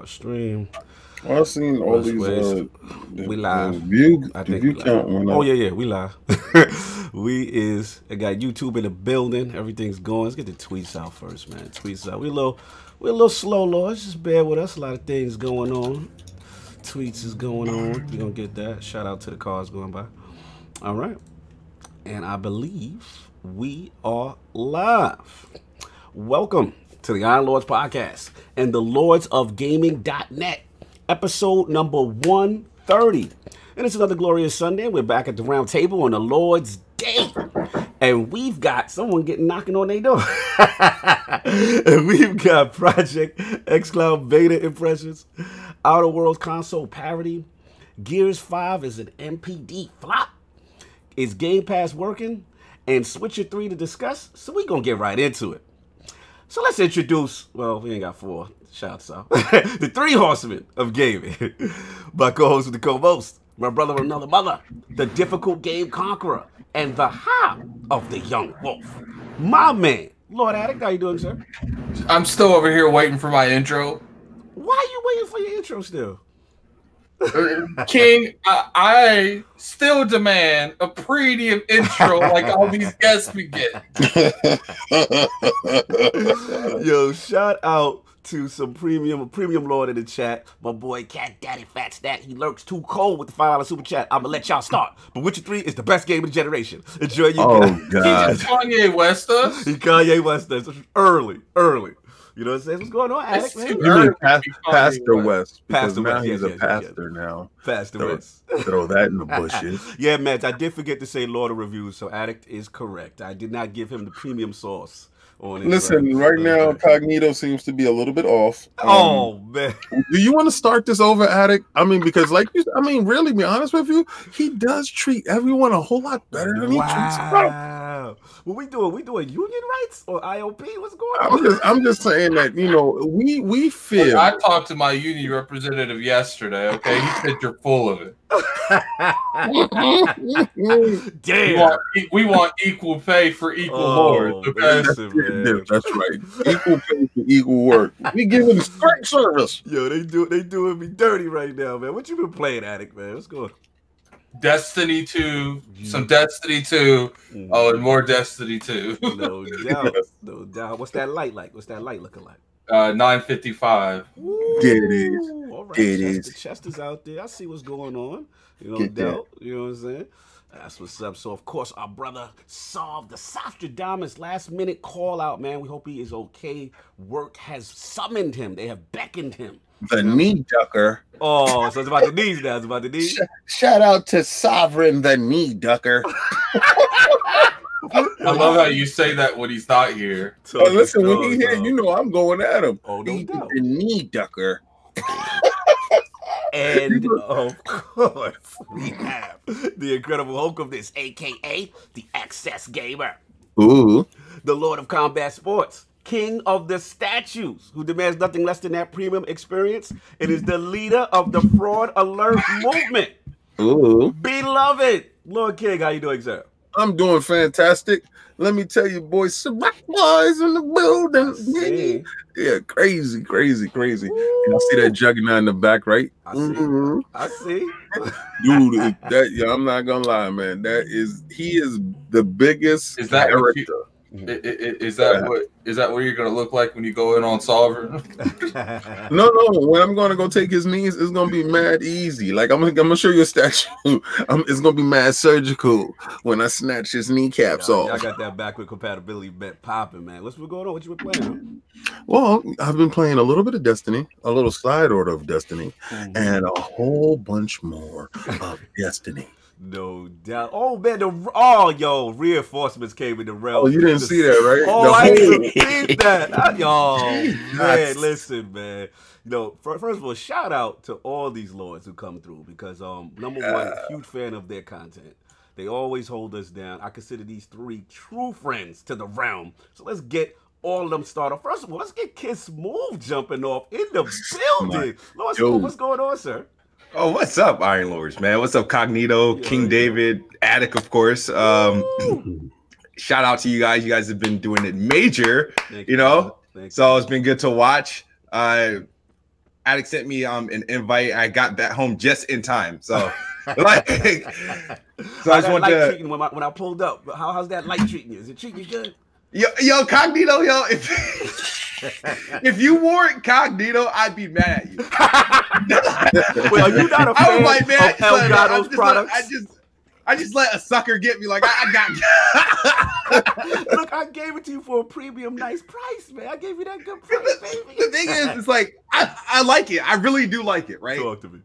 our stream. Well, I've seen all Where's- these. Uh, we live. The view, I think view we count went. Oh yeah, yeah, we live. we is I got YouTube in the building. Everything's going. Let's get the tweets out first, man. Tweets out. We a little we're a little slow, Lords. Just bear with us. A lot of things going on. Tweets is going on. we gonna get that. Shout out to the cars going by. All right. And I believe we are live. Welcome to the Iron Lords podcast and the Lords of Gaming.net, episode number 130. And it's another glorious Sunday. We're back at the round table on the Lord's Day. And we've got someone getting knocking on their door. and we've got Project xCloud beta impressions, Outer Worlds console parody, Gears 5 is an NPD flop. Is Game Pass working? And Switcher 3 to discuss? So we're gonna get right into it. So let's introduce, well, we ain't got four. Shouts out. the three horsemen of gaming. My co-host with the co-host, my brother from another mother, the difficult game conqueror, and the how of the young wolf. My man, Lord Addict, how you doing, sir? I'm still over here waiting for my intro. Why are you waiting for your intro still? King, I, I still demand a premium intro like all these guests we get. Yo, shout out to some premium a premium lord in the chat. My boy Cat Daddy Fat Stack. He lurks too cold with the five dollar super chat. I'ma let y'all start. But Witcher 3 is the best game of the generation. Enjoy you Oh guys. God! just Kanye West us. He Kanye West us early, early. You know what I'm saying? What's going on, Addict, man? You mean early pas- to Pastor West. West? Because Pastor now West, he's yes, a yes, yes, yes. pastor now. Pastor Throw, West. throw that in the bushes. Yeah, man, I did forget to say Lord of Reviews, so Addict is correct. I did not give him the premium sauce on his Listen, uh, right now. Cognito seems to be a little bit off. Um, Oh man. do you want to start this over, Addict? I mean, because like you, I mean, really, be honest with you, he does treat everyone a whole lot better than he treats himself. Wow. What we doing? We doing union rights or IOP? What's going on? I'm on? just, I'm just saying that you know, we we feel. I talked to my union representative yesterday. Okay, he said you're full of it. We Damn. want, e- we want equal pay for equal lords. Oh, Okay, listen, man. That's right. Equal pay for equal work. We give them great service. Yo, they do they doing me dirty right now, man. What you been playing, Addict, man? What's going Destiny two, some Destiny two, on? oh, and more Destiny two. no doubt. No doubt. What's that light like? What's that light looking like? Uh, nine fifty five. There it is. Ooh, All right, There it Chester, is. Chester's out there. I see what's going on. You know, Get that. You know what I'm saying? That's what's up. So, of course, our brother solved the Sostradamus last minute call out, man. We hope he is okay. Work has summoned him, they have beckoned him. The knee ducker. Oh, so it's about the knees now. It's about the knees. Sh- shout out to Sovereign the knee ducker. I love how you say that when he's not here. So, Oh, listen, when so, he oh, here, so- you know I'm going at him. Oh, no He- doubt. the knee ducker. And of course, we have the Incredible Hulk of this, aka the Excess Gamer. Ooh. the Lord of Combat Sports, King of the Statues, who demands nothing less than that premium experience. It is the leader of the Fraud Alert movement. Ooh. Beloved, Lord King, how you doing, sir? I'm doing fantastic. Let me tell you, boys, some boys in the building. Yeah, crazy, crazy, crazy. Y'all see that juggernaut in the back, right? I see. Mhm. I see. Dude, that yeah, I'm not gonna lie, man. That is he is the biggest Is that character. I- I- I- Is that what is that what you're gonna look like when you go in on Sovereign? No, no. When I'm gonna go take his knees, it's gonna be mad easy. Like I'm, gonna- I'm gonna show you a statue. Um, it's gonna be mad surgical when I snatch his kneecaps Y'all, y'all off. got that backward compatibility bet popping, man. What's going on? What you been playing? Well, I've been playing a little bit of Destiny, a little slide order of Destiny, huh? and a whole bunch more of Destiny. No doubt. Oh man, the oh yo, reinforcements came in the realm. Oh, you didn't The- see that, right? Oh, The I whole- didn't see that. I, oh man, listen, man. You know, fir- first of all, shout out to all these lords who come through because um, number one, huge fan of their content. They always hold us down. I consider these three true friends to the realm. So let's get all of them started. First of all, let's get Kid Smoove jumping off in the building. Lord what's going on, sir? Oh, what's up, Iron Lords, man? What's up, Cognito, Yeah, King yeah. David, Addict, of course. Um, shout out to you guys. You guys have been doing it major, Thank you know. So it's been good to watch. Uh, Addict sent me um an invite. I got back home just in time. So like so I How's just that want to treating when I, when I pulled up? How, how's that light treating you? Is it treating you good? yo, yo cognito, yo, if if you weren't cognito, I'd be mad at you. well, are you not a fan was like, man, I of just, let, I, Elgato's just let, products? I just I just let a sucker get me like I, I got Look, I gave it to you for a premium, nice price, man. I gave you that good price, baby. the thing is, it's like I, I like it. I really do like it, right? talk to me.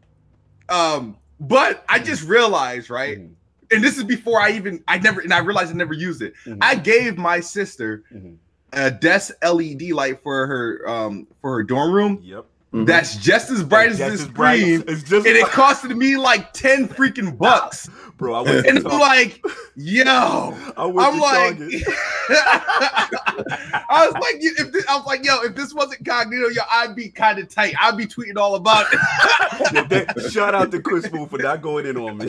Um, but I just realized, right? Mhm. And this is before I even I never and I realized I never used it. Mhm. I gave my sister Mhm. a desk LED light for her um for her dorm room. Yep. Mhm. That's just as bright as this as bright. screen. It's just And it costed me like 10 freaking bucks. bro. I went And I'm like, yo, I I'm like, I was like, if this, I was like, yo, if this wasn't cognito, yo, I'd be kind of tight. I'd be tweeting all about it. Shout out to Chris Fu for not going in on me.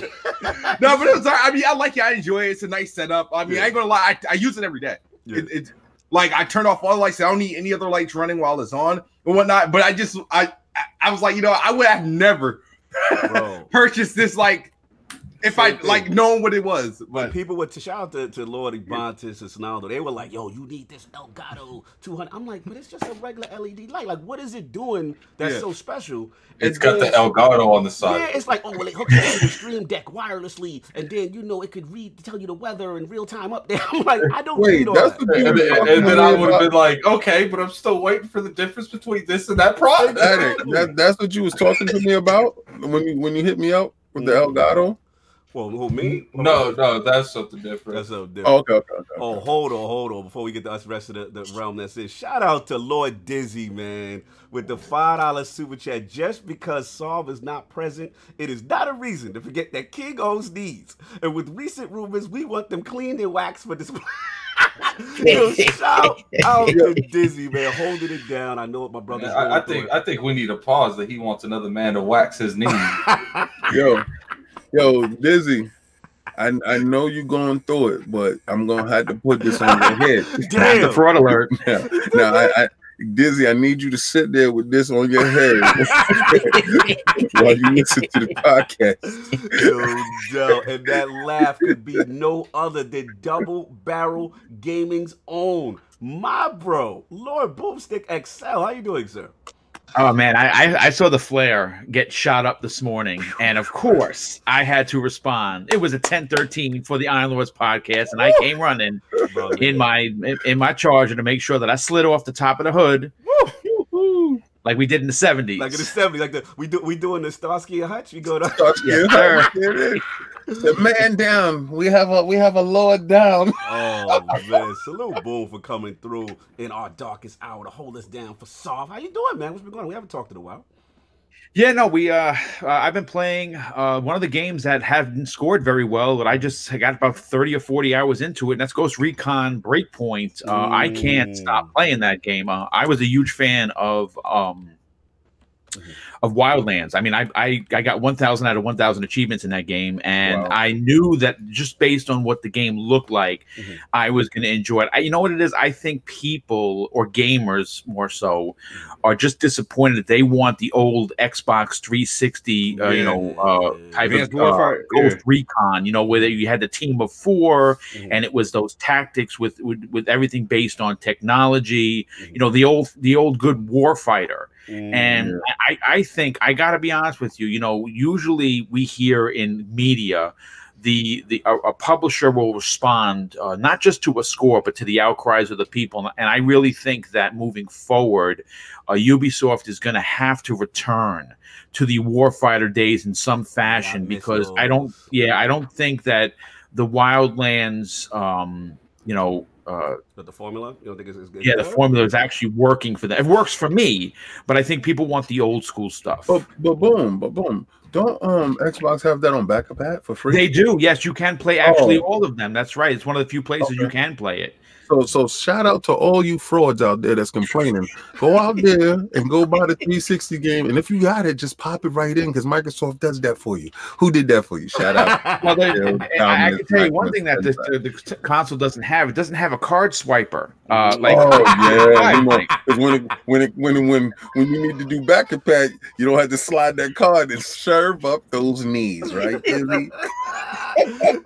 no, but it was. I mean, I like it. I enjoy it. It's a nice setup. I mean, Yeah. I ain't gonna lie. I, I use it every day. Yeah. It, it's like I turn off all the lights. I don't need any other lights running while it's on and whatnot. But I just, I, I- was like, you know, I would have never purchased this like if I thing. like known what it was. When But people would shout out to, to Lord Ibontis and Sonaldo, they were like, "Yo, you need this Elgato 200." I'm like, "But it's just a regular LED light. Like, what is it doing that's Yeah. so special?" It's And got the Elgato on the side. Yeah, it's like, oh, well, it hooks up to the stream deck wirelessly, and then you know it could read, tell you the weather in real time up there. I'm like, I don't Wait, need all that's that. what you And, were then- and then I would have been like, okay, but I'm still waiting for the difference between this and that product. Addict, that, that's what you was talking to me about when you when you hit me up with the Elgato. Well, who me? Mm-hmm. No, no, that's something different. That's so different. Oh, okay, okay, okay. Oh, hold on, hold on. Before we get to us rest of the, the realm that's it, shout out to Lord Dizzy, man, with the $5 super chat. Just because Sov is not present, it is not a reason to forget that King owns needs. And with recent rumors, we want them cleaned and waxed for display. Yo, shout out to Dizzy, man, holding it down. I know what my brother's I, I think. I think we need a pause that he wants another man to wax his knee. Yo, yo, Dizzy. I I know you're going through it, but I'm gonna have to put this on your head. Damn. the fraud alert. Now, now I, I Dizzy, I need you to sit there with this on your head while you listen to the podcast. Yo, Del, and that laugh could be no other than Double Barrel Gaming's own, my bro, Lord Boomstick XL. How you doing, sir? Oh man, I, I I saw the flare get shot up this morning, and of course I had to respond. It was a ten thirteen for the Iron Lords podcast, and I came running in my in my charger to make sure that I slid off the top of the hood, like we did in the seventies. like in the 70s, like the we do we doing the Starsky and Hutch. We go to Yes, sir. There it is. The man down. We have a we have a lord down. Oh man, salute Boom for coming through in our darkest hour to hold us down for soft. How you doing, man? What's been going on? We haven't talked in a while. Yeah, no, we uh, uh I've been playing uh one of the games that haven't scored very well, but I just got about 30 or 40 hours into it, and that's Ghost Recon Breakpoint. Uh I can't Mm. stop playing that game. Uh, I was a huge fan of um Mhm. of Wildlands. I mean, I I, I got 1000 out of 1000 achievements in that game and Wow. I knew that just based on what the game looked like, Mhm. I was going to enjoy it. I, you know what it is? I think people or gamers more so are just disappointed that they want the old Xbox 360, uh, you know, uh, type Advanced of uh, Ghost yeah. Recon. You know, where you had the team of 4 Mhm. and it was those tactics with, with with everything based on technology. Mhm. You know, the old the old good warfighter. Mm. And I, I think I got to be honest with you. You know, usually we hear in media the the a, a publisher will respond uh, not just to a score but to the outcries of the people. And I really think that moving forward, uh, Ubisoft is going to have to return to the warfighter days in some fashion miss because I don't. Yeah, I don't think that the Wildlands. Um, you know. Uh, But the formula, you don't think it's, it's yeah, the formula is actually working for them. It works for me, but I think people want the old school stuff. But but boom, but boom. Don't um Xbox have that on backup hat for free? They do. Yes, you can play actually Oh. all of them. That's right. It's one of the few places you can play it. So so shout out to all you frauds out there that's complaining. Go out there and go buy the 360 game. And if you got it, just pop it right in because Microsoft does that for you. Who did that for you? Shout out. Well, they, Yeah, I, I can tell you one thing that the, the, the console doesn't have. It doesn't have a card swiper. Uh, like, oh yeah, you 'cause when it, when it, when when when you need to do back and pat, you don't have to slide that card and serve up those knees, right?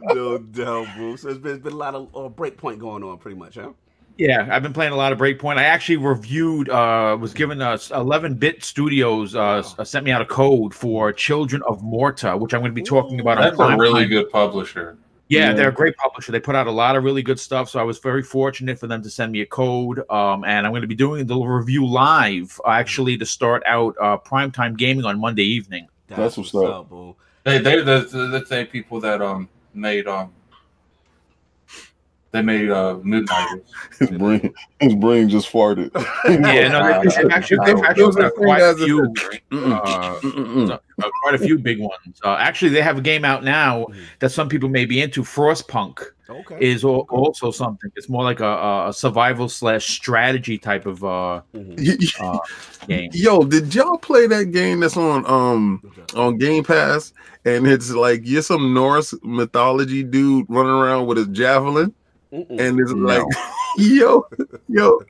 No doubt, boo. So it's been, it's been a lot of uh, break point going on, pretty much, huh? Yeah, I've been playing a lot of Breakpoint. I actually reviewed, uh, was given us 11-bit Studios uh, s- sent me out a code for Children of Morta, which I'm going to be talking about. on That's a really Time. good publisher. Yeah, Yeah. they're a great publisher. They put out a lot of really good stuff. So I was very fortunate for them to send me a code. Um, and I'm going to be doing the review live, uh, actually, to start out uh, primetime gaming on Monday evening. That's what's up. boo. They they the the, the same people that um made um they made uh Midnighters. His brain, his brain just farted. Yeah, no, they- they've actually, they've actually got quite a few, uh, uh, quite a few big ones. Uh, actually, they have a game out now that some people may be into. Frostpunk Okay. is al- also something. It's more like a, a- a survival slash strategy type of uh, Mhm. uh, game. Yo, did y'all play that game that's on um on Game Pass? And it's like you're some Norse mythology dude running around with a javelin, Mm-mm. and it's No. like, yo, yo,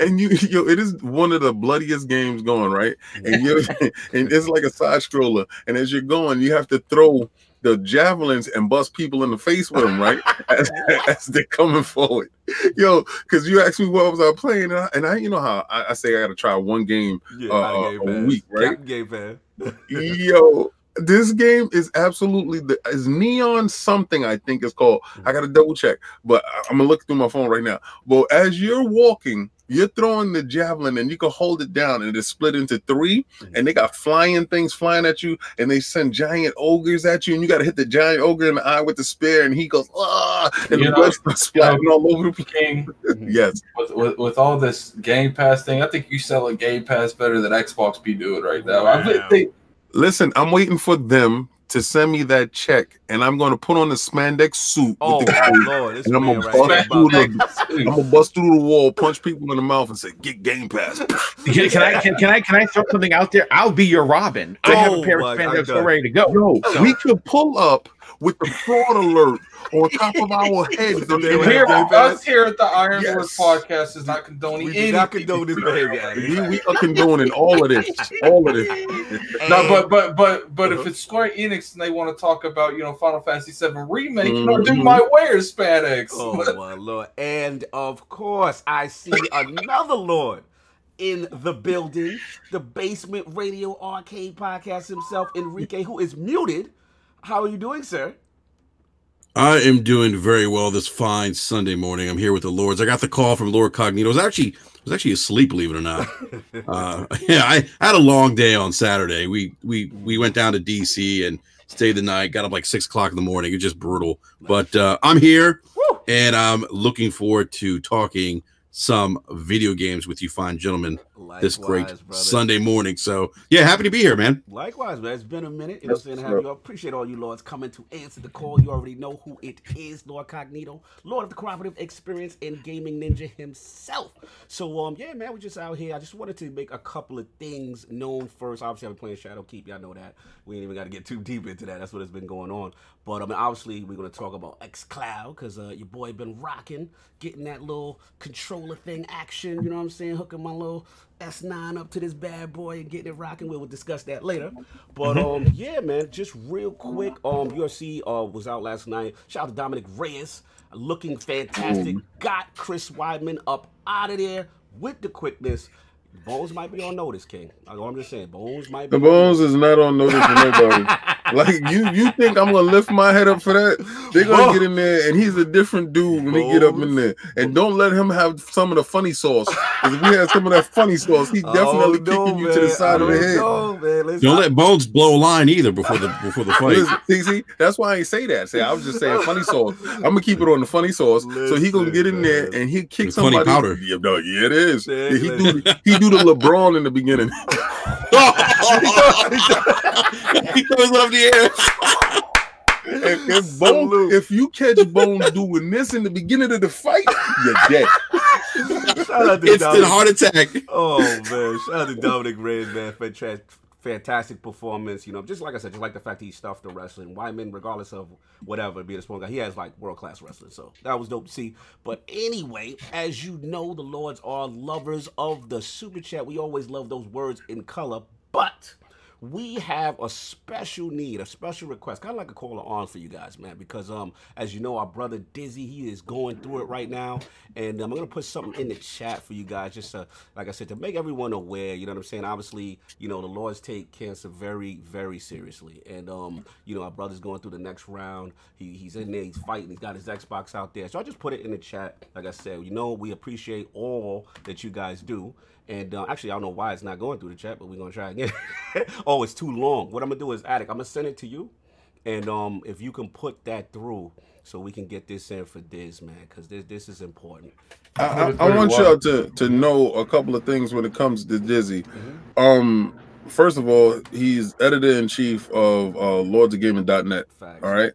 and you, yo, it is one of the bloodiest games going, right? And you, and it's like a side scroller and as you're going, you have to throw the javelins and bust people in the face with them, right? as, as they're coming forward, yo, because you asked me what was I playing, and I, and I you know how I, I say I got to try one game yeah, uh, out a Game week, right? Captain Game Pass. Yo, this game is absolutely the is neon something I think it's called. I gotta double check, but I- I'm gonna look through my phone right now. But as you're walking, you're throwing the javelin and you can hold it down and it's split into 3 and they got flying things flying at you and they send giant ogres at you and you got to hit the giant ogre in the eye with the spear and he goes ah and You the blood starts splatting all over the place. King Yes, with, with with all this Game Pass thing, I think you sell a Game Pass better than Xbox be doing right now. I Wow. think listen, I'm waiting for them to send me that check and I'm going to put on the spandex suit Oh with the oh, my lord, this And I'm man gonna right bust through the- I'm gonna bust through the wall, punch people in the mouth, and say, "Get Game Pass." Can, can I can, can I can I throw something out there? I'll be your Robin. I have a Oh pair of spandex God. all ready to go. Yo, we could pull up with the fraud alert on top of our heads. So they And here, have Game Pass? us here at the Iron Yes. Podcast is not condoning We do anything. not condone this behavior. We, we are condoning all of this, all of this. No, but but but but Uh-huh. if it's Square Enix and they want to talk about you know Final Fantasy VII remake, Mhm. dude might wear Hispanics. Oh my lord! And of course, I see another lord in the building, the Basement Radio Arcade Podcast himself, Enrique, who is muted. How are you doing, sir? I am doing very well this fine Sunday morning. I'm here with the Lords. I got the call from Lord Cognito. I was actually I was actually asleep, believe it or not. Uh, yeah, I had a long day on Saturday. We we we went down to DC and stayed the night. Got up like six o'clock in the morning. It's just brutal. But uh, I'm here Woo! and I'm looking forward to talking some video games with you fine gentlemen this great brother. Sunday morning. So yeah, happy to be here, man. Likewise, man. It's been a minute. You know what I'm saying? Yes, Have you. I appreciate all you lords coming to answer the call. You already know who it is, Lord Cognito, Lord of the Cooperative Experience and Gaming Ninja himself. So, um, yeah, man, we're just out here. I just wanted to make a couple of things known first. Obviously, I've been playing Shadowkeep. Y'all know that. We ain't even got to get too deep into that. That's what has been going on. But I mean, obviously, we're gonna talk about XCloud because uh, your boy been rocking, getting that little controller thing action. You know what I'm saying? Hooking my little S9 up to this bad boy and getting it rocking. We'll discuss that later. But um, yeah, man, just real quick. Um, UFC uh was out last night. Shout out to Dominic Reyes, looking fantastic. Got Chris Weidman up out of there with the quickness. Bones might be on notice, King. I'm just saying, Bones might be. The Bones is not on notice for nobody. like you, you think I'm gonna lift my head up for that? They're gonna Whoa. get in there, and he's a different dude when he get up in there. And don't let him have some of the funny sauce. 'Cause if we had some of that funny sauce, he's definitely Oh, no, kicking you to the side I of the head. know, man. Don't let Bones blow a line either before the before the fight. Listen, see, see, that's why I ain't say that. See, I was just saying funny sauce. I'm gonna keep it on the funny sauce. so he gonna get in there Listen, and he kick The funny powder. Yeah, no, yeah, it is. Yeah, Yeah, he do he do the LeBron in the beginning. he throws it up the air. And if Bone, Salute. if you catch Bone doing this in the beginning of the fight, you're dead. Shout out to Instant Dominic. heart attack. Oh man, shout out to Dominic Reyes, man. Fantastic, fantastic performance. You know, just like I said, just like the fact he stuffed the wrestling. Weidman, regardless of whatever, being a small guy, he has like world class wrestling. So that was dope to see. But anyway, as you know, the Lords are lovers of the super chat. We always love those words in color, but we have a special need, a special request, kind of like a call to arms for you guys, man. Because um, as you know, our brother Dizzy, he is going through it right now, and um, I'm gonna put something in the chat for you guys, just to, like I said, to make everyone aware. You know what I'm saying? Obviously, you know the Lords take cancer very, very seriously, and um, you know our brother's going through the next round. He, he's in there, he's fighting, he's got his Xbox out there. So I just put it in the chat. Like I said, you know we appreciate all that you guys do. And uh, actually, I don't know why it's not going through the chat, but we're gonna try again. oh, it's too long. What I'm gonna do is, Addict, I'm gonna send it to you, and um, if you can put that through, so we can get this in for Diz, man, because this this is important. I, I, I want y'all to to know a couple of things when it comes to Dizzy. Um, first of all, he's editor in chief of uh, LordsOfGaming.net. Facts. All right.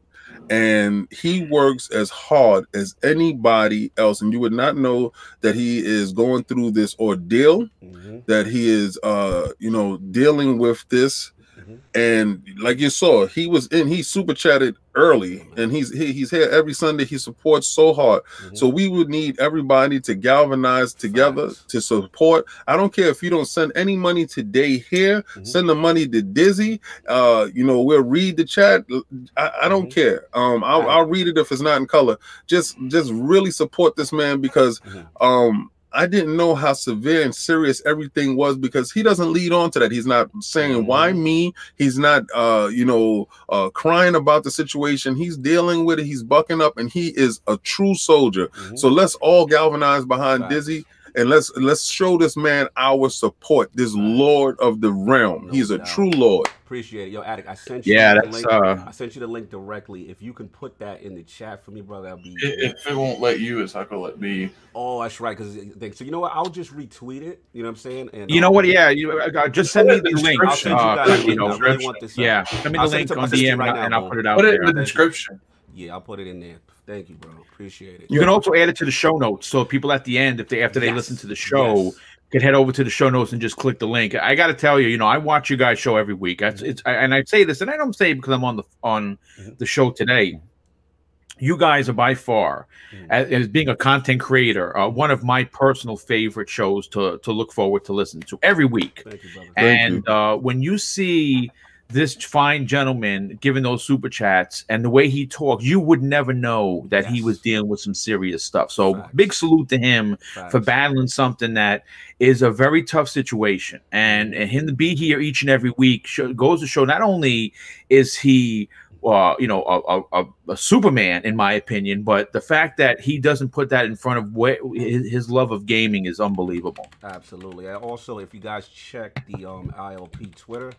And he works as hard as anybody else. And you would not know that he is going through this ordeal, Mhm. that he is uh, you know, dealing with this. Mhm. And like you saw, he was in, he super chatted early, and he's he, he's here every Sunday. He supports so hard. Mhm. So we would need everybody to galvanize together to support. I don't care if you don't send any money today here, Mhm. send the money to Dizzy. Uh, you know, we'll read the chat. I, I don't Mhm. care. Um, I'll, I'll read it if it's not in color. Just just really support this man because Mhm. um I didn't know how severe and serious everything was because he doesn't lead on to that. He's not saying why Mhm. me. He's not uh you know uh crying about the situation. He's dealing with it. He's bucking up and he is a true soldier. Mhm. So let's all galvanize behind. Dizzy and let's let's show this man our support. This Lord of the realm. No He's a doubt. true Lord. Appreciate it, yo, Addict. I sent you Yeah, the that's link. uh I sent you the link directly. If you can put that in the chat for me, brother, that'd be. I- If it won't let you, it's not gonna let me. Oh, that's right. Because so you know what? I'll just retweet it. You know what I'm saying? And you know um, what? Yeah, you uh, just send me the link. I'll send you Uh, guys. a you know, I really want this. yeah, send me I'll the link on I'll send it to you DM right and, now, and I'll put it out Put it there. in the description. Yeah, I'll put it in there. Thank you, bro. Appreciate it. You can also add it to the show notes, so people at the end, if they after they Yes. listen to the show, Yes. can head over to the show notes and just click the link. I got to tell you, you know, I watch you guys show every week. That's it's, I, and I say this, and I don't say it because I'm on the on Mhm. the show today. You guys are by far, Mhm. as, as being a content creator, uh, one of my personal favorite shows to to look forward to listen to every week. Thank you, brother. Thank and uh, when you see this fine gentleman giving those super chats and the way he talks, you would never know that he was dealing with some serious stuff. So Facts. big salute to him Facts. for battling something that is a very tough situation, and, and him to be here each and every week show, goes to show not only is he. Uh, you know, a, a, a, Superman, in my opinion, but the fact that he doesn't put that in front of where his, his love of gaming is unbelievable. Absolutely. Also, if you guys check the um, ILP Twitter,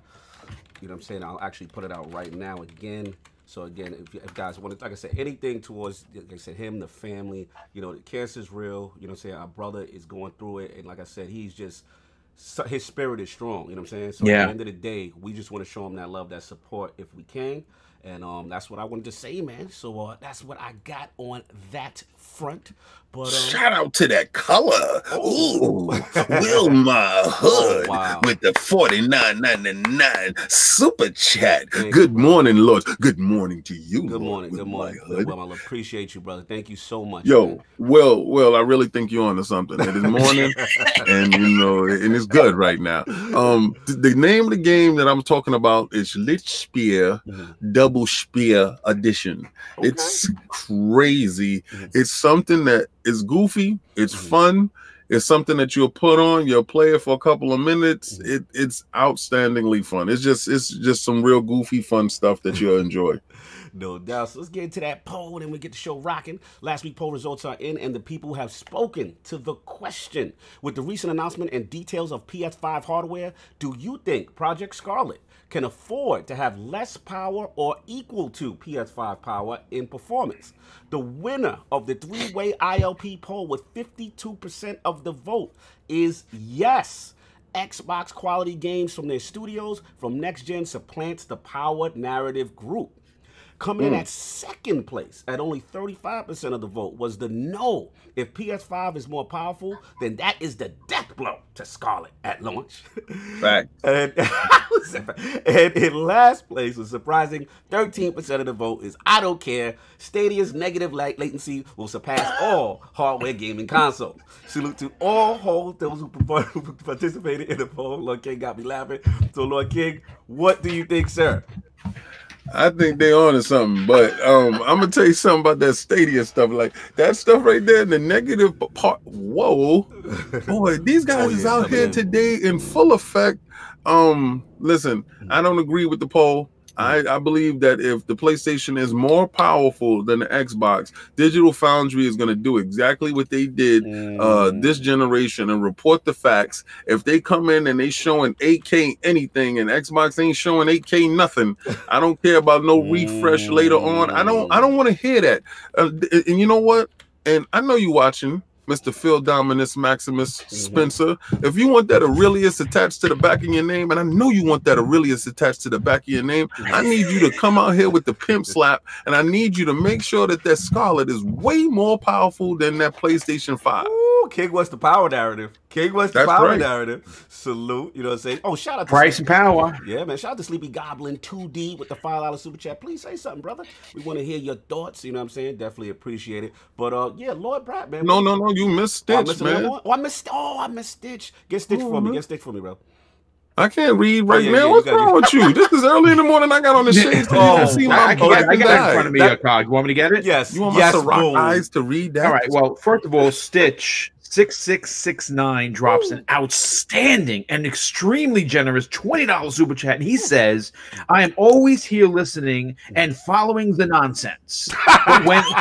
you know what I'm saying? I'll actually put it out right now again. So again, if, guys want to, like I said, anything towards, like I said, him, the family, you know, the cancer's real. You know what I'm saying? Our brother is going through it, and like I said, he's just so, his spirit is strong. You know what I'm saying? So at Yeah. the end of the day, we just want to show him that love, that support, if we can. And um, that's what I wanted to say, man. So uh, that's what I got on that front. But um, Shout out to that color. Oh. Ooh, Wilma Hood Oh, wow. with the 49.99 super chat. Thank Good you, morning, Lord. Good morning to you. Good morning. with Good morning. hood. Well, I appreciate you, brother. Thank you so much. Yo, man. well, well, I really think you're onto something. It is morning, and you know, and it's good right now. Um, th- the name of the game that I'm talking about is Lichtspeer Mhm. Double Speer Edition. Okay. It's crazy. Mhm. It's something that is goofy. It's Mhm. fun. It's something that you'll put on. You'll play it for a couple of minutes. Mhm. It, it's outstandingly fun. It's just it's just some real goofy fun stuff that you'll enjoy. No doubt. So let's get into that poll and then we get the show rocking. Last week poll results are in and the people have spoken to the question. With the recent announcement and details of PS5 hardware, do you think Project Scarlet can afford to have less power or equal to PS5 power in performance? The winner of the three-way ILP poll with 52% of the vote is yes. Xbox quality games from their studios from next gen supplants the powered narrative group. Coming in Mm. at second place at only 35% of the vote was the no. If PS5 is more powerful, then that is the death blow to Scarlet at launch. Fact. And, and in last place was surprising 13% of the vote is I don't care. Stadia's negative la- latency will surpass all hardware gaming consoles. Salute to all whole those who participated in the poll. Lord King got me laughing. So Lord King, what do you think, sir? I think they on to something, but um, I'm gonna tell you something about that Stadia stuff. Like that stuff right there, the negative part. Whoa, boy, these guys Oh, is out here in. today in full effect. Um, listen, I don't agree with the poll. I, I believe that if the PlayStation is more powerful than the Xbox, Digital Foundry is going to do exactly what they did uh Mm. this generation and report the facts. If they come in and they showing 8K anything and Xbox ain't showing 8K nothing, I don't care about no refresh later on. I don't I don't want to hear that. Uh, and you know what? And I know you watching Mr. Phil Dominus Maximus mm-hmm. Spencer. If you want that Aurelius attached to the back of your name, and I know you want that Aurelius attached to the back of your name, I need you to come out here with the pimp slap, and I need you to make sure that that Scarlet is way more powerful than that PlayStation 5. Ooh, King wants the power narrative. King wants the That's power right. narrative. Salute. You know what I'm saying? Oh, shout out to Price and power. Yeah, man. Shout out to Sleepy Goblin 2D with the five dollar super chat. Please say something, brother. We want to hear your thoughts. You know what I'm saying? Definitely appreciate it. But uh, yeah, Lord Brad, man. No, no, no, you missed Oh, I Stitch, missed another man. one? Oh, I missed. Oh, I missed Stitch. Get Stitch Oh, for me. Get Stitch for me, bro. I can't read right yeah, now. yeah, you wrong with you? This is early in the morning. I got on the shades to Oh, even see I, my I, can get, I got it in front of me, That- uh, Cog. You want me to get it? Yes. You want my yes, Ciroc boom. eyes to read that? All right. Well, first of all, Stitch six six six nine drops an outstanding and extremely generous twenty dollars super chat, and he says, "I am always here listening and following the nonsense, but when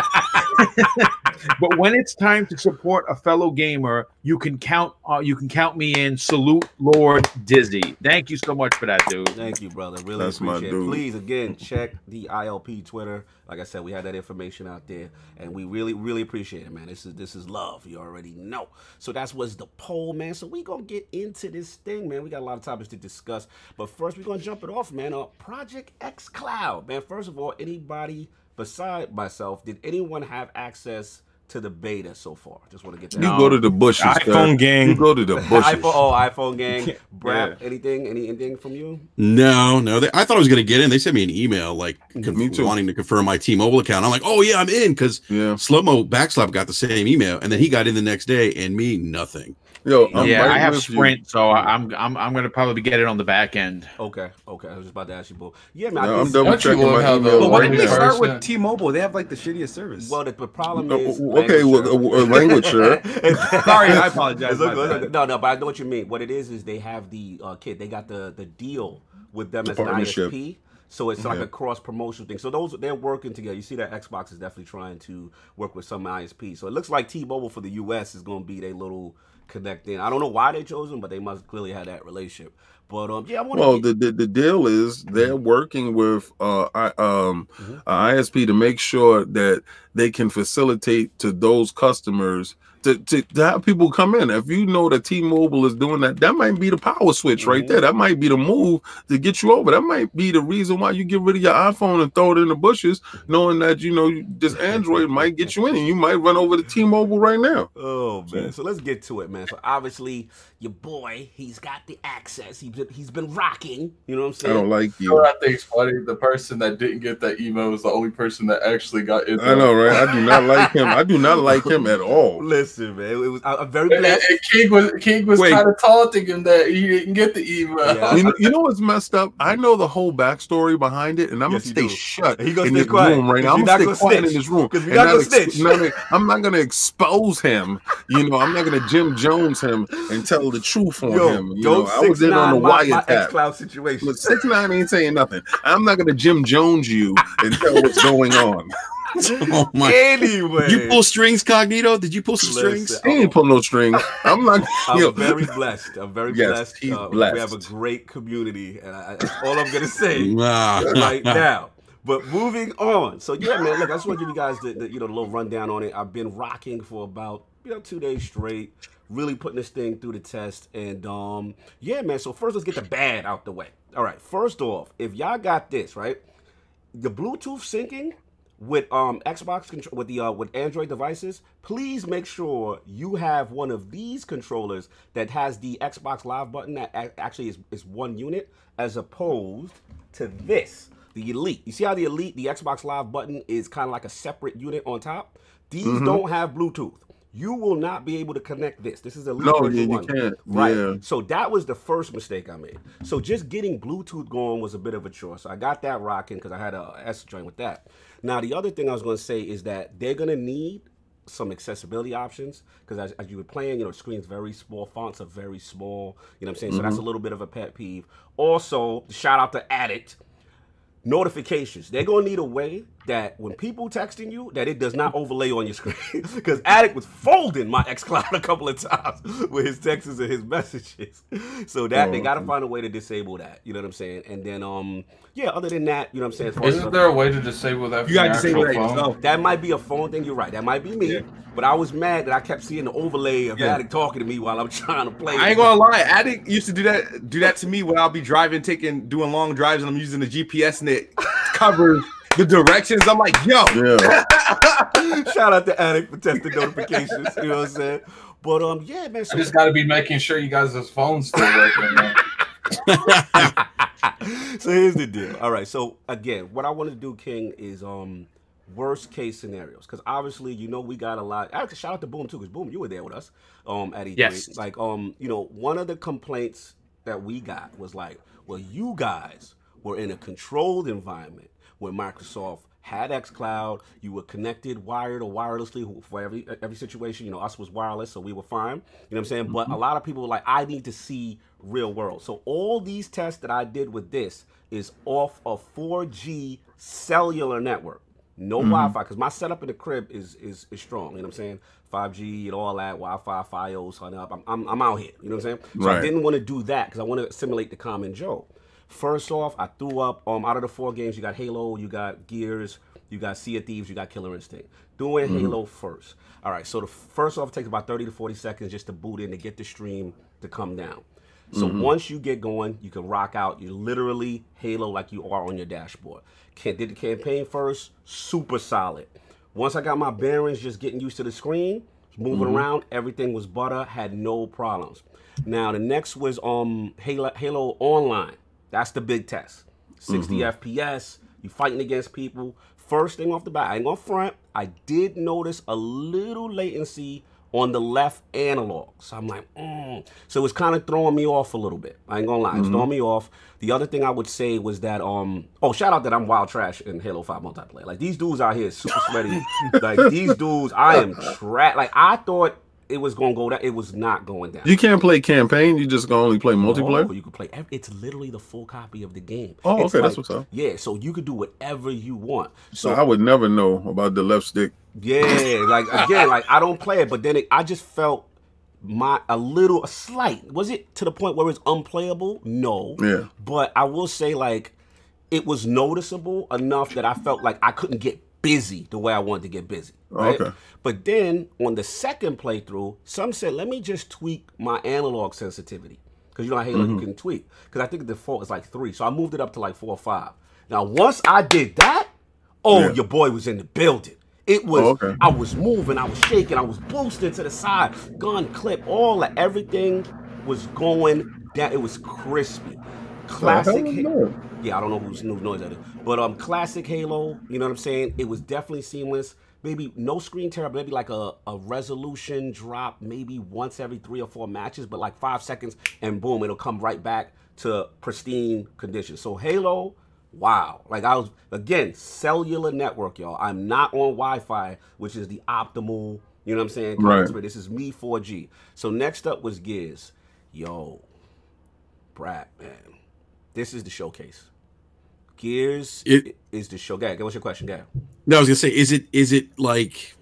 but when it's time to support a fellow gamer, you can count uh, you can count me in. Salute, Lord Dizzy. Thank you so much for that, dude. Thank you, brother. Really That's my appreciate it. Please, again, check the ILP Twitter. Like I said, we had that information out there, and we really, really appreciate it, man. This is this is love. You already know. So that's what's the poll, man. So we gonna get into this thing, man. We got a lot of topics to discuss, but first we're gonna jump it off, man. Uh, Project X Cloud, man. First of all, anybody beside myself, did anyone have access to the beta so far? Just want to get that. You No. go to the bushes. iPhone sir. gang. You go to the bushes. iPhone, oh, iPhone gang, Brap, anything, any anything from you? No, no. They, I thought I was going to get in. They sent me an email like Me too. wanting to confirm my T-Mobile account. I'm like, oh yeah, I'm in because Yeah. Slow Mo Backslap got the same email, and then he got in the next day, and me nothing. Yo, I'm yeah, right I have with you. Sprint, so I- I'm I'm I'm gonna probably get it on the back end. Okay, okay. I was just about to ask you, both. Yeah, man. I No, can I'm see- double checking love my email. But why didn't they start with T-Mobile? They have like the shittiest service. Well, the, the problem Uh, is okay, language, well, sir. uh, language, sir. Sorry, I apologize. It's okay, My it's bad. okay. No, no, but I know what you mean. What it is is they have the uh, kid. They got the the deal with them The as an. ISP. So it's like Yeah. a cross promotion thing. So those they're working together. You see that Xbox is definitely trying to work with some ISP. So it looks like T-Mobile for the US is going to be their little connect in. I don't know why they chose them, but they must clearly have that relationship. But um, yeah, I want to. Well, the, the the deal is they're working with uh I, um Mhm. a ISP to make sure that they can facilitate to those customers to, to, to have people come in. If you know that T-Mobile is doing that, that might be the power switch right Mhm. there. That might be the move to get you over. That might be the reason why you get rid of your iPhone and throw it in the bushes, knowing that you know this Android might get you in, and you might run over to T-Mobile right now. Oh man, so let's get to it, man. So obviously, your boy, he's got the access. He's been, he's been rocking. You know what I'm saying? I saying? don't like You know you. what I think's funny? The person that didn't get that email was the only person that actually got it. I know, right? I do not like him. I do not like him at all. Listen, man, it was I, I'm very And, blessed. and King was King was Wait. kind of taunting him that he didn't get the email. Yeah. you, know, you know what's messed up? I know the whole backstory behind it, and I'm Yes, gonna stay do. shut He gonna in stay this quiet, room right 'cause now. I'm gonna not stay gonna quiet in snitch. this room 'Cause we're and not not ex- not I'm not gonna expose him. You know, I'm not gonna Jim Jones him and tell the truth on Yo, him. You don't know, I was in on the wiretap. X-Cloud situation. Look, six nine ain't saying nothing. I'm not gonna Jim Jones you and tell what's going on. Oh my! Anyway, you pull strings, Cognito? Did you pull some strings? Listen, He ain't pull no strings. I'm not. I'm yo, very blessed. I'm very Yes, blessed. he's Uh, We have a great community, and I, that's all I'm gonna say. Right now. But moving on. So yeah, man. Look, I just want to give you guys the, the you know the little rundown on it. I've been rocking for about you know two days straight, really putting this thing through the test. And um, yeah, man. So first, let's get the bad out the way. All right. First off, if y'all got this right, the Bluetooth syncing with um Xbox control with the uh, with Android devices, please make sure you have one of these controllers that has the Xbox Live button that actually is, is one unit as opposed to this, the Elite. You see how the Elite, the Xbox Live button is kind of like a separate unit on top? These don't have Bluetooth. You will not be able to connect this. This is Elite No, yeah, you can't. Right. Yeah. So that was the first mistake I made. So just getting Bluetooth going was a bit of a chore. So I got that rocking because I had a S joint with that. Now the other thing I was going to say is that they're going to need some accessibility options because as, as you were playing, you know, screens very small, fonts are very small. You know what I'm saying? So that's a mm-hmm. little bit of a pet peeve. Also, shout out to Addict notifications. They're gonna need a way that when people texting you, that it does not overlay on your screen. Because Addict was folding my xCloud a couple of times with his texts and his messages. So that they Oh, gotta find a way to disable that. You know what I'm saying? And then um yeah, other than that, you know what I'm saying? as far as Isn't there a way to disable that? You from gotta your disable that yourself. that might be a phone thing. You're right. That might be me. But I was mad that I kept seeing the overlay of Yeah. Addict talking to me while I'm trying to play. I ain't gonna lie, Addict used to do that do that to me when I'll be driving, taking doing long drives, and I'm using the GPS and it covers the directions. I'm like, yo, Yeah. Shout out to Addict for testing notifications. You know what I'm saying? But um, yeah, man. I just got to be making sure you guys' phones still working. man. so here's the deal. All right. So again, what I want to do, King, is um worst case scenarios because obviously you know we got a lot. Actually, shout out to Boom too because Boom, you were there with us um at E3. Yes. Like um you know one of the complaints that we got was like, well, you guys were in a controlled environment where Microsoft had xCloud, you were connected wired or wirelessly for every every situation. You know, us was wireless, so we were fine. You know what I'm saying? But a mm-hmm. lot of people were like, I need to see real world. So all these tests that I did with this is off a 4G cellular network. No mm-hmm. Wi-Fi, because my setup in the crib is is is strong. You know what I'm saying? 5G and all that, Wi-Fi, FiOS, hung up. I'm, I'm I'm out here. You know what I'm saying? So I didn't want to do that because I want to simulate the common Joe. First off, I threw up um out of the four games, you got Halo, you got Gears, you got Sea of Thieves, you got Killer Instinct. Doing Halo first. All right, so the first off takes about 30 to 40 seconds just to boot in to get the stream to come down. So once you get going, you can rock out. You're literally Halo like you are on your dashboard. Can, did the campaign first, super solid. Once I got my bearings, just getting used to the screen, moving around, everything was butter, had no problems. Now the next was um Halo Halo Online. That's the big test. 60 FPS. You fighting against people. First thing off the bat, I ain't gonna front. I did notice a little latency on the left analog. So I'm like, mm. so it's kind of throwing me off a little bit. I ain't gonna lie, it's throwing me off. The other thing I would say was that um oh shout out that I'm wild trash in Halo 5 multiplayer. Like these dudes out here super sweaty. like these dudes, I am trash. Like I thought it was gonna go down. It was not going down. You can't play campaign. You just gonna only play multiplayer. You can play. It's literally the full copy of the game. Oh, It's okay, that's what's up. Yeah, so you could do whatever you want. So So I would never know about the left stick. yeah, like again, like I don't play it, but then it, I just felt my a little a slight. Was it to the point where it's unplayable? No. Yeah. But I will say like it was noticeable enough that I felt like I couldn't get busy the way I wanted to get busy. Right? Okay. But then on the second playthrough, some said, let me just tweak my analog sensitivity. Because you know how Halo Mm-hmm. you can tweak. Because I think the default is like three. So I moved it up to like four or five. Now, once I did that, oh, Yeah. your boy was in the building. It was, Oh, okay. I was moving, I was shaking, I was boosting to the side, gun clip, all that, everything was going down. It was crispy. Classic. hell is hit- that? yeah, I don't know whose new noise that is, but um, classic Halo. You know what I'm saying? It was definitely seamless. Maybe no screen tear, but maybe like a, a resolution drop, maybe once every three or four matches, but like five seconds, and boom, it'll come right back to pristine condition. So Halo, wow! Like I was again cellular network, y'all. I'm not on Wi-Fi, which is the optimal. You know what I'm saying? Right. experience. This is me 4G. So next up was Gears. Yo, Brad, man, this is the showcase. Gears It- is the show. Ahead. What's your question? Ahead. No, I was gonna say, is it is it like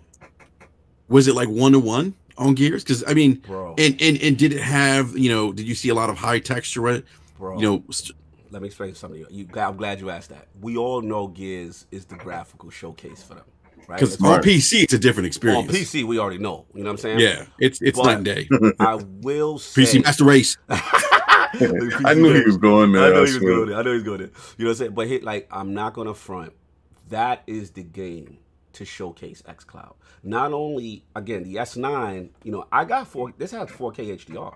was it like one to one on Gears? Because I mean, Bro. and and and did it have you know? Did you see a lot of high texture? it? Bro, You know, st- let me explain something to you. I'm glad you asked that. We all know Gears is the graphical showcase for them, right? because on PC it's a different experience. on. PC, we already know. You know what I'm saying? yeah, it's it's But- night and day. I will say. PC Master Race. I knew he was going there. I know I he was going there. I know he's going there. You know what I'm saying? But hit like I'm not gonna front. that is the game to showcase xCloud. Not only again the S9, you know, I got four. This has 4K HDR,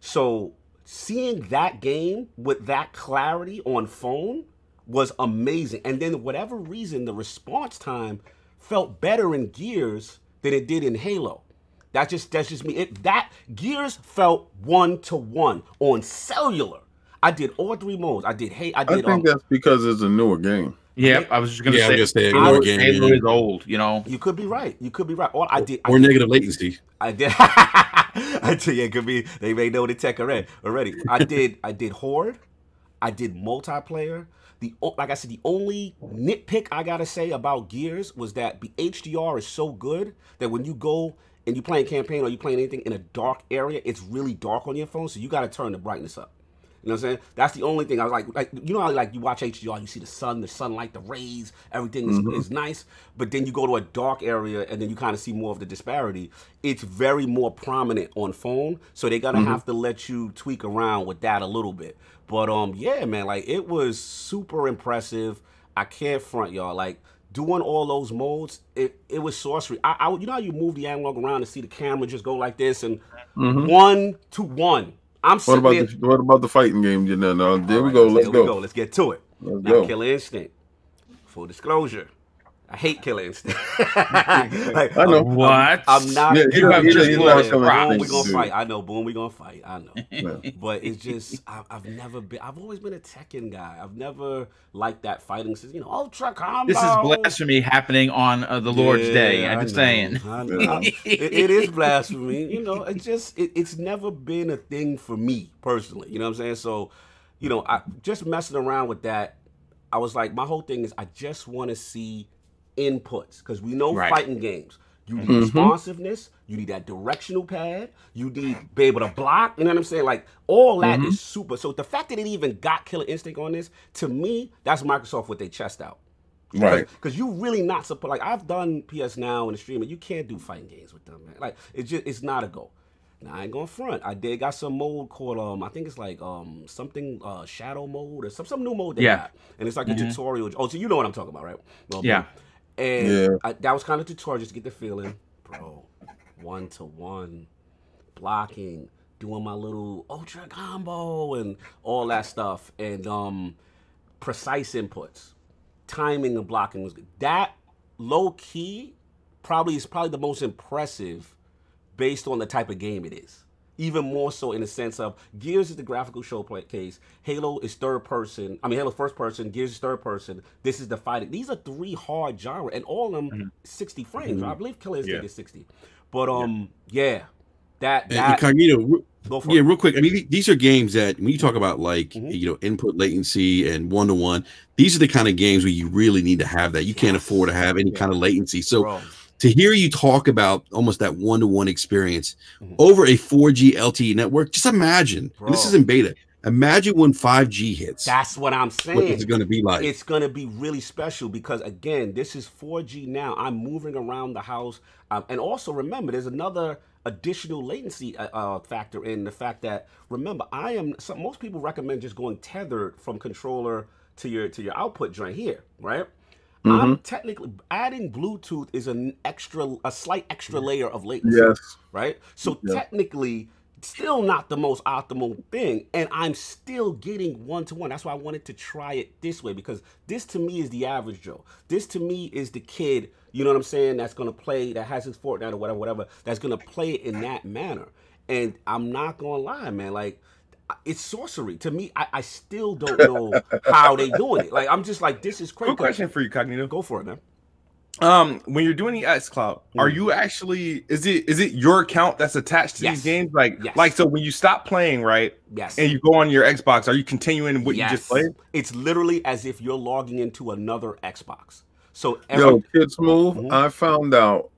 so seeing that game with that clarity on phone was amazing. And then whatever reason, the response time felt better in Gears than it did in Halo. That just that's just me. It that Gears felt one to one on cellular. I did all three modes. I did hey, I did. I did think um, that's because it's a newer game. Yeah, I was just gonna Yeah, I say, was gonna say, newer game, Halo yeah. is old. You know, you could be right. You could be right. All I did I Or negative latency. I did. I tell you, it could be. They may know the tech already. Already, I did. I did horde. I did multiplayer. The like I said, the only nitpick I gotta say about Gears was that the HDR is so good that when you go and you playing campaign or you playing anything in a dark area, it's really dark on your phone. So you gotta turn the brightness up. You know what I'm saying? That's the only thing I was like, like you know how like you watch HDR, you see the sun, the sunlight, the rays, everything is, is nice. But then you go to a dark area and then you kind of see more of the disparity. It's very more prominent on phone, so they're gonna have to let you tweak around with that a little bit. But um, yeah, man, like it was super impressive. I can't front y'all like. Doing all those modes, it, it was sorcery. I, I, you know how you move the analog around and see the camera just go like this and mm-hmm. one to one. I'm What about there, the what about the fighting game? You know, no, there we go. Let's there we go. Let's get to it. Let's now, go. Killer Instinct. Full disclosure. I hate Killer Instinct. like, I know. what? I'm not. Yeah, You have yeah, just yeah, let yeah, it yeah, boom, rock. yeah, we gonna dude. fight. I know. Boom, we gonna fight. I know. Yeah. But it's just I, I've never been. I've always been a Tekken guy. I've never liked that fighting. system. You know, ultra combo. This is blasphemy happening on uh, the Lord's Day. I'm I just know, saying. I know. it, it is blasphemy. You know, it just it, it's never been a thing for me personally. You know what I'm saying? So, you know, I just messing around with that. I was like, my whole thing is I just want to see inputs because we know Right. fighting games. You need Mm-hmm. responsiveness. You need that directional pad. You need be able to block. You know what I'm saying? Like all that is Mm-hmm. super. So the fact that it even got Killer Instinct on this, to me, that's Microsoft with their chest out. Right. Because you really not supposed. Like I've done PS Now and the streaming, you can't do fighting games with them, man. Like it's just it's not a go. Now I ain't going front. I did got some mode called um I think it's like um something uh shadow mode or some some new mode they Yeah. got, and it's like a tutorial. Oh, so you know what I'm talking about, right? Well, Yeah. And Yeah. I, that was kind of tutorial just to get the feeling, bro. One to one blocking, doing my little ultra combo and all that stuff, and um precise inputs timing and blocking was good. That low key probably is probably the most impressive based on the type of game it is. Even more so in the sense of Gears is the graphical showcase, Halo is third person. I mean Halo's first person, Gears is third person. This is the fighting. These are three hard genre, and all of them 60 frames. I believe Killer Instinct Yeah. is 60. But um, yeah, that And that Incognito, re- go for yeah, it. real quick. I mean, these are games that when you talk about like Mhm. you know input latency and one to one, these are the kind of games where you really need to have that. You can't afford to have any kind of latency. So Bro. To hear you talk about almost that one to one experience Mhm. over a 4G LTE network, just imagine. And this is in beta. Imagine when 5G hits. That's what I'm what saying. it's going to be like. it's going to be really special because again this is 4g now i'm moving around the house um, and also remember there's another additional latency uh, uh, factor in the fact that remember i am some, most people recommend just going tethered from controller to your to your output joint here right Mm-hmm. i'm technically adding bluetooth is an extra a slight extra layer of latency Yes. right? So Yeah. technically, still not the most optimal thing, and I'm still getting one to one. That's why I wanted to try it this way because this to me is the average Joe. This to me is the kid, you know what I'm saying? That's gonna play, that has his Fortnite or whatever, whatever. That's gonna play it in that manner. And I'm not gonna lie, man. Like it's sorcery to me. I, I still don't know how they doing it. Like I'm just like this is crazy. Quick question for you, Cognito. Go for it, man. Um, when you're doing the X Cloud, are Mm. you actually is it is it your account that's attached to Yes. these games? Like Yes. like so when you stop playing, right, Yes. and you go on your Xbox, are you continuing what you just played? It's literally as if you're logging into another Xbox. So every, Yo, Kid Smoove, Mhm. I found out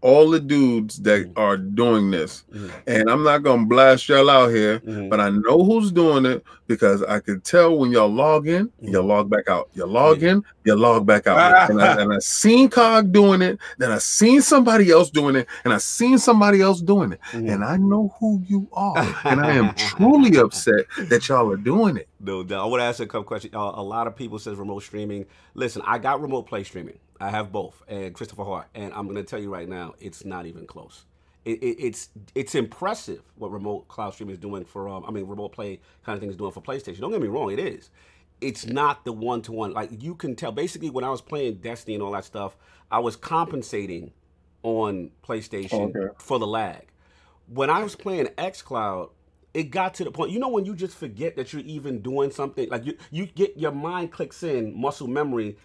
all the dudes that Mhm. are doing this, Mhm. and I'm not gonna blast y'all out here, Mhm. but I know who's doing it because I could tell when y'all log in, you Mhm. log back out. You log in, you log back out. and, I, and I seen Cog doing it, then I seen somebody else doing it, and I seen somebody else doing it, Mhm. and I know who you are, and I am truly upset that y'all are doing it. No doubt. I want to ask a couple questions. Uh, a lot of people says remote streaming. Listen, I got remote play streaming. I have both, and Christopher Hart. And I'm going to tell you right now, it's not even close. It, it, it's it's impressive what remote cloud streaming is doing for. Um, I mean, remote play kind of thing is doing for PlayStation. Don't get me wrong, it is. It's not the one to one. Like you can tell. Basically, when I was playing Destiny and all that stuff, I was compensating on PlayStation Okay. for the lag. When I was playing XCloud, it got to the point. You know when you just forget that you're even doing something. Like you, you get your mind clicks in muscle memory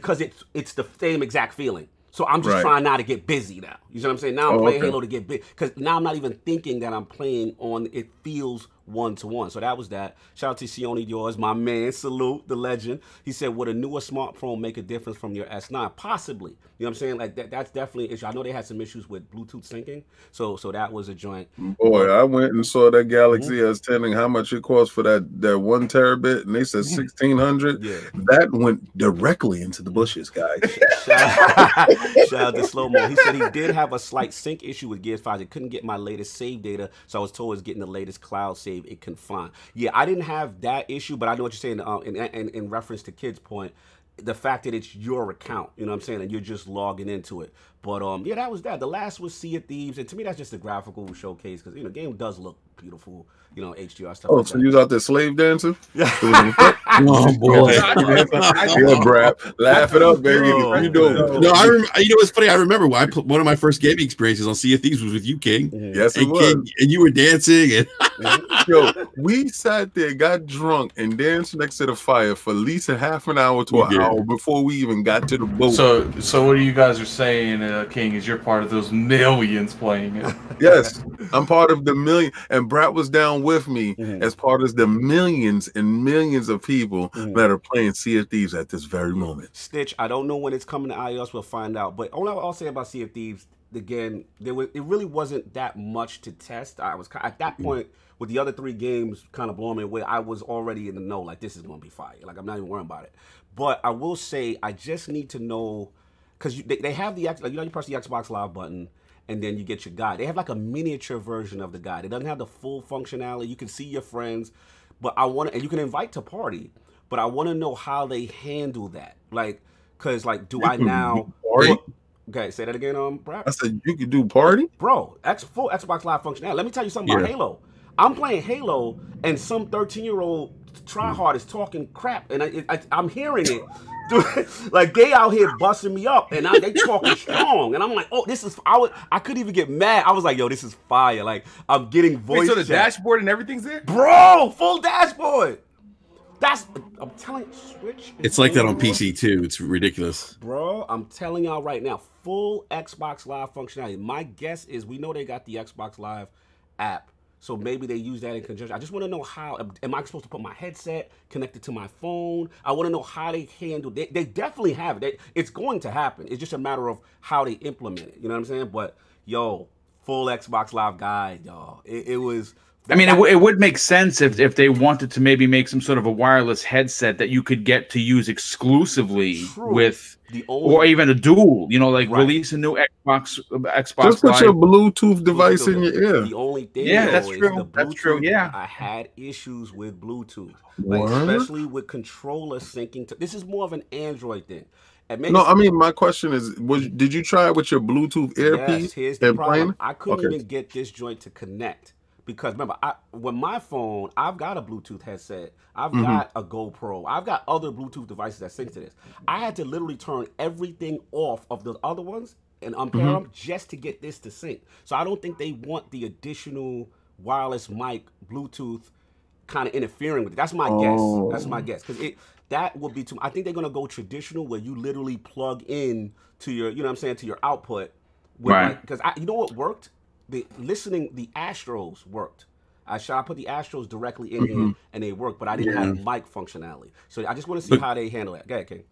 because it's it's the same exact feeling. So I'm just Right. trying now to get busy now. You see what I'm saying? Now I'm Oh, playing okay. Halo to get big because now I'm not even thinking that I'm playing on. It feels one to one. So that was that. Shout out to Sione yours, my man. Salute the legend. He said, "Would a newer smartphone make a difference from your S9? Possibly. You know what I'm saying? Like that. That's definitely an issue. I know they had some issues with Bluetooth syncing. So so that was a joint. Boy, I went and saw that Galaxy mm-hmm. S10 and how much it cost for that that one terabit, and they said sixteen hundred. Yeah. That went directly into the bushes, guys. Shout, shout out to Slow Mo. He said he did have a slight sync issue with Gears 5. It couldn't get my latest save data, so I was told it's getting the latest cloud save it can find. Yeah, I didn't have that issue, but I know what you're saying um, in, in, in reference to Kid's point. The fact that it's your account, you know what I'm saying, and you're just logging into it. But um, yeah, that was that. The last was Sea of Thieves, and to me, that's just a graphical showcase because you know, game does look beautiful, you know, HDR stuff. Oh, like so that. you was out there slave dancing? Yeah. Oh boy. yeah, Brad, laugh it up, baby. No, you doing? no. No, I rem- you know what's funny. I remember when I put one of my first gaming experiences on Sea of Thieves was with you, King, Yes, it and was. King, and you were dancing, and Yo, we sat there, got drunk, and danced next to the fire for at least a half an hour to an did. hour before we even got to the boat. So, so what are you guys are saying, uh, King, is you're part of those millions playing it. yes, I'm part of the million, and Brad was down with me Mhm. as part of the millions and millions of people Mhm. that are playing Sea of Thieves at this very moment. Stitch, I don't know when it's coming to iOS. We'll find out. But all I'll say about Sea of Thieves, again, there was it really wasn't that much to test. I was at that point with the other three games kind of blowing me away. I was already in the know, like this is going to be fire. Like I'm not even worrying about it. But I will say, I just need to know because they, they have the X- like you know you press the Xbox Live button. And then you get your guide. They have like a miniature version of the guide. It doesn't have the full functionality. You can see your friends, but I want to, and you can invite to party. But I want to know how they handle that. Like, cause like, do I now? Party? Okay, say that again, um, Brad. I said you can do party. Bro, X full Xbox Live functionality. Let me tell you something about Halo. I'm playing Halo, and some 13 year old tryhard is talking crap, and I, I, I'm hearing it. Dude, like they out here busting me up, and I, they talking strong, and I'm like, oh, this is. I would, I couldn't even get mad. I was like, yo, this is fire. Like I'm getting voice. Wait, so the chat. dashboard and everything's there? bro, full dashboard. That's I'm telling Switch. it's like that on PC too. It's ridiculous. Bro, I'm telling y'all right now, full Xbox Live functionality. My guess is we know they got the Xbox Live app, so maybe they use that in conjunction. I just want to know how. Am I supposed to put my headset connected to my phone? I want to know how they handle. They, they definitely have it. They, it's going to happen. It's just a matter of how they implement it. You know what I'm saying? But yo, full Xbox Live guide, y'all. It, it was. I mean, it, w- it would make sense if, if they wanted to maybe make some sort of a wireless headset that you could get to use exclusively True. with, the only or even a dual. You know, like Right. release a new Xbox uh, Xbox Just put your Bluetooth device in your ear. The only thing, Yeah, though, that's is true. the That's true, yeah. I had issues with Bluetooth, like especially with controller syncing. To, this is more of an Android thing. It makes, No, I mean my question is: Was did you try it with your Bluetooth earpiece yes, here's the and problem. playing? I couldn't Okay. even get this joint to connect because remember, I when my phone, I've got a Bluetooth headset, I've Mm-hmm. got a GoPro, I've got other Bluetooth devices that sync to this. I had to literally turn everything off of the other ones and unpair Mm-hmm. them just to get this to sync. So I don't think they want the additional wireless mic Bluetooth kind of interfering with it. That's my guess. That's my guess because it that would be too. I think they're gonna go traditional where you literally plug in to your, you know, what I'm saying, to your output. Right. Because I, you know what worked? The listening, the Astros worked. I shot, I put the Astros directly in here and they worked, but I didn't have mic functionality. So I just want to see But- how they handle it. Go ahead, King.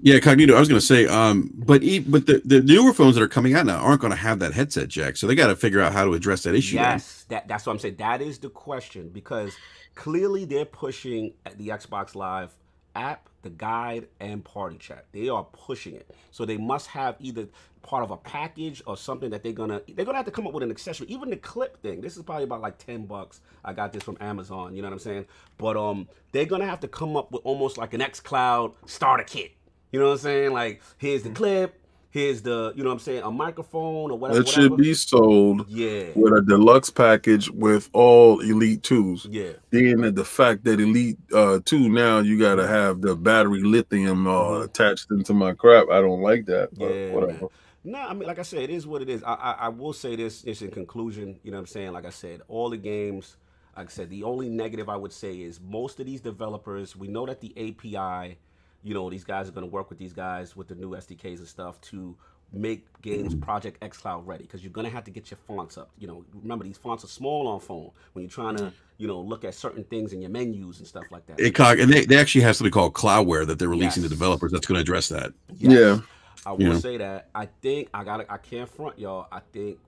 Yeah, Cognito. I was going to say, um, but e- but the, the newer phones that are coming out now aren't going to have that headset jack, so they got to figure out how to address that issue. then. Yes, that, that's what I'm saying. That is the question because clearly they're pushing the Xbox Live app, the guide, and party chat. They are pushing it. So they must have either part of a package or something that they're gonna they're gonna have to come up with an accessory. Even the clip thing. This is probably about like ten bucks. I got this from Amazon. You know what I'm saying? But um, they're gonna have to come up with almost like an X Cloud starter kit. You know what I'm saying? Like here's the clip. Here's the you know what I'm saying a microphone or whatever. It should whatever. be sold Yeah. with a deluxe package with all Elite twos. Yeah. Being that the fact that Elite uh two now you gotta have the battery lithium uh, Mhm. attached into my crap. I don't like that. But Yeah, whatever. man. No, I mean, like I said, it is what it is. I, I, I will say this, just in conclusion. You know what I'm saying? Like I said, all the games. Like I said, the only negative I would say is most of these developers. We know that the API, you know, these guys are going to work with these guys with the new SDKs and stuff to make games Project X Cloud ready because you're going to have to get your fonts up. You know, remember these fonts are small on phone when you're trying to, you know, look at certain things in your menus and stuff like that. It and they, they actually have something called Cloudware that they're releasing Yes. to developers that's going to address that. Yes. Yeah. I will Yeah. say that I think I got I can't front y'all. I think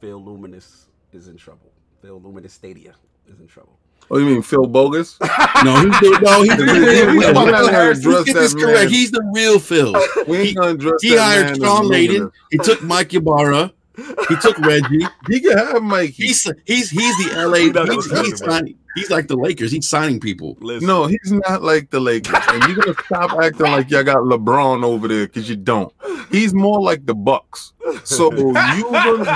Phil Dominus is in trouble. Phil Dominus Stadia is in trouble. Oh, you mean Phil Bogus? No, he's the, no, he's the We- real we- we Phil. gotta Let's address get this that correct. He's the real Phil. We ain't gonna address He that hired man Shawn as Layden. He took Mike Ybarra. He took Reggie. He can have Mikey. He's he's he's the LA. He's, he's, signing, he's like the Lakers. He's signing people. Listen, No, he's not like the Lakers. And you're gonna stop acting like y'all got LeBron over there because you don't. He's more like the Bucks. So you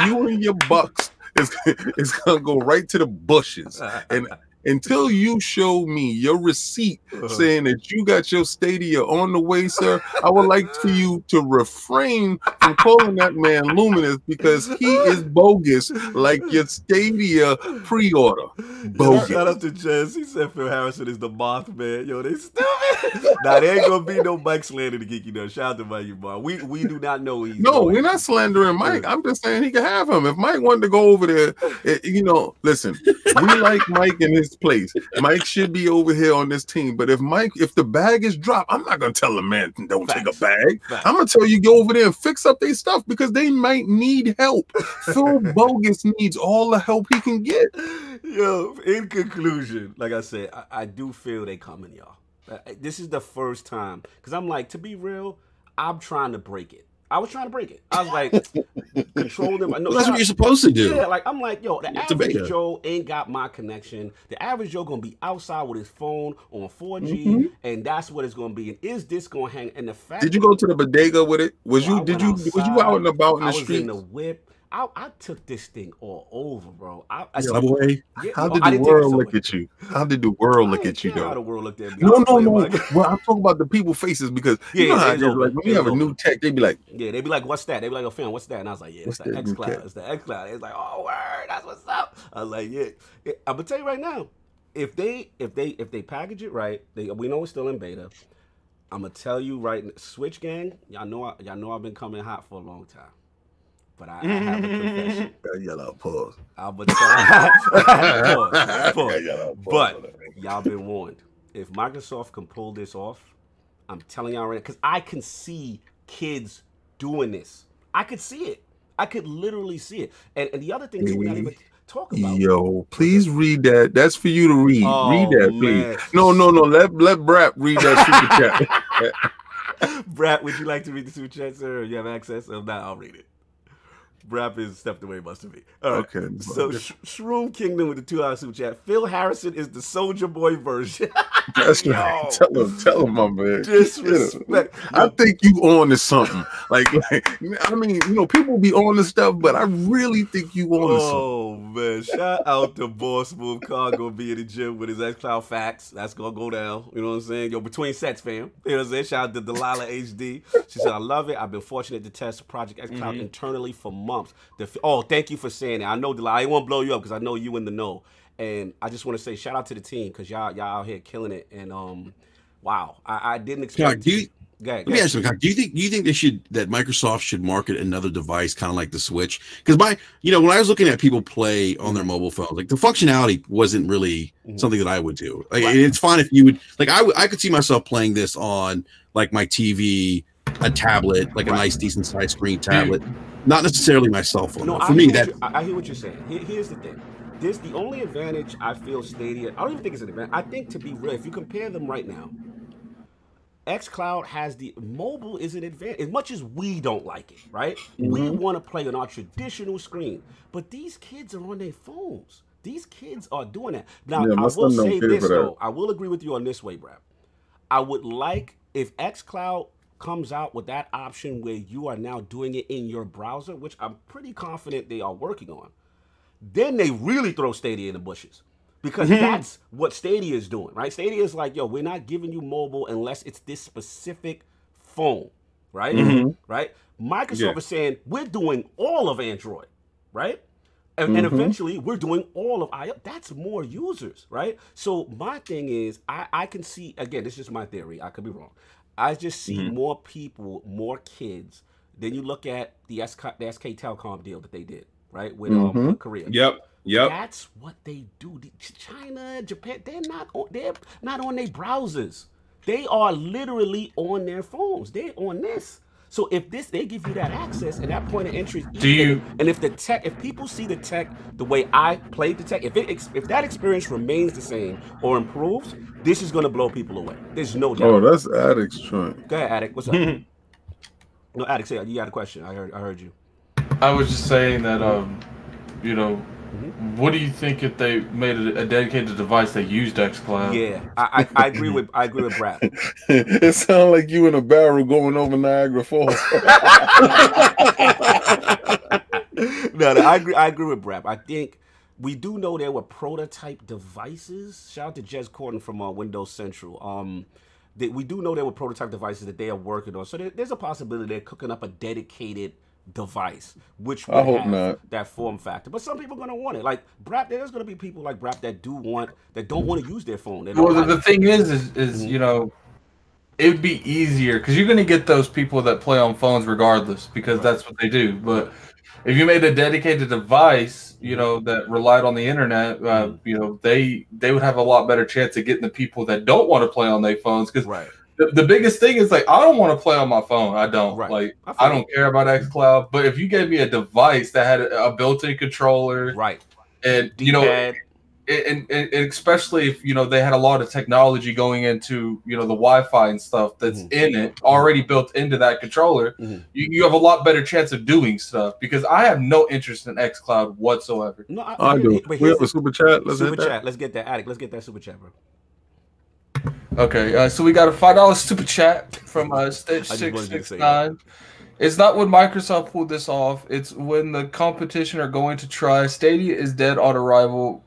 you and your Bucks is is gonna go right to the bushes. And until you show me your receipt Uh-huh. saying that you got your stadia on the way, sir, I would like for you to refrain from calling that man Dominus because he is bogus, like your stadia pre-order. Bogus. Shout out to Jess. He said Phil Harrison is the Mothman. Yo, they stupid. nah, there ain't gonna be no Mike slander to Geeky though. Shout out to Mike Bar. We we do not know he's No, going. we're not slandering Mike. I'm just saying he can have him. If Mike wanted to go over there, eh, you know, listen, we like Mike and his place. Mike should be over here on this team. But if Mike, if the bag is dropped, I'm not gonna tell a man don't take a bag. Facts. I'm gonna tell you go over there and fix up their stuff because they might need help. Phil Bogus needs all the help he can get. Yo, in conclusion, like I said, I, I do feel they coming, y'all. Uh, This is the first time because I'm like, to be real, I'm trying to break it. I was trying to break it. I was like, control them. I know Well, that's what you're supposed to do. Yeah, like I'm like, yo, the It's average. Joe ain't got my connection. The average Joe gonna be outside with his phone on 4G, Mm-hmm. and that's what it's gonna be. And is this gonna hang? And the fact Did you go to the bodega with it? Was Well, you did you was you out and about in I the was street? in the whip. I, I took this thing all over, bro. I, I Subway. Yeah, How oh, did I the world look at you? How did the world look at you care How though? the world looked at me. No, no, no. Well, I'm talking about the people faces because you Yeah, know how it is. Like when you have a new tech, they be like, Yeah, they'd be like, "What's that?" They'd be like, "Oh, fam, what's that?" And I was like, "Yeah, it's the that X Cloud. It's the X Cloud." It's like, "Oh, word, that's what's up." I was like, "Yeah." Yeah, I'm gonna tell you right now, if they if they if they package it right, they we know it's still in beta. I'm gonna tell you right, Switch Gang, y'all know I, y'all know I've been coming hot for a long time, but I, I have a confession. "Got yellow pause." I'm tell pause, pause. yellow pause But y'all been warned. If Microsoft can pull this off, I'm telling y'all right now, because I can see kids doing this. I could see it. I could literally see it. And, and the other thing too, we're not even talking about. Yo, please read that. That's for you to read. Oh, read that, please. No, no, no. Let let Brap read that super chat. Brad, would you like to read the super chat, sir? You have access? If not, I'll read it. Brad is stepped away, must have been. All right. Okay. So Sh- Shroom Kingdom with the two hour super chat. Phil Harrison is the Soldier Boy version. That's right. Tell him, tell him, my man. Disrespect. I think you on to something. Like, like, I mean, you know, people be on to stuff, but I really think you on to something. Oh man! Shout out to Boss Move Car gonna be in the gym with his X Cloud facts. That's gonna go down. You know what I'm saying? Yo, between sets, fam. You know what I'm saying? Shout out to Delilah HD. She said, "I love it. I've been fortunate to test Project X Cloud mm-hmm. internally for months." The, oh, thank you for saying that. I know Delilah. I to blow you up because I know you in the know. And I just want to say shout out to the team because y'all y'all out here killing it. And um, wow, I, I didn't expect. You- Go ahead, Let me ask you, do you think do you think they should that Microsoft should market another device kind of like the Switch? Because my you know when I was looking at people play on their mobile phones, like the functionality wasn't really Mhm. something that I would do. Like Right. it's fine if you would like I I could see myself playing this on like my TV, a tablet, like a nice decent size screen tablet, not necessarily my cell phone. No, though. I For me, that you- I, I hear what you're saying. Here- here's the thing. This the only advantage I feel Stadia. I don't even think it's an advantage. I think to be real, if you compare them right now, xCloud has the mobile is an advantage as much as we don't like it, right? We want to play on our traditional screen, but these kids are on their phones. These kids are doing that. Now, Yeah, I will say this though. I will agree with you on this way, Brad. I would like if xCloud comes out with that option where you are now doing it in your browser, which I'm pretty confident they are working on. Then they really throw Stadia in the bushes. Because mm-hmm. that's what Stadia is doing, right? Stadia is like, yo, we're not giving you mobile unless it's this specific phone, right? Mm-hmm. Right? Microsoft Yeah. is saying we're doing all of Android, right? And, and mm-hmm. eventually we're doing all of iOS. That's more users, right? So my thing is, I, I can see again. This is just my theory. I could be wrong. I just see more people, more kids. Then you look at the SK, the SK Telecom deal that they did, right, with um, Korea. Yep. Yep. That's what they do. China, Japan, they're not on they're not on their browsers. They are literally on their phones. They're on this. So if this they give you that access and that point of entry, is Do you- and, and if the tech, if people see the tech the way I played the tech, if it if that experience remains the same or improves, this is gonna blow people away. There's no doubt. Oh, that's Addict's joint. Go ahead, Addict. What's up? no, Addict, say you got a question. I heard I heard you. I was just saying that, um, you know, Mm-hmm. what do you think if they made a, a dedicated device that used XCloud? Yeah, I, I, I agree with I agree with Brad. it sounds like you in a barrel going over Niagara Falls. no, no, I agree. I agree with Brad. I think we do know there were prototype devices. Shout out to Jez Corden from uh, Windows Central. Um, that we do know there were prototype devices that they are working on. So there, there's a possibility they're cooking up a dedicated device, which would I hope have not. that form factor. But some people are gonna want it. Like Brad, there's gonna be people like Brad that do want that don't want to use their phone. Well, the, the thing is, is, is you know, it would be easier because you're going to get those people that play on phones regardless because that's what they do. But if you made a dedicated device, you know, that relied on the internet, uh, Mhm. you know, they they would have a lot better chance of getting the people that don't want to play on their phones because right. The, the biggest thing is like I don't want to play on my phone. I don't Right. like. I I don't care about XCloud. But if you gave me a device that had a, a built-in controller Right. and you know and, and, and especially if you know they had a lot of technology going into you know the Wi-Fi and stuff that's Mhm. in it already built into that controller, Mhm. you, you have a lot better chance of doing stuff because I have no interest in XCloud whatsoever. No, I, I do. But We have a super chat. Let's super hit that. Let's get that addict. Let's get that super chat, bro. Okay, uh, so we got a five dollar super chat from uh, Stitch I just six wanted you to six say nine. It's not when Microsoft pulled this off. It's when the competition are going to try. Stadia is dead on arrival.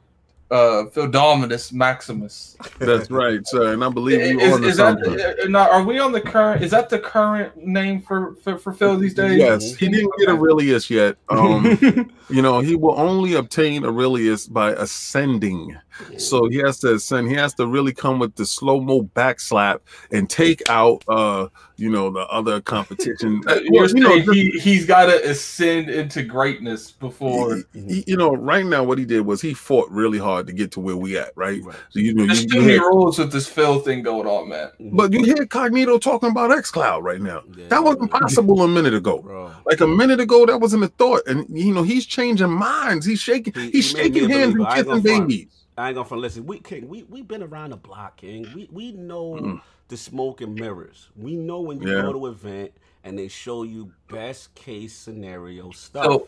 Uh, Phildominus Maximus. That's right, sir. And I believe you Is, on to is that something. uh, now, are we on the current? Is that the current name for for, for Phil these days? Yes, he didn't get Aurelius yet. Um, you know, he will only obtain Aurelius by ascending. So he has to ascend. He has to really come with the slow mo backslap and take out, uh, you know, the other competition. Uh, you know, he he's got to ascend into greatness before. he- you know, right now what he did was he fought really hard to get to where we at, right? Right. So you know, There's you, too many rules with this Phil thing going on, man. but you hear Cognito talking about X Cloud right now. Yeah. That wasn't possible a minute ago. bro. Like a minute ago, that wasn't a thought, and you know he's changing minds. He's shaking, He- he's he made me shaking hands and kissing babies. I ain't gonna. Listen, we King, we we been around the block, King. We we know Mm. the smoke and mirrors. We know when you Yeah. go to an event and they show you best case scenario stuff. So,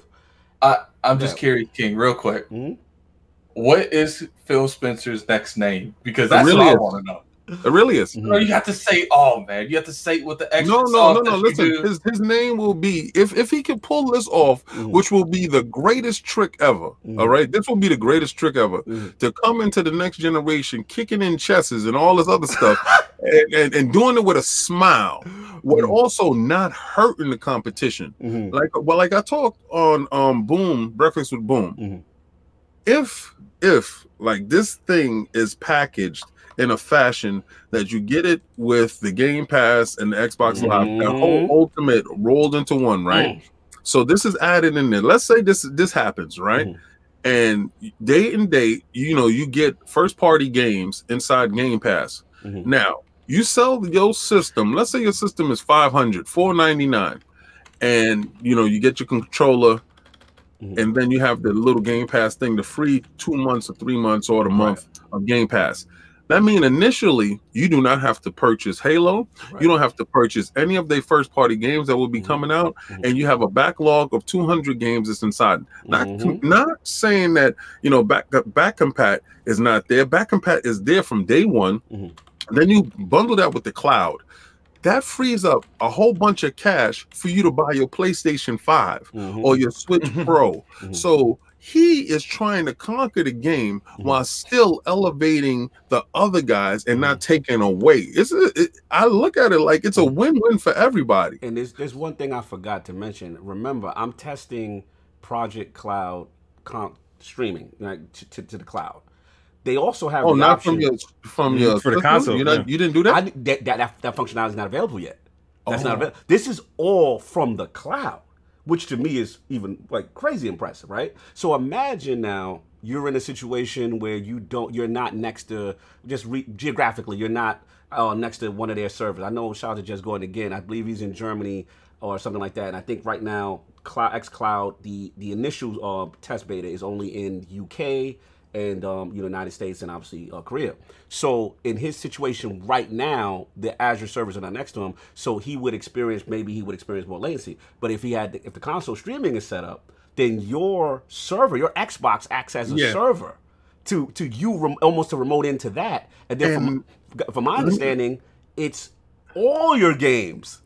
I I'm just Yeah. curious, King, real quick. Mhm. What is Phil Spencer's next name? Because that's what I Aurelius. want to know. Aurelius. Mhm. No, you have to say all, man. You have to say what the extra No, no, no, no. Listen, do. his, his name will be if if he can pull this off, Mhm. which will be the greatest trick ever. Mhm. all right, this will be the greatest trick ever Mhm. to come into the next generation, kicking in chesses and all this other stuff, and, and, and doing it with a smile, but Mhm. also not hurting the competition. Mhm. Like well, like I talked on um Boom Breakfast with Boom. Mhm. If if like this thing is packaged in a fashion that you get it with the Game Pass and the Xbox Live, that whole ultimate rolled into one, right? Mm. So this is added in there. Let's say this this happens, right? Mhm. And day and date, you know, you get first party games inside Game Pass. Mhm. Now, you sell your system. Let's say your system is 500, 499. And you know, you get your controller Mhm. and then you have the little Game Pass thing, the free 2 months or 3 months or the month of Game Pass. That means initially you do not have to purchase Halo. Right. You don't have to purchase any of their first party games that will be Mhm. coming out, Mhm. and you have a backlog of 200 games that's inside. Not Mhm. not saying that you know back back compat is not there. Back compat is there from day one. Mhm. Then you bundle that with the cloud. That frees up a whole bunch of cash for you to buy your PlayStation 5 Mhm. or your Switch Pro. Mhm. So he is trying to conquer the game Mhm. while still elevating the other guys and not Mm-hmm. taking away. It's a, it, I look at it like it's a Mm-hmm. win-win for everybody. And there's there's one thing I forgot to mention. Remember, I'm testing Project Cloud com- streaming like, to, to, to the cloud. They also have Oh, the not option. from your from Mm, your for the console, You, yeah. you didn't do that. I, that, that that that functionality is not available yet. That's not Oh. available. This is all from the cloud, which to me is even like crazy impressive, right? So imagine now you're in a situation where you don't, you're not next to just re, geographically, you're not uh, next to one of their servers. I know to just going again. I believe he's in Germany or something like that. And I think right now, Cloud X Cloud, the the initial uh, test beta is only in UK and um, you know, United States and obviously uh, Korea. So in his situation right now, the Azure servers are not next to him, so he would experience maybe he would experience more latency. But if he had if the console streaming is set up, then your server, your Xbox acts as a Yeah. server to to you rem- almost to remote into that. And then from, from my understanding, it's all your games,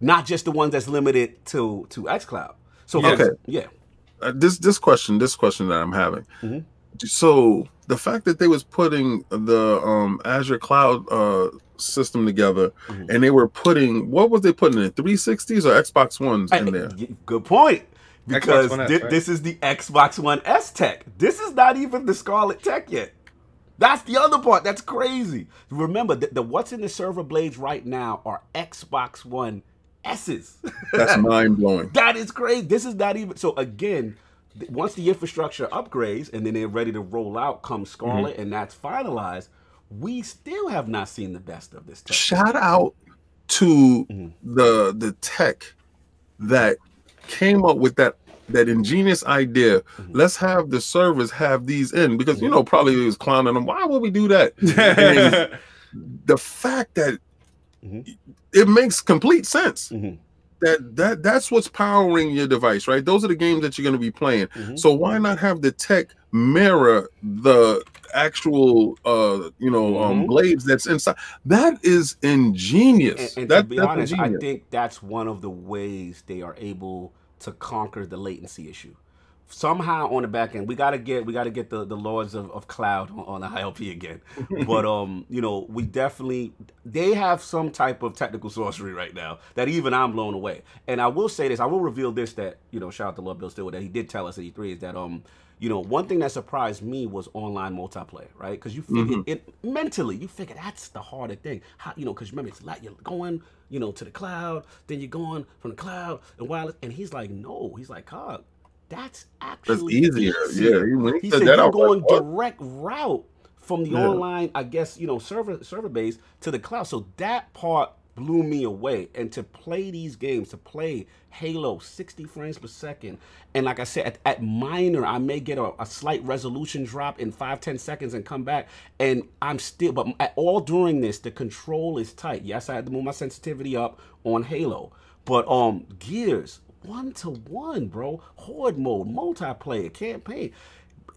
not just the ones that's limited to to XCloud. So Yeah. Okay. yeah. uh, this this question this question that i'm having Mhm. So the fact that they was putting the um azure cloud uh system together Mhm. and they were putting what was they putting in 360s or xbox ones in there Good point. Because One S, thi- right? this is the Xbox One S tech. This is not even the Scarlett tech yet. That's the other part. That's crazy. Remember, the, the what's in the server blades right now are Xbox One S's. that's mind-blowing that is crazy. This is not even so. Again, th- once the infrastructure upgrades and then they're ready to roll out, come Scarlett, Mm-hmm. and that's finalized. We still have not seen the best of this tech. shout out to Mhm. the the tech that came up with that that ingenious idea Mhm. let's have the servers have these in because you know probably he was clowning them why would we do that the fact that Mhm. it makes complete sense Mhm. That that that's what's powering your device right those are the games that you're going to be playing Mhm. so why not have the tech mirror the actual uh you know um Mhm. blades that's inside that is ingenious And, and that, to be honest, I think that's one of the ways they are able to conquer the latency issue. Somehow on the back end, we gotta get we gotta get the, the lords of, of cloud on, on ILP again. but um, you know, we definitely they have some type of technical sorcery right now that even I'm blown away. And I will say this, I will reveal this that you know, shout out to Lord Bill Stewart that he did tell us at E3 is that um, you know, one thing that surprised me was online multiplayer, right? Because you figure it mentally, you figure that's the harder thing. How you know? Because remember, it's like you're going, you know, to the cloud, then you're going from the cloud and wireless. And he's like, no, he's like, Cog, that's actually easier. Yeah, he- he said you're was like, going direct route from the Yeah. online, I guess, you know, server server base to the cloud. So that part blew me away. And to play these games, to play Halo 60 frames per second, and like I said, at, at minor, I may get a, a slight resolution drop in five, 10 seconds and come back. And I'm still, but at all during this, the control is tight. Yes, I had to move my sensitivity up on Halo. But um Gears, one to one, bro. Horde mode, multiplayer, campaign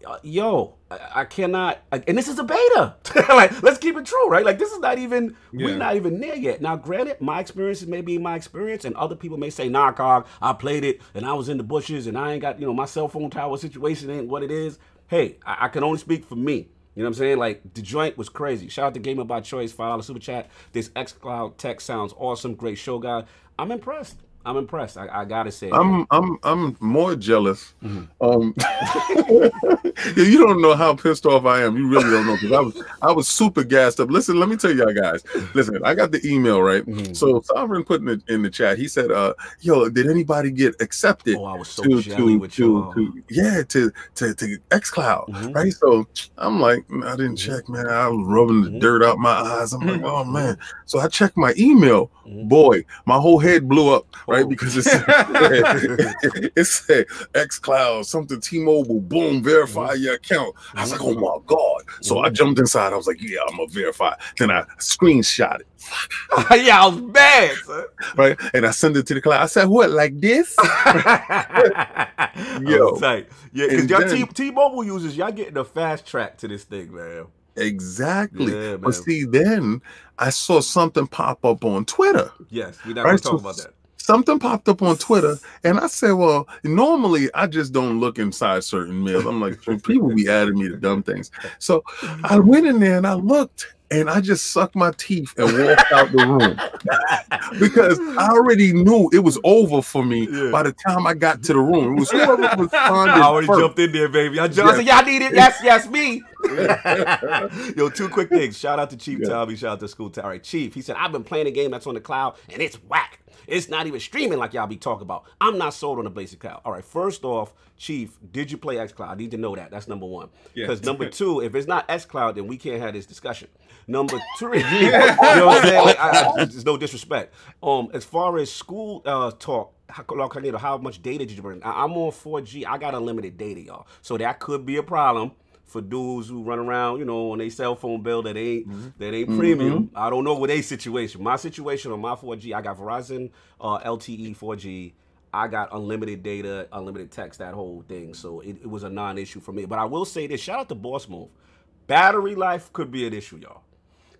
uh, yo, I, I cannot. And this is a beta. like, let's keep it true, right? Like, this is not even. Yeah. We're not even there yet. Now, granted, my experiences may be my experience, and other people may say, "Nah, cog, I played it, and I was in the bushes, and I ain't got, you know, my cell phone tower situation ain't what it is." Hey, I, I can only speak for me. You know what I'm saying? Like the joint was crazy. Shout out to Gamer by Choice, five dollar super chat. This XCloud tech sounds awesome. Great show, guy. I'm impressed. I'm impressed. I, I gotta say. I'm I'm I'm more jealous. Mhm. Um, you don't know how pissed off I am. You really don't know because I was I was super gassed up. Listen, let me tell y'all guys. Listen, I got the email right. Mhm. So Sovereign put in the, in the chat. He said, "Uh, yo, did anybody get accepted Oh, I was so to jelly to with to, y'all. to yeah to to to XCloud?" Mhm. Right. So I'm like, "Mm, I didn't Mhm. check, man. I was rubbing the Mhm. dirt out my eyes. I'm like, oh man. So I checked my email. Boy, my whole head blew up right? Because it's it's a X Cloud, something T-Mobile, boom, verify Mm-hmm. your account. I was like, oh my god! So I jumped inside. I was like, yeah, I'm gonna verify. Then I screenshot it, yeah, I was bad. Son. right? And I sent it to the cloud. I said, what, like this? Yo, tight. Yeah, because y'all then- T T-Mobile users, y'all getting a fast track to this thing, man. Exactly. Yeah, but see, then I saw something pop up on Twitter. Yes, we're not Right, gonna talk so- about that. Something popped up on Twitter, and I said, "Well, normally I just don't look inside certain mails. I'm like, people be adding me to dumb things." So I went in there and I looked, and I just sucked my teeth and walked out the room because I already knew it was over for me Yeah. by the time I got to the room. It was whoever responded I already first. jumped in there, baby. I, jumped, I said, y'all need it. Yes, yes, me. Yo, two quick things. Shout out to Chief Yeah. Tommy. Shout out to School right, Chief. He said, I've been playing a game that's on the cloud and it's whack. It's not even streaming like y'all be talking about. I'm not sold on the basic cloud. All right, first off, Chief, did you play X Cloud? I need to know that. That's number one. Yeah. Because number two, if it's not X Cloud, then we can't have this discussion. Number three, you know what I'm saying? Like, I, I, there's no disrespect. Um, as far as school uh, talk, how, how much data did you bring? I, I'm on 4G. I got unlimited data, y'all. So that could be a problem for dudes who run around, you know, on their cell phone bill that ain't that ain't premium. I don't know what a situation. My situation on my 4G, I got Verizon uh, LTE 4G. I got unlimited data, unlimited text, that whole thing. So it, it was a non-issue for me. But I will say this: shout out to Boss Move. Battery life could be an issue, y'all.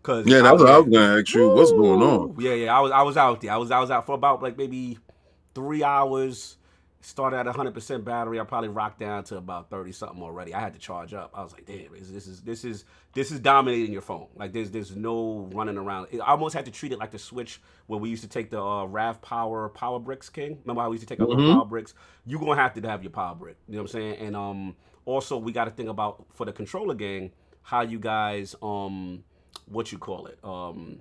Cause Yeah, that's what I was gonna ask you. What's going on? yeah, yeah. I was I was out there. I was I was out for about like maybe three hours. Started at 100 percent battery. I probably rocked down to about 30 something already. I had to charge up. I was like, damn, this is this is this is dominating your phone. Like there's there's no running around. I almost had to treat it like the Switch where we used to take the uh, RAVPower Power Bricks King. Remember how we used to take our little Mhm. Power Bricks? You're gonna have to have your Power Brick. You know what I'm saying? And um also we got to think about for the controller gang how you guys um what you call it um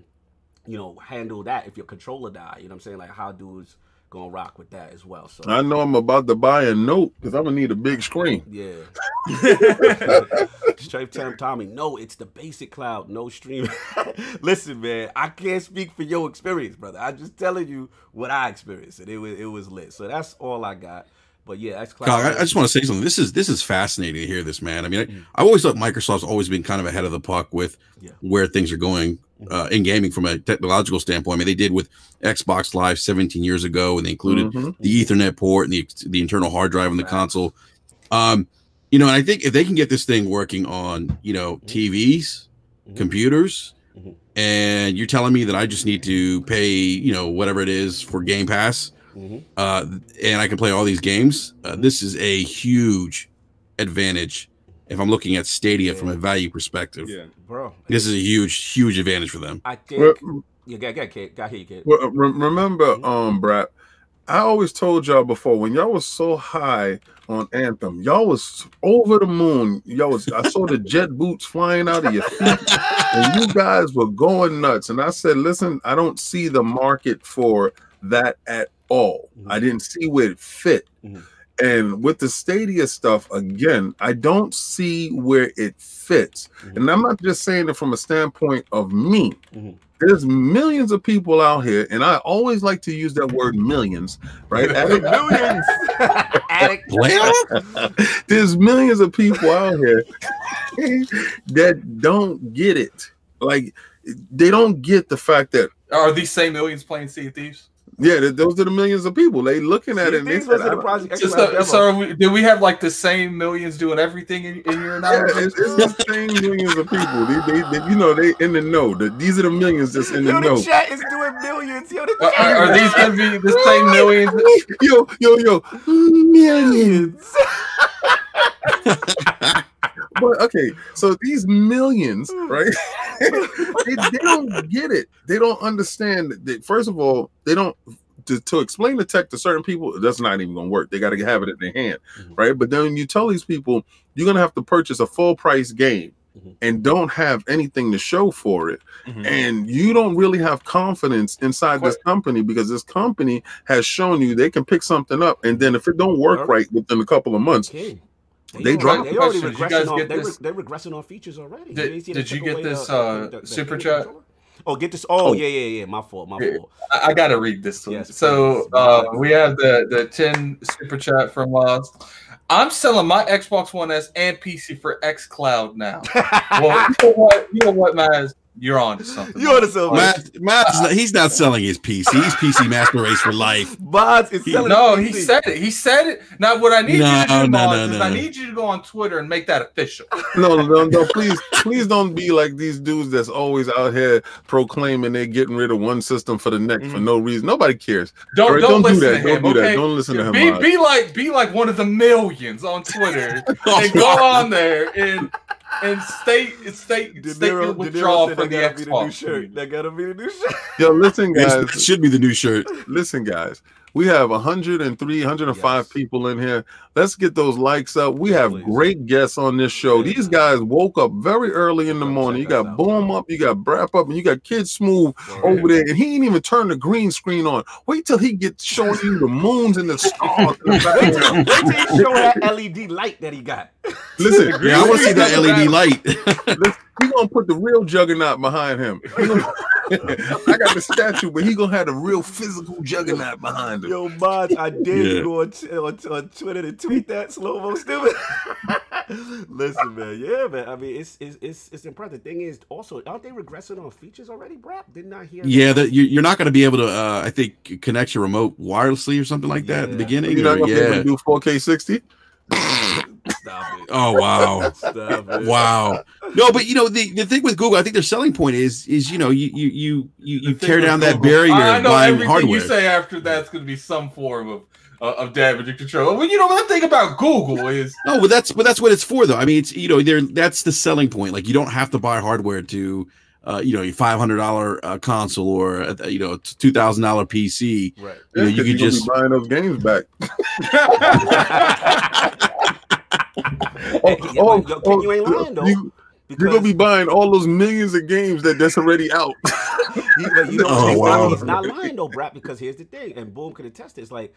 you know, handle that if your controller die. You know what I'm saying? Like how dudes gonna rock with that as well. So I know I'm about to buy a note because I'm gonna need a big screen. yeah. Straight tell Tommy, no, it's the basic cloud, no stream. Listen, man, I can't speak for your experience, brother. I'm just telling you what I experienced, and it was it was lit. So that's all I got. But yeah, X Cloud. I, I just want to say something. This is this is fascinating to hear this, man. I mean, I, I've always thought Microsoft's always been kind of ahead of the puck with Yeah. where things are going uh, in gaming from a technological standpoint. I mean, they did with Xbox Live 17 years ago, and they included Mhm. the Ethernet port and the the internal hard drive in the Facts. console. Um, you know, and I think if they can get this thing working on, you know, TVs, Mhm. computers, Mhm. and you're telling me that I just need to pay, you know, whatever it is for Game Pass, Mhm. uh, and I can play all these games. Uh, this is a huge advantage if I'm looking at Stadia from a value perspective. Yeah. bro. This is a huge, huge advantage for them. I think. Well, Yeah, got got kid, got here, kid. Well, re- remember, um, Brad, I always told y'all before when y'all was so high on Anthem, y'all was over the moon. Y'all was I saw the jet boots flying out of your feet, and you guys were going nuts. And I said, listen, I don't see the market for that at all. I didn't see where it fit. Mhm. And with the Stadia stuff, again, I don't see where it fits. Mhm. And I'm not just saying it from a standpoint of me. Mhm. There's millions of people out here, and I always like to use that word millions, right? Addict- Millions. Addict. There's millions of people out here that don't get it. Like they don't get the fact that Are these same millions playing Sea of Thieves? Yeah, those are the millions of people. They looking at it and they These said, was I the don't- project. X Just Cloud the, demo. so are we, do we have like the same millions doing everything in, in your yeah, it's, it's the same millions of people. They, they, they, you know, they in the know. The, these are the millions that's in the Yo, know. the chat is doing millions. Yo, the chat Are, chat are- are these going to be the same millions? Yo, yo, yo, millions. But okay, so these millions, right? they, they don't get it. They don't understand that. First of all, they don't to, to explain the tech to certain people. That's not even going to work. They got to have it in their hand, Mhm. right? But then you tell these people you're going to have to purchase a full price game Mhm. and don't have anything to show for it, Mhm. and you don't really have confidence inside this company because this company has shown you they can pick something up, and then if it don't work right within a couple of months, King. They already- dropped They already questions. You regressing guys on. get They this- re, they're regressing on features already. Did- did you get this, the- uh, the- the super chat? controller? Oh, get this. Oh, Oh. yeah, yeah, yeah. My fault. My fault. I, I gotta read this one. Yes, so uh, we have the the ten super chat from us. I'm selling my Xbox One S and PC for X Cloud now. well, you know what? You know what, Maz? You're on to something. You're on to something. Matt, Matt's not, he's not selling his PC. He's PC Master Race for life. Mods is selling. No, his he said it. He said it. Now, what I need No, you to do, no, Maz, no, is no. I need you to go on Twitter and make that official. No, no, no, please, please don't be like these dudes that's always out here proclaiming they're getting rid of one system for the next for Mhm. no reason. Nobody cares. Don't All right, don't, don't do listen that. to him. Don't do that. okay? Don't listen to him, Be, be like be like one of the millions on Twitter and go on there and and state state De state Niro- your De withdrawal from the that gotta be the new shirt. That gotta be the new shirt. Yo, listen, guys. It should be the new shirt. Listen, guys. We have 103, 105 Yes. people in here. Let's get those likes up. We have Please. great guests on this show. Yeah. These guys woke up very early in the morning. You got. Boom up, you got Brap up, and you got Kid Smoove over there. And he ain't even turned the green screen on. Wait till he gets showing you the moons and the stars. in the Wait till, background. wait till he show that LED light that he got. Listen, Yeah, I want to see that LED light. He gonna put the real juggernaut behind him. I got the statue, but he gonna have the real physical juggernaut behind him. Yo, mods, I dare Yeah. you go on, t- on, on Twitter to tweet that slow mo stupid. Listen, man, yeah, man. I mean, it's it's it's, it's impressive. The thing is, also, aren't they regressing on features already, Brap? Didn't I hear? Yeah, that you, you're not going to be able to. Uh, I think connect your remote wirelessly or something like that at the beginning. You're not or- gonna be able yeah. to do 4K 60. Stop it. Oh wow. Stop it. Wow. No, but you know the, the thing with Google, I think their selling point is is you know you you you you, you tear with down that barrier I know buying everything hardware. you say after that's going to be some form of uh, of damage and control. Well, you know one thing about Google is No, but that's but that's what it's for though. I mean, it's you know there that's the selling point. Like you don't have to buy hardware to. Uh, you know, your five hundred dollar uh, console or uh, you know two thousand dollar PC. Right. You know, Yeah, you 'cause can just be buying those games back. Hey, yeah, but yo, King, you ain't lying though. You, because are gonna be buying all those millions of games that that's already out. he, you know, Oh, he's, wow. not, he's not lying though, Brap. Because here's the thing, and Boom could attest. It's like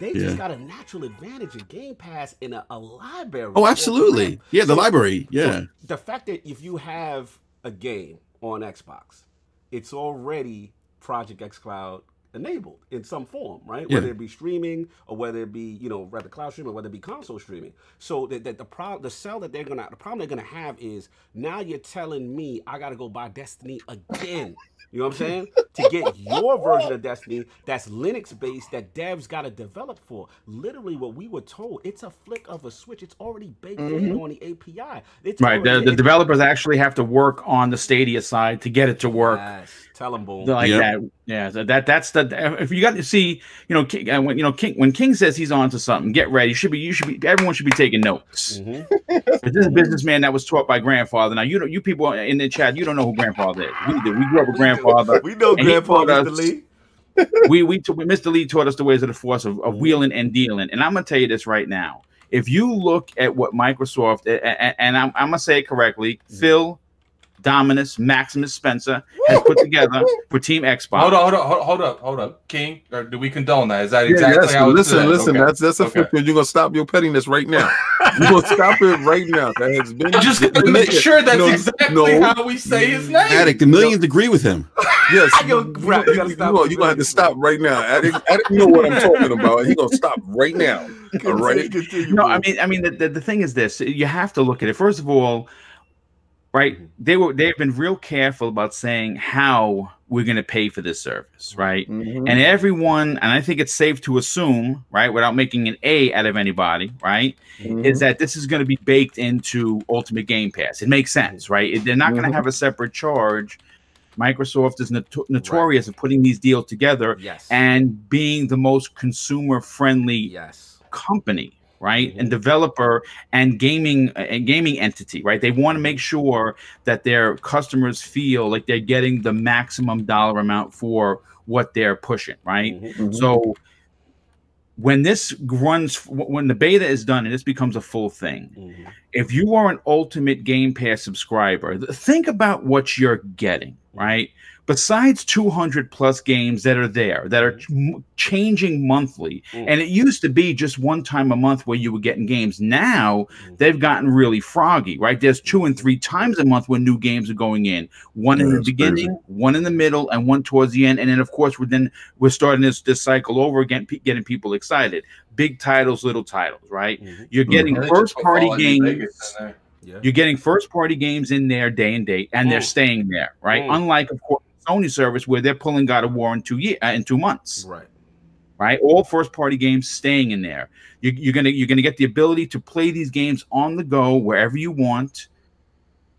they Yeah. just got a natural advantage in Game Pass in a, a library. oh, absolutely, yeah, the So- library, So yeah, the fact that if you have a game on Xbox, it's already Project xCloud enabled in some form, right? Yeah. Whether it be streaming or whether it be, you know, rather cloud streaming or whether it be console streaming. So that, that the problem the sell that they're gonna the problem they're gonna have is now you're telling me I gotta go buy Destiny again. You know what I'm saying? to get your version of Destiny that's Linux based that devs got to develop for. Literally, what we were told, it's a flick of a switch. It's already baked in mm-hmm. on the API. It's Right. The, the developers actually have to work on the Stadia side to get it to work Yes. Tell them, boom. like Yep. that. Yeah. So that that's the if you got to see, you know, King, uh, when you know King when King says he's on to something, get ready. You should be you should be everyone should be taking notes. Mhm. This is a businessman that was taught by grandfather. Now you don't you people in the chat, you don't know who grandfather is. We do. We grew up with grandfather. We know And he Grandpa taught Mr. Lee. we we t- Mr. Lee taught us the ways of the force of, of wheeling and dealing. And I'm gonna tell you this right now. If you look at what Microsoft a- a- and I'm, I'm gonna say it correctly, Phil Dominus Maximus Spencer has put together for Team Xbox. hold on, hold on, hold- hold up, hold up, King. Or do we condone that? Is that Yeah, exactly yes, how it's listen, said? listen. Okay. That's that's a Okay. You're gonna stop your pettiness right now. You're gonna stop it right now. That has been Just to make sure that's No, exactly no. how we say his name. Addict. The millions agree with him. Yes, you're you, you gotta you, stop gonna- you gonna have to stop right now. Addict, Addict, you know what I'm talking about. He gonna stop right now. All right. Continue, No, boom. I mean, I mean, the, the, the thing is this: you have to look at it. First of all, right? They were they've been real careful about saying how we're going to pay for this service, right? Mhm. And everyone, and I think it's safe to assume, right, without making an A out of anybody, right, Mhm. is that this is going to be baked into Ultimate Game Pass. It makes sense, right? They're not going to have a separate charge. Microsoft is noto- notorious of putting these deals together yes. and being the most consumer friendly yes. company right and Mhm. developer and gaming and gaming entity right they want to make sure that their customers feel like they're getting the maximum dollar amount for what they're pushing right Mhm. Mhm. so when this runs when the beta is done and this becomes a full thing Mhm. if you are an ultimate game pass subscriber think about what you're getting right besides 200 plus games that are there that are m- changing monthly Mm. and it used to be just one time a month where you were getting games now Mm. they've gotten really froggy right there's two and three times a month when new games are going in one in the beginning one in the middle and one towards the end and then of course we're then we're starting this this cycle over again getting people excited big titles little titles right Mhm. you're getting And they first party games Vegas in there. Yeah. you're getting first party games in there day and date, and they're Mm. staying there, right? Mm. Unlike, of course, Sony service where they're pulling God of War in two year uh, in two months, Right. right? All first party games staying in there. You, you're gonna you're gonna get the ability to play these games on the go wherever you want,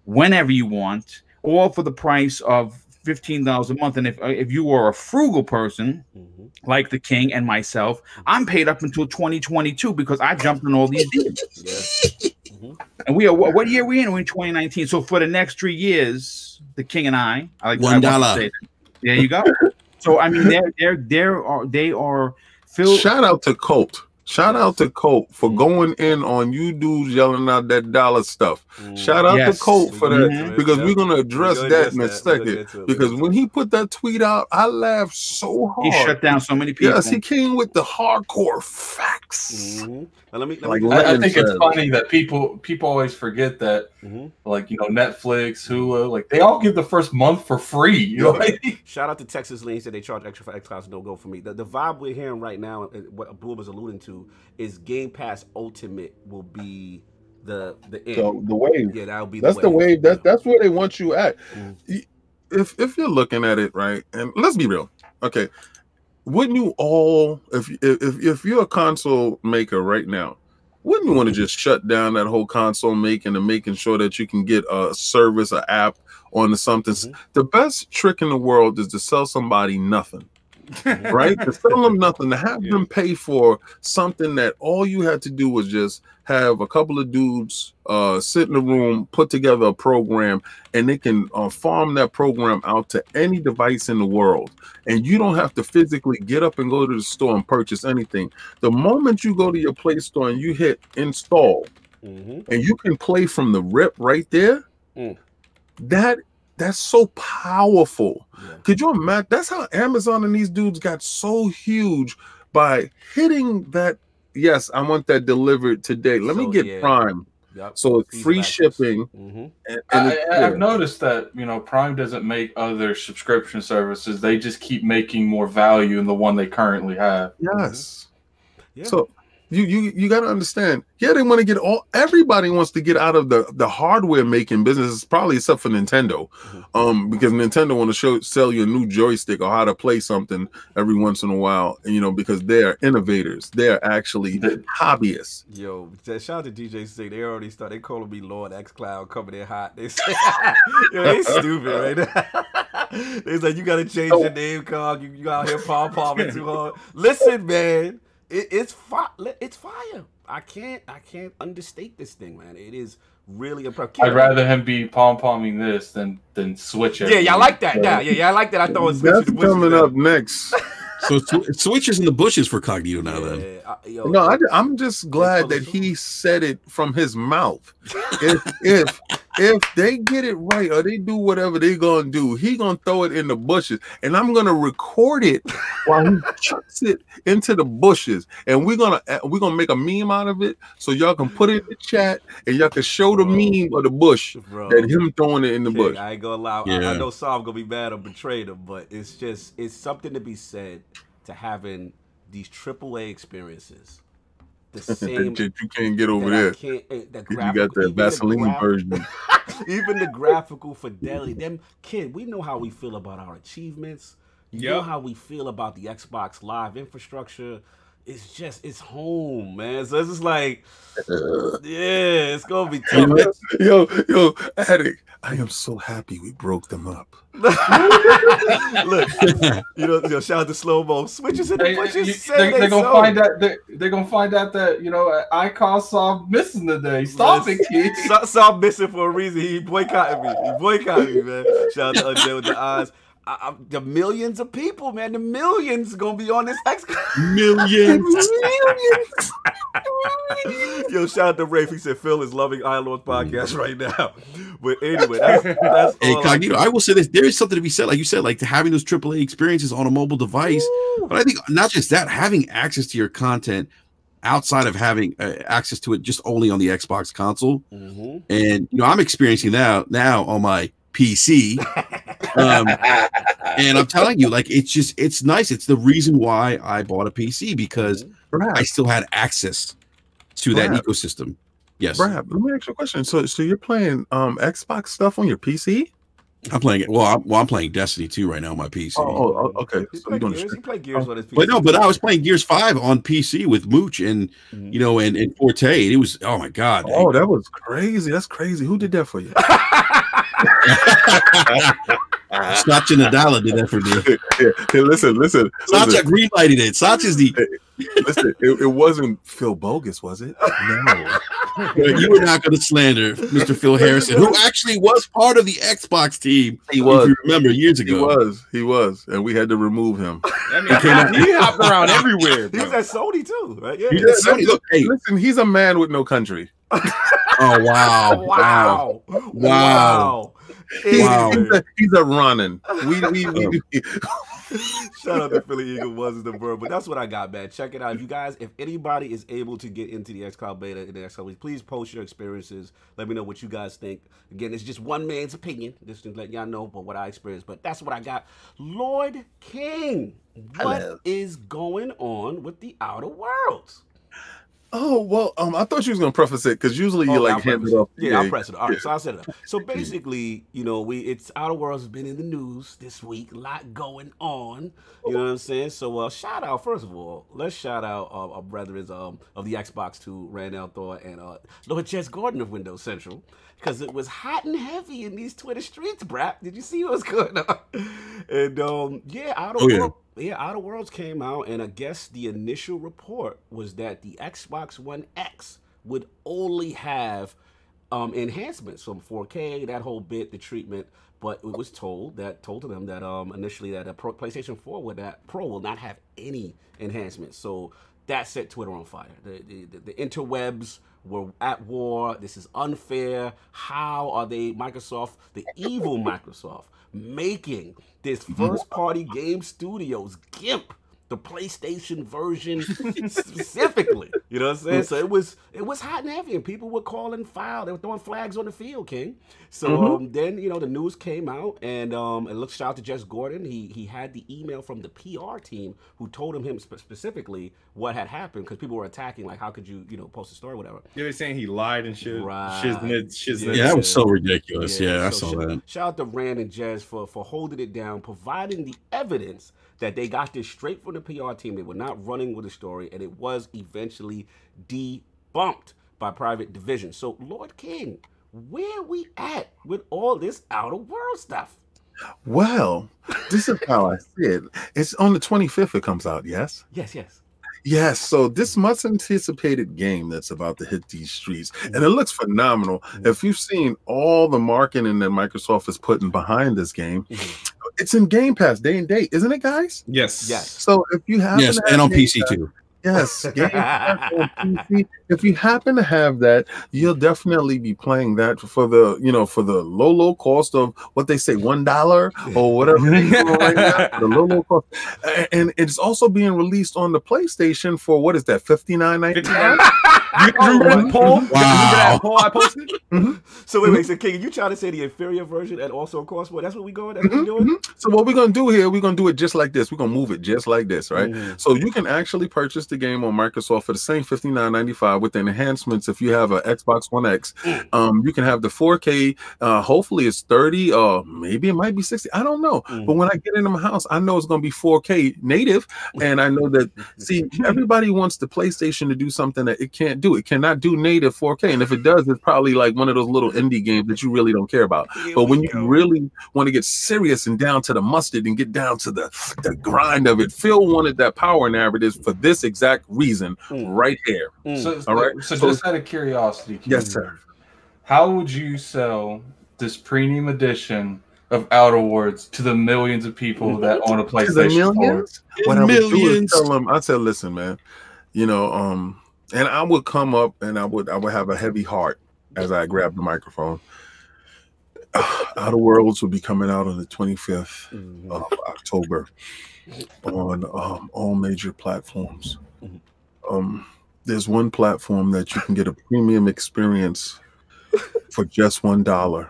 whenever you want, all for the price of fifteen dollars a month. And if uh, if you are a frugal person Mhm. like the King and myself, I'm paid up until 2022 because I jumped on all these deals. Yeah. Mm-hmm. And we are what, what year are we in? We're in 2019. So for the next three years, the king and I, I like One I want to dollar. There you go. so I mean, they're they're they're are they are filled. Shout out to Colt. Shout out to Colt for Mhm. going in on you dudes yelling out that dollar stuff. Mhm. Shout out Yes. to Colt for that gonna get to it, because yeah. we're gonna address We're that gonna in a that. Second. get to it. Because when he put that tweet out, I laughed so hard. he shut down so many people. Yes, he came with the hardcore facts. Mhm. Now, let me. Let Like me I, I think it's funny that people people always forget that Mhm. like you know Netflix, Hulu, like they all give the first month for free. You know, like, Shout out to Texas Lean said they charge extra for xCloud, so don't go for me. The, the vibe we're hearing right now, uh, what Blue was alluding to, is Game Pass Ultimate will be the the end. So the wave. yeah, that'll be That's the way. wave. That's that's where they want you at. Mm. If if you're looking at it right, and let's be real, okay. Wouldn't you all, if if if you're a console maker right now, wouldn't you want to just shut down that whole console making and making sure that you can get a service, an app on something? Mhm. The best trick in the world is to sell somebody nothing. right? to sell them nothing, to have them pay for something that all you had to do was just have a couple of dudes uh, sit in a room, put together a program, and they can uh, farm that program out to any device in the world. And you don't have to physically get up and go to the store and purchase anything. The moment you go to your Play Store and you hit install, Mhm. and you can play from the rip right there, Mm. that that's so powerful. Yeah. Could you imagine? That's how Amazon and these dudes got so huge by hitting that. Yes, I want that delivered today. Let me get yeah. Prime, Yep. so it's free of access. shipping. Mhm. And, and I, it's I, I've noticed that you know Prime doesn't make other subscription services; they just keep making more value in the one they currently have. yes. Yeah. So you you you got to understand. Yeah, they want to get all. Everybody wants to get out of the the hardware making business, probably except for Nintendo, Mhm. um, because Nintendo want to show sell you a new joystick or how to play something every once in a while. You know, because they're innovators. They're actually hobbyists. Yo, shout out to DJ Sig. They already started. They calling me Lord X Cloud coming in hot. They say, yo, they stupid, right? Now. they like, you gotta change your name, Cog. You, you out here pom pomming too hard. Listen, man, it, it's fire. It's fire. I can't, I can't understate this thing, man. It is really impressive. I'd rather him be pom pomming this than than switch it. Yeah, yeah, I like that. Yeah, yeah, yeah, I like that. I thought it was switching That's the coming there. up next. So sw- switches in the bushes for Cognito now. Then Yeah, I- yo, No, I, am just glad that he said it from his mouth. If if if they get it right or they do whatever they gonna do, he gonna throw it in the bushes, and I'm gonna record it while he chucks it into the bushes, and we're gonna uh, we're gonna make a meme out of it, so y'all can put it in the chat, and y'all can show the Bro. meme of the bush bro. that him throwing it in the King, bush. I ain't gonna lie. I, I Yeah. know Sam gonna be mad or betrayed him, but it's just it's something to be said to having these AAA experiences. The same that you can't get over that there. can't- eh, the You got that the Vaseline graph- version. even the graphical fidelity. Them kid, we know how we feel about our achievements. You know how we feel about the Xbox Live infrastructure. It's just it's home, man. So it's just like, yeah, it's gonna be tough. yo, yo, addict. I am so happy we broke them up. Look, you know, you know, shout out to slow mo switches in the They, bushes. you- say they, they they're gonna so. find out. They, they're gonna find out that you know uh, Icon Sov missing today. Stop it, kid. Sov, Sov missing for a reason. He boycotted me. He boycotted me, man. Shout out to Undead with the eyes. I, I, the millions of people, man. The millions gonna be on this X. millions. Yo, shout out to Rafe. He said Phil is loving Lord podcast right now. But anyway, that's, that's all I- I will say this: there is something to be said, like you said, like to having those AAA experiences on a mobile device. But I think not just that, having access to your content outside of having uh, access to it just only on the Xbox console, Mhm. and you know, I'm experiencing that now on my PC. Um, and I'm telling you, like, it's just it's nice. It's the reason why I bought a PC because Brad, I still had access to that ecosystem. Yes, Brap, let me ask you a question. So, so you're playing um Xbox stuff on your PC? I'm playing it. Well, I'm, well, I'm playing Destiny 2 right now on my PC. Oh, oh, oh, okay. He So played you're Gears. to He played Gears on his PC. But no, but I was playing Gears Five on PC with Mooch and Mhm. you know and, and Forte. And it was oh my god. Oh, that was crazy. That's crazy. Who did that for you? Uh-huh. Satya Nadella did that for me. hey, hey, listen, listen, Satya listen, greenlighted it. Satya's the listen. It, it wasn't Phil Bogus, was it? No. you were not going to slander Mr. Phil Harrison, who actually was part of the Xbox team. He if was. you remember years ago. He was. He was. And we had to remove him. I mean, he hopped around everywhere. He was at Sony too, right? Yeah. He yeah. did Sony. Look, hey, Listen, he's a man with no country. Oh wow, wow. Wow. Wow. He's, Wow. he's, a, he's a running. We, we, we, um. Shout out to Philly Eagle was the verb, but that's what I got, man. Check it out. If you guys, if anybody is able to get into the xCloud beta in the next couple weeks, please post your experiences. Let me know what you guys think. Again, it's just one man's opinion, just to let y'all know, but what I experienced. But that's what I got. Lord King, what is Hello. going on with the Outer Worlds? Oh well, um, I thought you was gonna preface it because usually you Oh, like hand it off. Yeah, I'll press it. All right, so I'll set it up. So basically, you know, we it's Outer Worlds has been in the news this week. A lot going on. You know what I'm saying? So uh shout out, first of all, let's shout out uh, our brothers um of the Xbox 2, Rand al Thor and uh Lord Jez Corden of Windows Central. Because it was hot and heavy in these Twitter streets, brap. Did you see what was going on? And um, yeah, Outer Oh, yeah. World, yeah, Outer Worlds came out, and I guess the initial report was that the Xbox One X would only have um, enhancements from 4K, that whole bit, the treatment. But it was told that told to them that um, initially that a Pro, PlayStation 4 would that Pro will not have any enhancements. So that set Twitter on fire. The, the, the, the interwebs were at war. This is unfair. How are they Microsoft, the evil Microsoft, making this first party game studios gimp the PlayStation version specifically. You know what I'm saying? So it was it was hot and heavy, and people were calling foul. They were throwing flags on the field, King. So um, then you know the news came out, and um, and look, shout out to Jez Corden. He he had the email from the PR team who told him him spe- specifically what had happened because people were attacking like, how could you you know post a story, or whatever. Yeah, They were saying he lied and shit. Right. Shiznit, shiznit. Yeah, that was so ridiculous. Yeah, I so saw sh- that. Shout out to Rand and Jez for for holding it down, providing the evidence that they got this straight from the PR team. They were not running with the story, and it was eventually debunked by Private Division. So, Lord King, where we at with all this outer world stuff? Well, this is how I see it. It's on the 25th. It comes out. Yes. Yes, yes. Yes, so this much anticipated game that's about to hit these streets, and it looks phenomenal. Mm-hmm. If you've seen all the marketing that Microsoft is putting behind this game, mm-hmm. It's in Game Pass day and date, isn't it, guys? Yes. Yes. So if you have Yes, and on PC too. Yes, Game Pass on PC. If you happen to have that, you'll definitely be playing that for the you know for the low low cost of what they say one dollar or whatever right now, the low low cost, and it's also being released on the PlayStation for what is that fifty nine ninety nine? You oh, remember that poll? You remember that Wow. poll I posted? Mm-hmm. So wait, wait. Mm-hmm. So King, you trying to say the inferior version and also cost more? That's what we going. That's what we mm-hmm. doing. So what we're gonna do here, we're gonna do it just like this. We're gonna move it just like this, right? Mhm. So you can actually purchase the game on Microsoft for the same fifty nine ninety five with the enhancements. If you have an Xbox One X, Mm. um, you can have the four K. Uh, hopefully it's thirty, or maybe it might be sixty. I don't know. Mm. But when I get into my house, I know it's gonna be four K native, and I know that. See, everybody wants the PlayStation to do something that it can't do. It cannot do native four K, and if it does, it's probably like one of those little indie games that you really don't care about. Here But we when you go. really want to get serious and down to the mustard and get down to the, the grind of it, Phil wanted that power narrative for this exact reason Mm. right here. Mm. So, All right. so, So- just out of curiosity, Yes, sir. How would you sell this premium edition of Outer Worlds to the millions of people that own a To the PlayStation 4? millions? What I would do is tell them, I said, listen, man, you know, um, and I would come up and I would I would have a heavy heart as I grabbed the microphone. Outer Worlds will be coming out on the 25th Mhm. of October on um, all major platforms. Um, there's one platform that you can get a premium experience for just one dollar.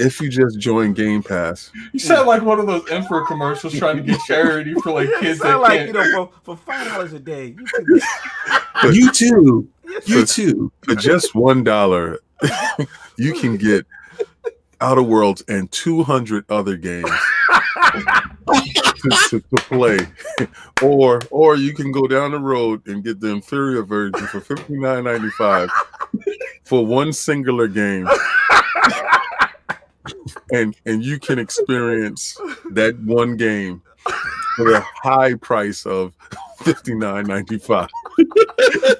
If you just join Game Pass, You sound like one of those Emperor commercials trying to get charity for like kids that Sound like can't. you know for, for five dollars a day you can get You too. You For- too. for just one dollar, you can get Outer Worlds and 200 other games to, to- to play, or or you can go down the road and get the inferior version for 59.95 for one singular game, and and you can experience that one game for the high price of 59.95.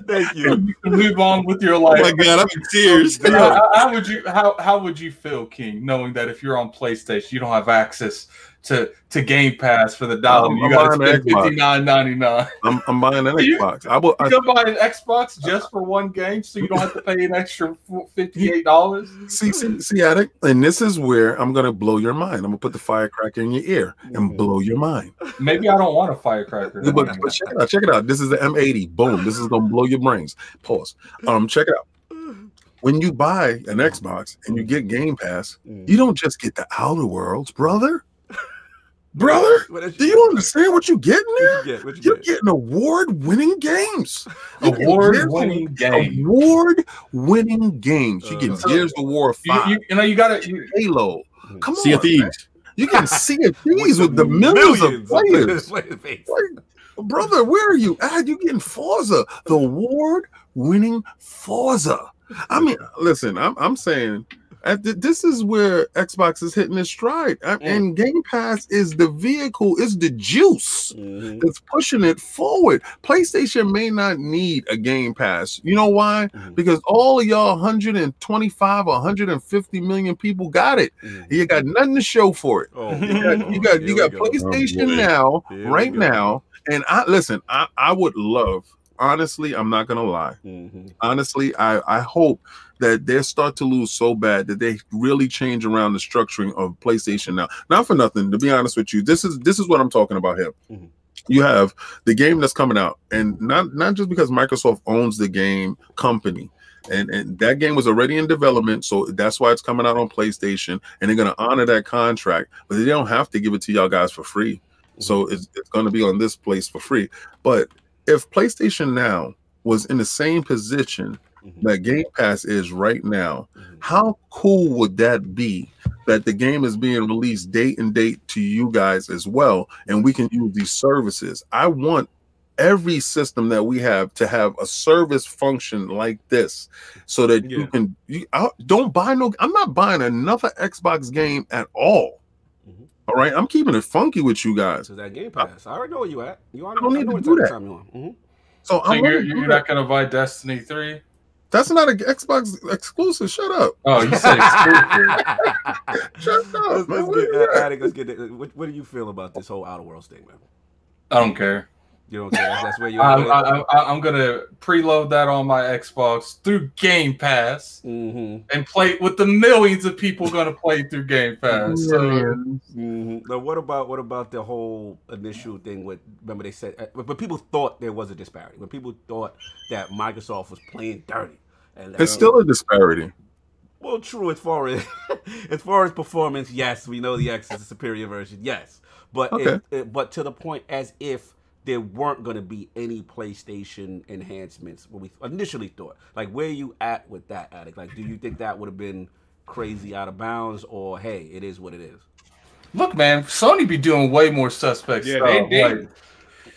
thank you You can move on with your oh life. Oh life. my god, I'm in tears. Yeah, how, how would you how how would you feel, King, knowing that if you're on PlayStation, you don't have access to to Game Pass for the dollar, I'm you got to spend fifty nine ninety nine. I'm, I'm buying an You- Xbox. I will. I, You can buy an Xbox just for one game, so you don't have to pay an extra fifty eight dollars. See, see, see, addict, and this is where I'm gonna blow your mind. I'm gonna put the firecracker in your ear and blow your mind. Maybe I don't want a firecracker. But, but check it out, check it out. This is the M80. Boom. This is gonna blow your brains. Pause. Um, check it out. When you buy an Xbox and you get Game Pass, Mm. you don't just get the Outer Worlds, brother. Brother, do you understand what you're getting What there? you get? What you You're get? getting award-winning games. Award-winning Gears- game. Award-winning games. You get Uh, Gears of War You, Five, you, you know you got to Halo. Come Sea on, of Thieves. man. You can see a thieves with the millions, of players. player base. Like, brother, where are you at? You getting Forza, the award-winning Forza. I mean, listen, I'm I'm saying at th- this is where Xbox is hitting its stride, Uh, and Game Pass is the vehicle, is the juice Mhm. that's pushing it forward. PlayStation may not need a Game Pass. You know why? Mhm. Because all of y'all 125 or 150 million people got it. Mhm. You got nothing to show for it. Oh, You got you got, you got we go. PlayStation boy. now, Here right now, and I listen. I I would love, honestly, I'm not gonna lie. Mhm. Honestly, I I hope that they start to lose so bad that they really change around the structuring of PlayStation now. Not for nothing, to be honest with you, this is this is what I'm talking about here. Mhm. You have the game that's coming out, and not not just because Microsoft owns the game company. And, and that game was already in development, so that's why it's coming out on PlayStation, and they're gonna honor that contract, but they don't have to give it to y'all guys for free. So it's, it's going to be on this place for free. But if PlayStation Now was in the same position Mhm. that Game Pass is right now, Mhm. how cool would that be that the game is being released date and date to you guys as well, and we can use these services? I want every system that we have to have a service function like this so that you can you I, don't buy no i'm not buying another xbox game at all Mhm. all right i'm keeping it funky with you guys So that Game Pass. I already know where you at. You already I don't know, need know to what do that. time you on. Mhm. so So i'm you're, you're not going to buy Destiny three? That's not an xbox exclusive shut up Oh, you said exclusive. shut up let's, let's What get, are you uh, at? Addict, let's get it. What, what do you feel about this whole Outer World thing, man? I don't care. You don't care. That's, that's where you I, are. I, I, I'm gonna preload that on my Xbox through Game Pass hmm and play with the millions of people gonna play through Game Pass. So hmm Now, what about what about the whole initial thing with? Remember, they said, uh, but, but people thought there was a disparity. When people thought that Microsoft was playing dirty, and it's still a disparity well, true as far as as far as performance. Yes, we know the X is a superior version. Yes, but Okay. it- but to the point as if there weren't going to be any PlayStation enhancements when we initially thought. Like, where you at with that, Addict? Like, do you think that would have been crazy out of bounds, or hey, it is what it is? look, man, Sony be doing way more suspects. Yeah, stuff. they- they- like,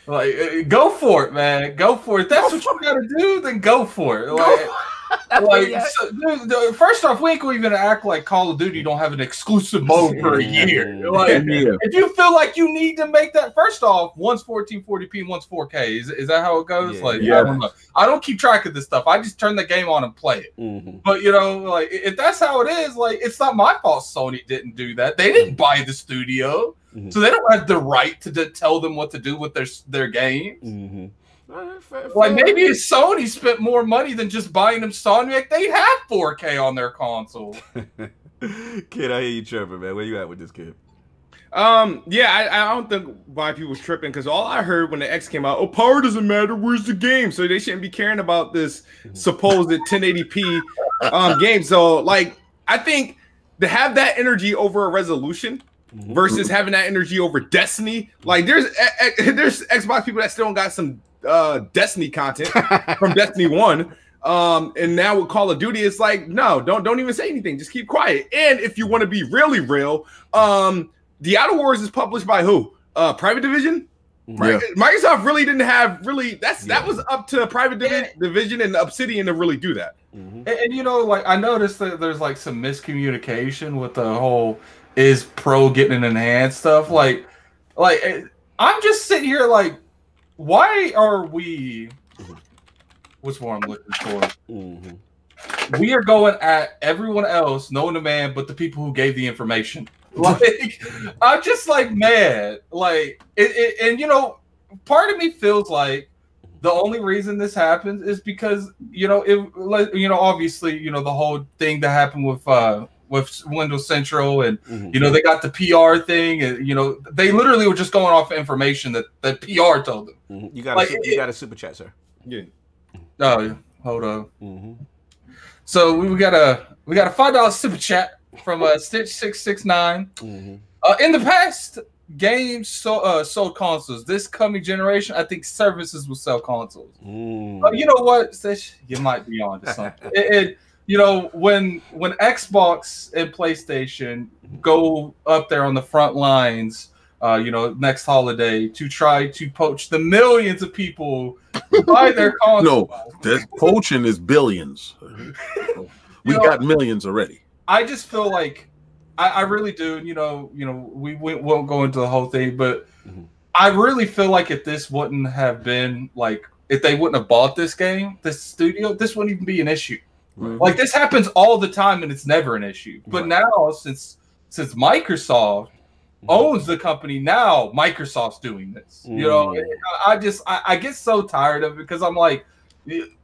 like, uh, go for it, man. Go for it. That's what you gotta do. Then go for it. Like, like so, dude, the- first off, we ain't gonna even act like Call of Duty don't have an exclusive mode for a year. Like, yeah if you feel like you need to make that, first off, one's 1440p and one's 4K. Is, is that how it goes? Yeah. like, Yeah. I don't know. I don't keep track of this stuff. I just turn the game on and play it. Mhm. But you know, like if that's how it is, like it's not my fault. Sony didn't do that. They didn't buy the studio, Mhm. so they don't have the right to, to tell them what to do with their their game. hmm Fair- fair- Like maybe if Sony spent more money than just buying them Sonic, they'd have 4K on their console. kid, I hear you chirping, man. Where you at with this kid? Um, yeah, I, I don't think why people was tripping because all I heard when the X came out, oh, power doesn't matter. Where's the game? So they shouldn't be caring about this supposed 1080p um game. So like, I think to have that energy over a resolution versus having that energy over Destiny, like there's eh, eh, there's Xbox people that still got some uh Destiny content from Destiny One. Um, and now with Call of Duty, it's like, no, don't don't even say anything, just keep quiet. And if you want to be really real, um, the Outer Wars is published by who? Uh, Private Division. Yeah. Microsoft really didn't have really. That's that was up to Private Divi- Division and Obsidian to really do that. Mhm. And, and, you know, like I noticed that there's like some miscommunication with the whole is pro getting an enhanced stuff. Like, like I'm just sitting here like, why are we? What's more I'm looking for? Mhm. We are going at everyone else, knowing the man, but the people who gave the information. Like, I'm just like mad. Like, it, it, and you know, part of me feels like the only reason this happens is because you know it like, you know obviously you know the whole thing that happened with uh with Windows Central and Mhm. you know they got the PR thing and you know they literally were just going off information that that PR told them. Mhm. You got Like, a, su- it- you got a super chat, sir. Yeah. Oh, hold on. Mm-hmm. So we got a we got a five dollar super chat from uh Stitch six six nine. Mm-hmm. Uh, in the past, games so, uh, sold consoles. This coming generation, I think services will sell consoles. Mm. Uh, you know what, Stitch? You might be on to something. it, it, you know, when when Xbox and PlayStation go up there on the front lines, uh, you know, next holiday to try to poach the millions of people who buy their consoles. No, that poaching is billions. We You know, got millions already. I just feel like I, I really do. You know, you know, we, we won't go into the whole thing, but Mhm. I really feel like if this wouldn't have been like if they wouldn't have bought this game, this studio, this wouldn't even be an issue. Right. Like this happens all the time, and it's never an issue. But Right. now, since since Microsoft Mhm. owns the company, now Microsoft's doing this. You know, Mm. I I just I, I get so tired of it because I'm like,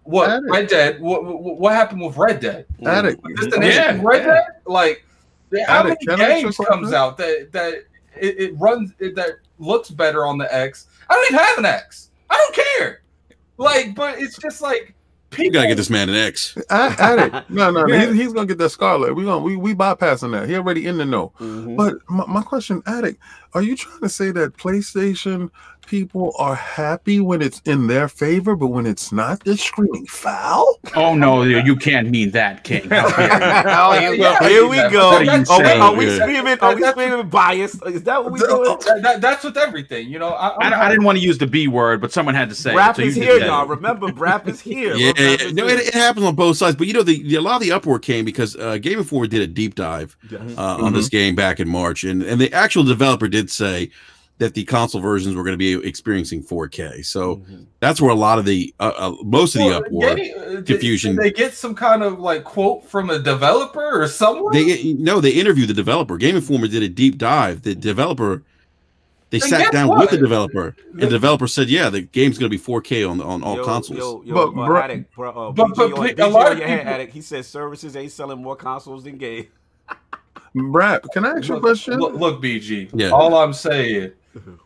what Addict. Red Dead? What, what what happened with Red Dead? Addict. Is this Mhm. an issue Yeah, Red. Dead? Like, how Addict, many can I ask you a games question? comes out that that it, it runs it, that looks better on the X? I don't even have an X. I don't care. Like, but it's just like people. You gotta get this man an X. A- Addict. No, no, no. Yeah. He's, he's gonna get that Scarlett. We gonna we we bypassing that. He already in the know. Mhm. But my, my question, Addict, are you trying to say that PlayStation people are happy when it's in their favor, but when it's not, they're screaming foul? Oh no, you can't mean that, King. How dare you. oh, here, Yeah, here we go. are we, are we screaming? Are we screaming bias? Is that what we doing? That, that- that's with everything, you know. I, I, I'm I didn't want to use the B word, but someone had to say Brap it. so is here, y'all. Remember, Brap is here. Yeah, Brap yeah. is no, here. it, it happens on both sides. But you know, the, the a lot of the uproar came because uh, Game Informer did a deep dive Yes. uh, on this game back in March, and and the actual developer did say that the console versions were going to be experiencing 4K. So Mhm. that's where a lot of the uh, uh, most of the Well, uproar. Getty, uh, did- confusion. Did they get some kind of like quote from a developer or someone? They no, they interviewed the developer. Game Informer did a deep dive. The developer, they Then sat down what? with the developer, and The- the developer said, "Yeah, the game's going to be 4K on on all Yo, consoles." Yo, yo, But, uh, bro- addict, bro, uh, But- BG but on, pe- a BG lot of head, people- addict. He said services ain't selling more consoles than games. Brad, can I ask you a question? Look, look, BG. Yeah. All I'm saying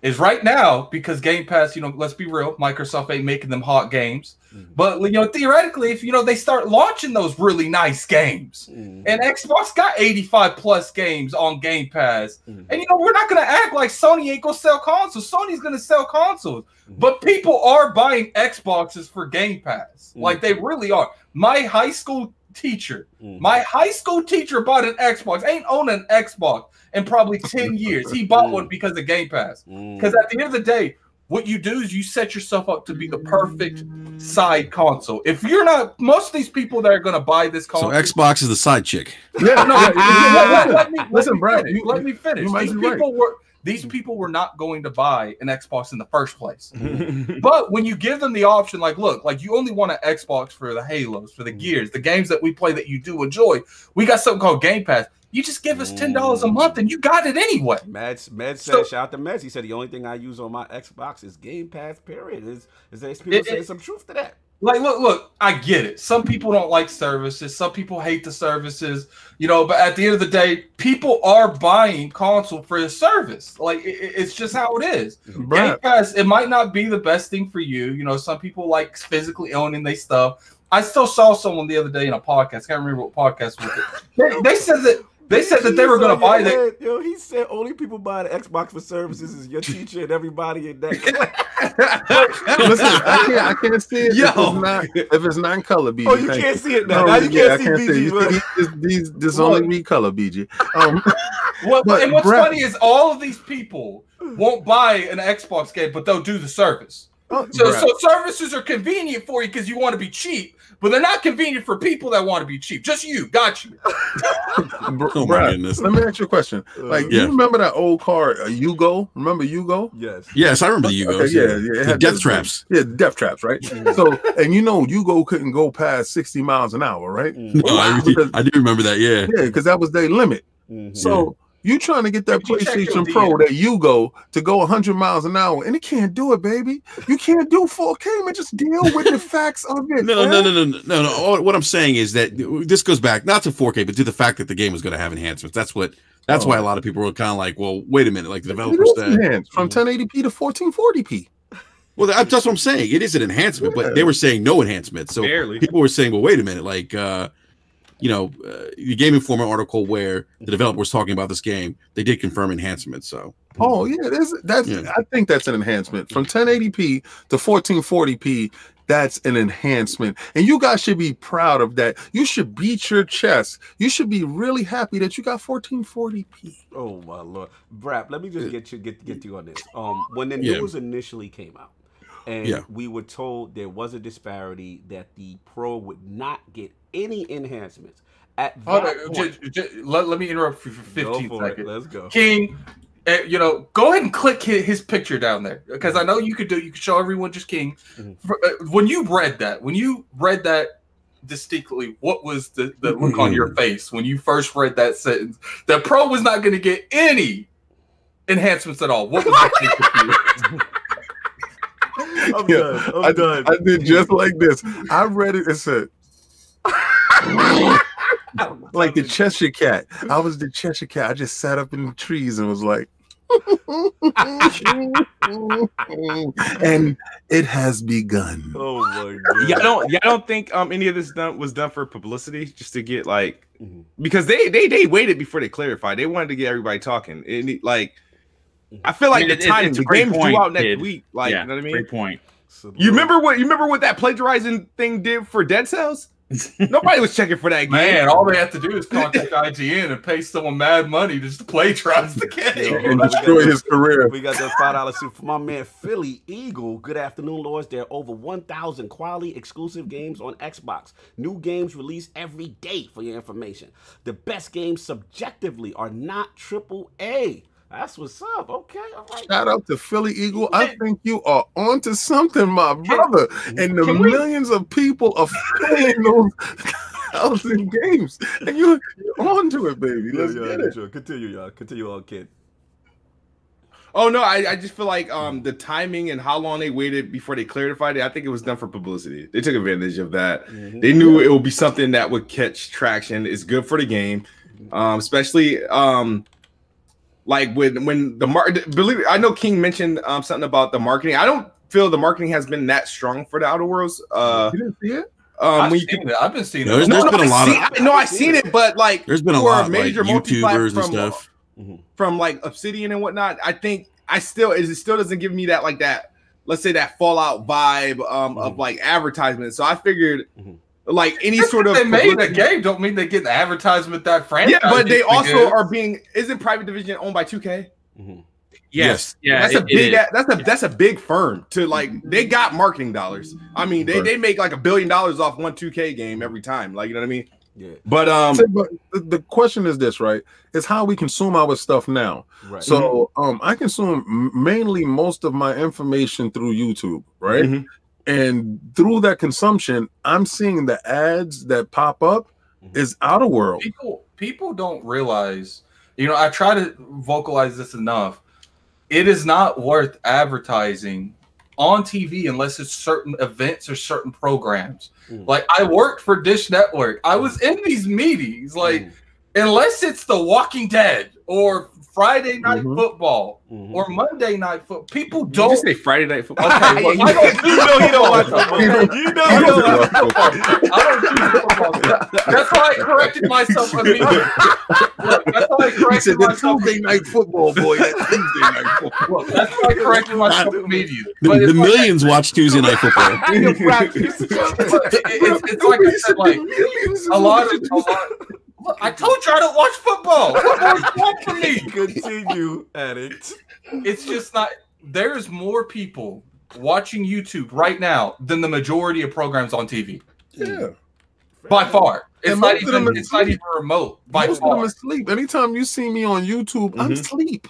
is right now because Game Pass, you know, let's be real, Microsoft ain't making them hot games. Mhm. But you know, theoretically, if you know they start launching those really nice games, Mhm. and Xbox got 85 plus games on Game Pass, Mhm. and you know we're not gonna act like Sony ain't gonna sell consoles. Sony's gonna sell consoles, Mhm. but people are buying Xboxes for Game Pass, like they really are. My high school teacher my high school teacher bought an Xbox. Ain't owned an Xbox in probably 10 years. He bought one because of Game Pass. Mm. Because at the end of the day, what you do is you set yourself up to be the perfect side console. If you're not, most of these people that are going to buy this console. so. Xbox is the side chick. yeah, no, let, let- let me, let Listen, me Brad, finish. you- let me finish. you might These be right. people were these mm-hmm. people were not going to buy an Xbox in the first place. Mm-hmm. But when you give them the option, like, look, like you only want an Xbox for the Halos, for the mm-hmm. Gears, the games that we play that you do enjoy. We got something called Game Pass. You just give us ten dollars a mm. month, and you got it anyway. Meds, Med said, So- shout out to Meds. He said the only thing I use on my Xbox is Game Pass. Period. Is is there people It- saying it- some truth to that? Like, look, look, I get it. Some people don't like services. Some people hate the services, you know. But at the end of the day, people are buying console for the service. Like, it, it- it's just how it is. Bruh, Pass, it might not be the best thing for you. You know, some people like physically owning their stuff. I still saw someone the other day in a podcast. Can't remember what podcast was it. They, they said that they said that they were going to buy the. that. Yo, he said only people buy the Xbox for services is your teacher and everybody in that. class. listen, I can't, I can't see it Yo. if it's not if it's not in color, BG. oh, you thank can't see it now. No, now you yeah, can't I see can't BG's. see. look. These, these, these, this only read color, BG. Um, What, But and what's Brett- funny is all of these people won't buy an Xbox game, but they'll do the service. Oh, So, Brett, so services are convenient for you because you want to be cheap, but they're not convenient for people that want to be cheap. Just you, got you. Oh my Brett, goodness. let me ask you a question. Like, Yeah. you remember that old car, uh, Yugo? Remember Yugo? Yes. Yes, I remember the Yugos. Okay, yeah, yeah, yeah, The death those- traps. Yeah, death traps, right? so, and you know, Yugo couldn't go past 60 miles an hour, right? Mm. No, I, Because- I do remember that. Yeah. Yeah, because that was their limit. Mhm. So you trying to get that Did you check your PlayStation Pro that you go to go 100 miles an hour, and it can't do it, baby. You can't do 4K, man. Just deal with the facts of it. No, no, man. no, no, no, no, no. All, what I'm saying is that this goes back not to 4K, but to the fact that the game is going to have enhancements. That's what. That's Oh. why a lot of people were kind of like, "Well, wait a minute." Like the developers is said, from 1080p to 1440p. "Well, that's what I'm saying. It is an enhancement, Yeah. but they were saying no enhancement." So Barely. people were saying, "Well, wait a minute." Like, uh, you know, uh, the Game Informer article where the developer was talking about this game, they did confirm enhancements. So Oh yeah, that's that's. Yeah. I think that's an enhancement from 1080p to 1440p. That's an enhancement, and you guys should be proud of that. You should beat your chest. You should be really happy that you got 1440p. Oh my lord, Brap. Let me just get you get get you on this. Um, when the Yeah. news initially came out, and Yeah. we were told there was a disparity that the Pro would not get any enhancements. At Hold that on, point, j- j- let, let me interrupt you for go 15 for it. seconds. Let's go. King, eh, you know, go ahead and click his, his picture down there because I know you could do. You could show everyone just King. Mhm. Uh, When you read that, when you read that distinctly, what was the, the look on your face when you first read that sentence? That Pro was not going to get any enhancements at all. What was that thing for you? I'm Yeah, done. I'm I, done. I did just like this. I read it and said, like the Cheshire Cat. I was the Cheshire Cat. I just sat up in the trees and was like, and it has begun. Oh my god. Y'all don't y'all don't think um any of this done was done for publicity just to get like Mhm. because they they they waited before they clarified. They wanted to get everybody talking. And it- like I feel like I mean, the it- timing, it's a the game's point, due out next kid. week. Like yeah, you know what I mean? great point. You remember what you remember what that plagiarizing thing did for Dead Cells? Nobody was checking for that game. Man, all they have to do is contact IGN and pay someone mad money just to plagiarize the game. And destroy his career. We got that five dollar suit for my man Philly Eagle. Good afternoon, Lords. There are over one thousand quality exclusive games on Xbox. New games released every day for your information. The best games subjectively are not triple A. That's what's up. Okay, all right. Shout out to Philly Eagle. I think you are onto something, my brother. And the can we- millions of people are playing those thousand games. And you, you're onto it, baby. Let's Yeah, get yeah, it. sure. Continue, y'all. Continue on, kid. Oh no, I, I just feel like um the timing and how long they waited before they clarified it. I think it was done for publicity. They took advantage of that. They knew it would be something that would catch traction. It's good for the game, um, especially um like when when the market. Believe it, I know King mentioned um something about the marketing. I don't feel the marketing has been that strong for the Outer Worlds. Uh, You didn't see it? um, I've, when you seen it. I've been seeing No, it. there's- no, there's no, been a I lot seen, of- I- no, I've seen it, but like there's been a lot of like major YouTubers and multi-platform- stuff. from like Obsidian and whatnot, I think I still is it still doesn't give me that like that let's say that Fallout vibe um of like advertisement. So I figured Mhm. Like any Just sort of they made a game don't mean they get the advertisement that franchise. Yeah, but they also get. are being isn't Private Division owned by 2K? Yes, yeah, that's a it- it big that's a that's a big firm to like they got marketing dollars. I mean, they, they make like a billion dollars off one 2K game every time. Like you know what I mean? Yeah. But um, So, but the, the question is this, right? Is how we consume our stuff now. Right. So um, I consume mainly most of my information through YouTube, right? Mhm. And through that consumption, I'm seeing the ads that pop up Mhm. is out of world. people people don't realize you know i try to vocalize this enough it is not worth advertising on tv unless it's certain events or certain programs Mm. like i worked for dish network i was in these meetings like Mm. unless it's the walking dead or friday night Mhm. football Mhm. or monday night football people Did you don't say Friday night football? okay well, I don't you know you don't watch football. You know you don't watch football. I don't do football. That's why I corrected myself immediately. Look, that's why I corrected said myself. Tuesday night football, boy. That Tuesday night football. Look, that's why I corrected myself immediately. the, the it's like- millions watch Tuesday night football. Your practice. it's, it's like I said, like a lot of a lot. Look, I told you I don't watch football. Football's fun for me. Continue, addict. It's just not. There's more people watching YouTube right now than the majority of programs on TV Yeah. by far. It's And not most of them even. are It's not even remote. By Most of them far. asleep. Anytime you see me on YouTube, I'm Mhm. asleep.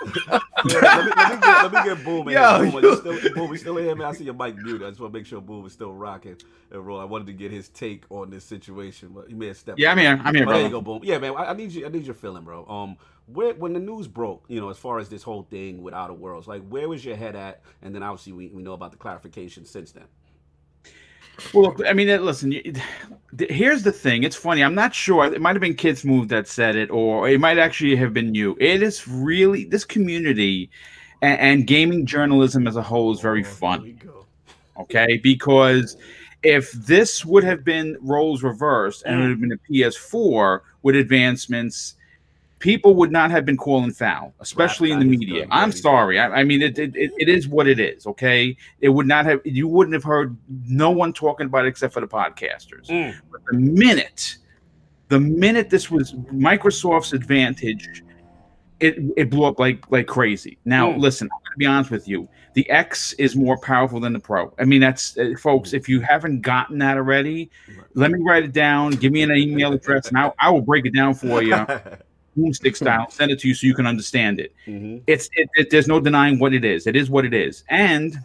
Yeah, let, me, let, me get, let me get Boom. in. Yo, Boom, you still, Boom, we still in here, man. I see your mic muted. I just want to make sure Boom is still rocking and roll. I wanted to get his take on this situation, but he may have stepped. Yeah, I'm here. I'm here, Oh, there you bro. go, Boom. Yeah, man. I, I need you. I need your feeling, bro. Um, where when the news broke, you know, as far as this whole thing with Outer Worlds, like where was your head at? And then obviously we, we know about the clarification since then. Well, look, I mean, listen. Here's the thing. It's funny. I'm not sure. It might have been Kid Smoove that said it, or it might actually have been you. It is really this community and, and gaming journalism as a whole is very Oh, fun. Here we go. Okay, because if this would have been roles reversed and it mm. would have been a PS4 with advancements, people would not have been calling foul, especially in the media. I'm sorry. I, I mean, it, it, it, it is what it is. Okay, it would not have. You wouldn't have heard no one talking about it except for the podcasters. Mm. But the minute, the minute this was Microsoft's advantage, it, it blew up like like crazy. Now, Mm. listen, I'm gonna be honest with you. The X is more powerful than the Pro. I mean, that's uh, folks. If you haven't gotten that already, let me write it down. Give me an email address, and I, I will break it down for you, boomstick style. Send it to you so you can understand it. Mhm. It's it, it, there's no denying what it is. It is what it is. And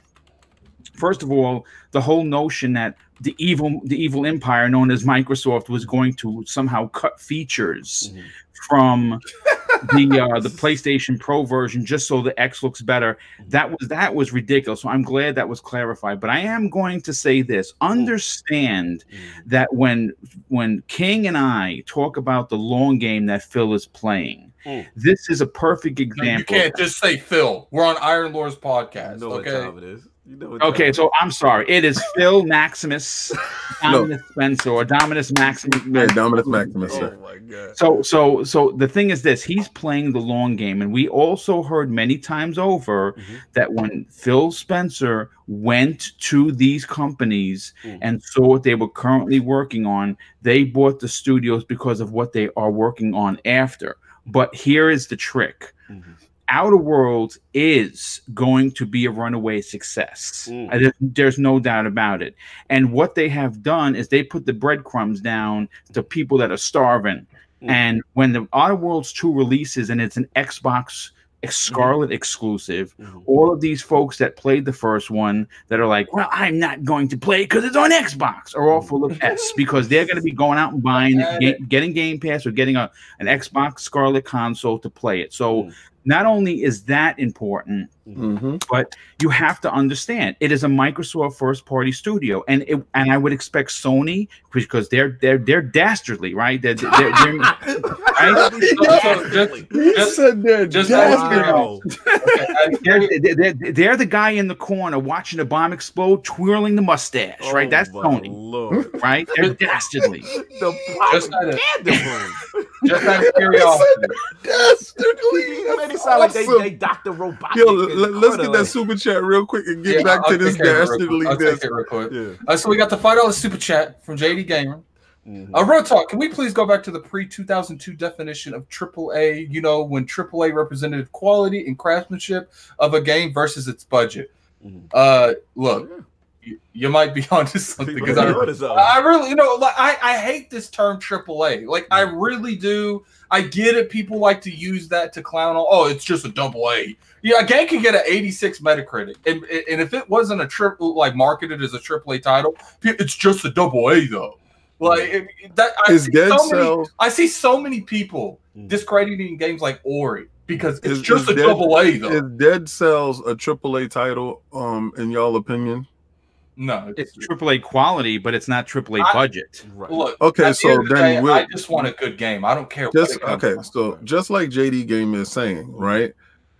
first of all, the whole notion that the evil the evil empire known as Microsoft was going to somehow cut features Mhm. from the uh, the PlayStation Pro version just so the X looks better. That was that was ridiculous. So I'm glad that was clarified. But I am going to say this: understand Mhm. that when when King and I talk about the long game that Phil is playing, Mm. this is a perfect No, example. you can't just say Phil. We're on Iron Lord's You podcast. know what okay. time it is. You know what Okay, time so I'm sorry. It is Phil Maximus Dominus Spencer or Dominus Maximus. Yeah, Dominus Maximus. sir. Oh my god. So so so the thing is this he's playing the long game and we also heard many times over Mhm. that when Phil Spencer went to these companies Mm. and saw what they were currently working on they bought the studios because of what they are working on after but here is the trick Mhm. Outer Worlds is going to be a runaway success. Mm. Uh, There's no doubt about it. And what they have done is they put the breadcrumbs down to people that are starving. Mm. And when the Outer Worlds 2 releases and it's an Xbox Scarlett exclusive, Mhm. all of these folks that played the first one that are like, well, I'm not going to play because it's on Xbox are all full of S because they're going to be going out and buying, ga- getting Game Pass or getting a, an Xbox Scarlett console to play it. So Mm. Not only is that important, Mhm. but you have to understand it is a Microsoft first party studio, and it, and I would expect Sony because they're they're they're dastardly, right? They're, they're, they're, right? So, just, just, said that. just That's out Wow. They're, they're, they're, they're the guy in the corner watching the bomb explode, twirling the mustache, right? Oh That's Sony, Lord. right? They're dastardly. the Just propaganda room. Just out of curiosity. Dastardly. It made it That's sound like they, awesome. they Dr. Robotic. Yo, let, us get that super chat real quick and get Yeah, back I'll to this take care of it real quick. I'll take it real quick. Yeah. Uh, so we got the five dollar super chat from JD Gamer. Mhm. Uh, real talk. Can we please go back to the pre two thousand two definition of AAA? You know, when AAA represented quality and craftsmanship of a game versus its budget. Mhm. Uh, look, Yeah. You, you might be onto something because I, What is up? I really, you know, like I, I hate this term AAA. Like I really do. I get it. People like to use that to clown on. Oh, it's just a double A. Yeah, a game can get an 86 Metacritic, and, and if it wasn't a triple like marketed as a AAA title, it's just a double A though. Like it, it- that. I Is see Dead so many, I see so many people Mm. discrediting games like Ori because it's Is- just is a Dead- double A though. is Dead Cells a AAA title? Um, in y'all opinion? No, It's AAA quality, but it's not AAA I- budget. Right. Look, Okay, so end the then day, we'll- I just want a good game. I don't care. Just it okay. from. So just like JD Game is saying, right?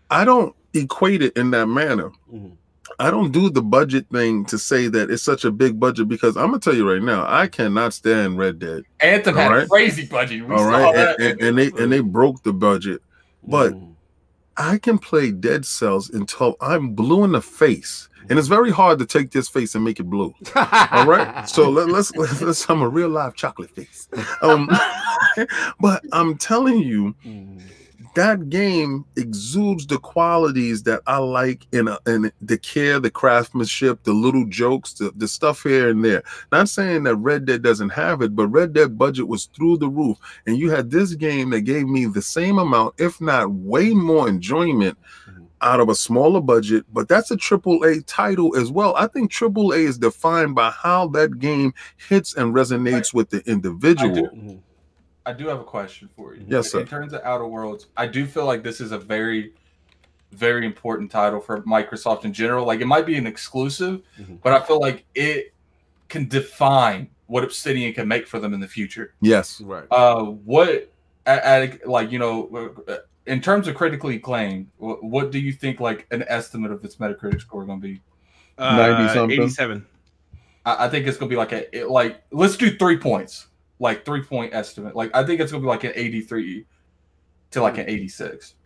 I don't equate it in that manner. Mhm. I don't do the budget thing to say that it's such a big budget because I'm gonna tell you right now, I cannot stand Red Dead. Anthem had All a crazy budget. We All saw right, that. and, and, and they and they broke the budget. But Mhm. I can play Dead Cells until I'm blue in the face, and it's very hard to take this face and make it blue. All right, so let, let's, let's let's I'm a real live chocolate face. Um, but I'm telling you, that game exudes the qualities that I like in a, in the care, the craftsmanship, the little jokes, the, the stuff here and there. Not saying that Red Dead doesn't have it, but Red Dead budget was through the roof, and you had this game that gave me the same amount, if not way more enjoyment. Out of a smaller budget, but that's a triple A title as well. I think triple A is defined by how that game hits and resonates with the individual. Mhm. I do have a question for you. Yes, sir. In terms of Outer Worlds, I do feel like this is a very, very important title for Microsoft in general. Like it might be an exclusive, Mhm. but I feel like it can define what Obsidian can make for them in the future. Yes. Right. Uh, what, at, at, like you know, in terms of critically acclaimed, what, what do you think like an estimate of its Metacritic score going to be? Uh, 90 something. 87. I, I think it's gonna be like a it, like let's do three points, like three point estimate. Like I think it's gonna be like an eighty three to like an eighty six. You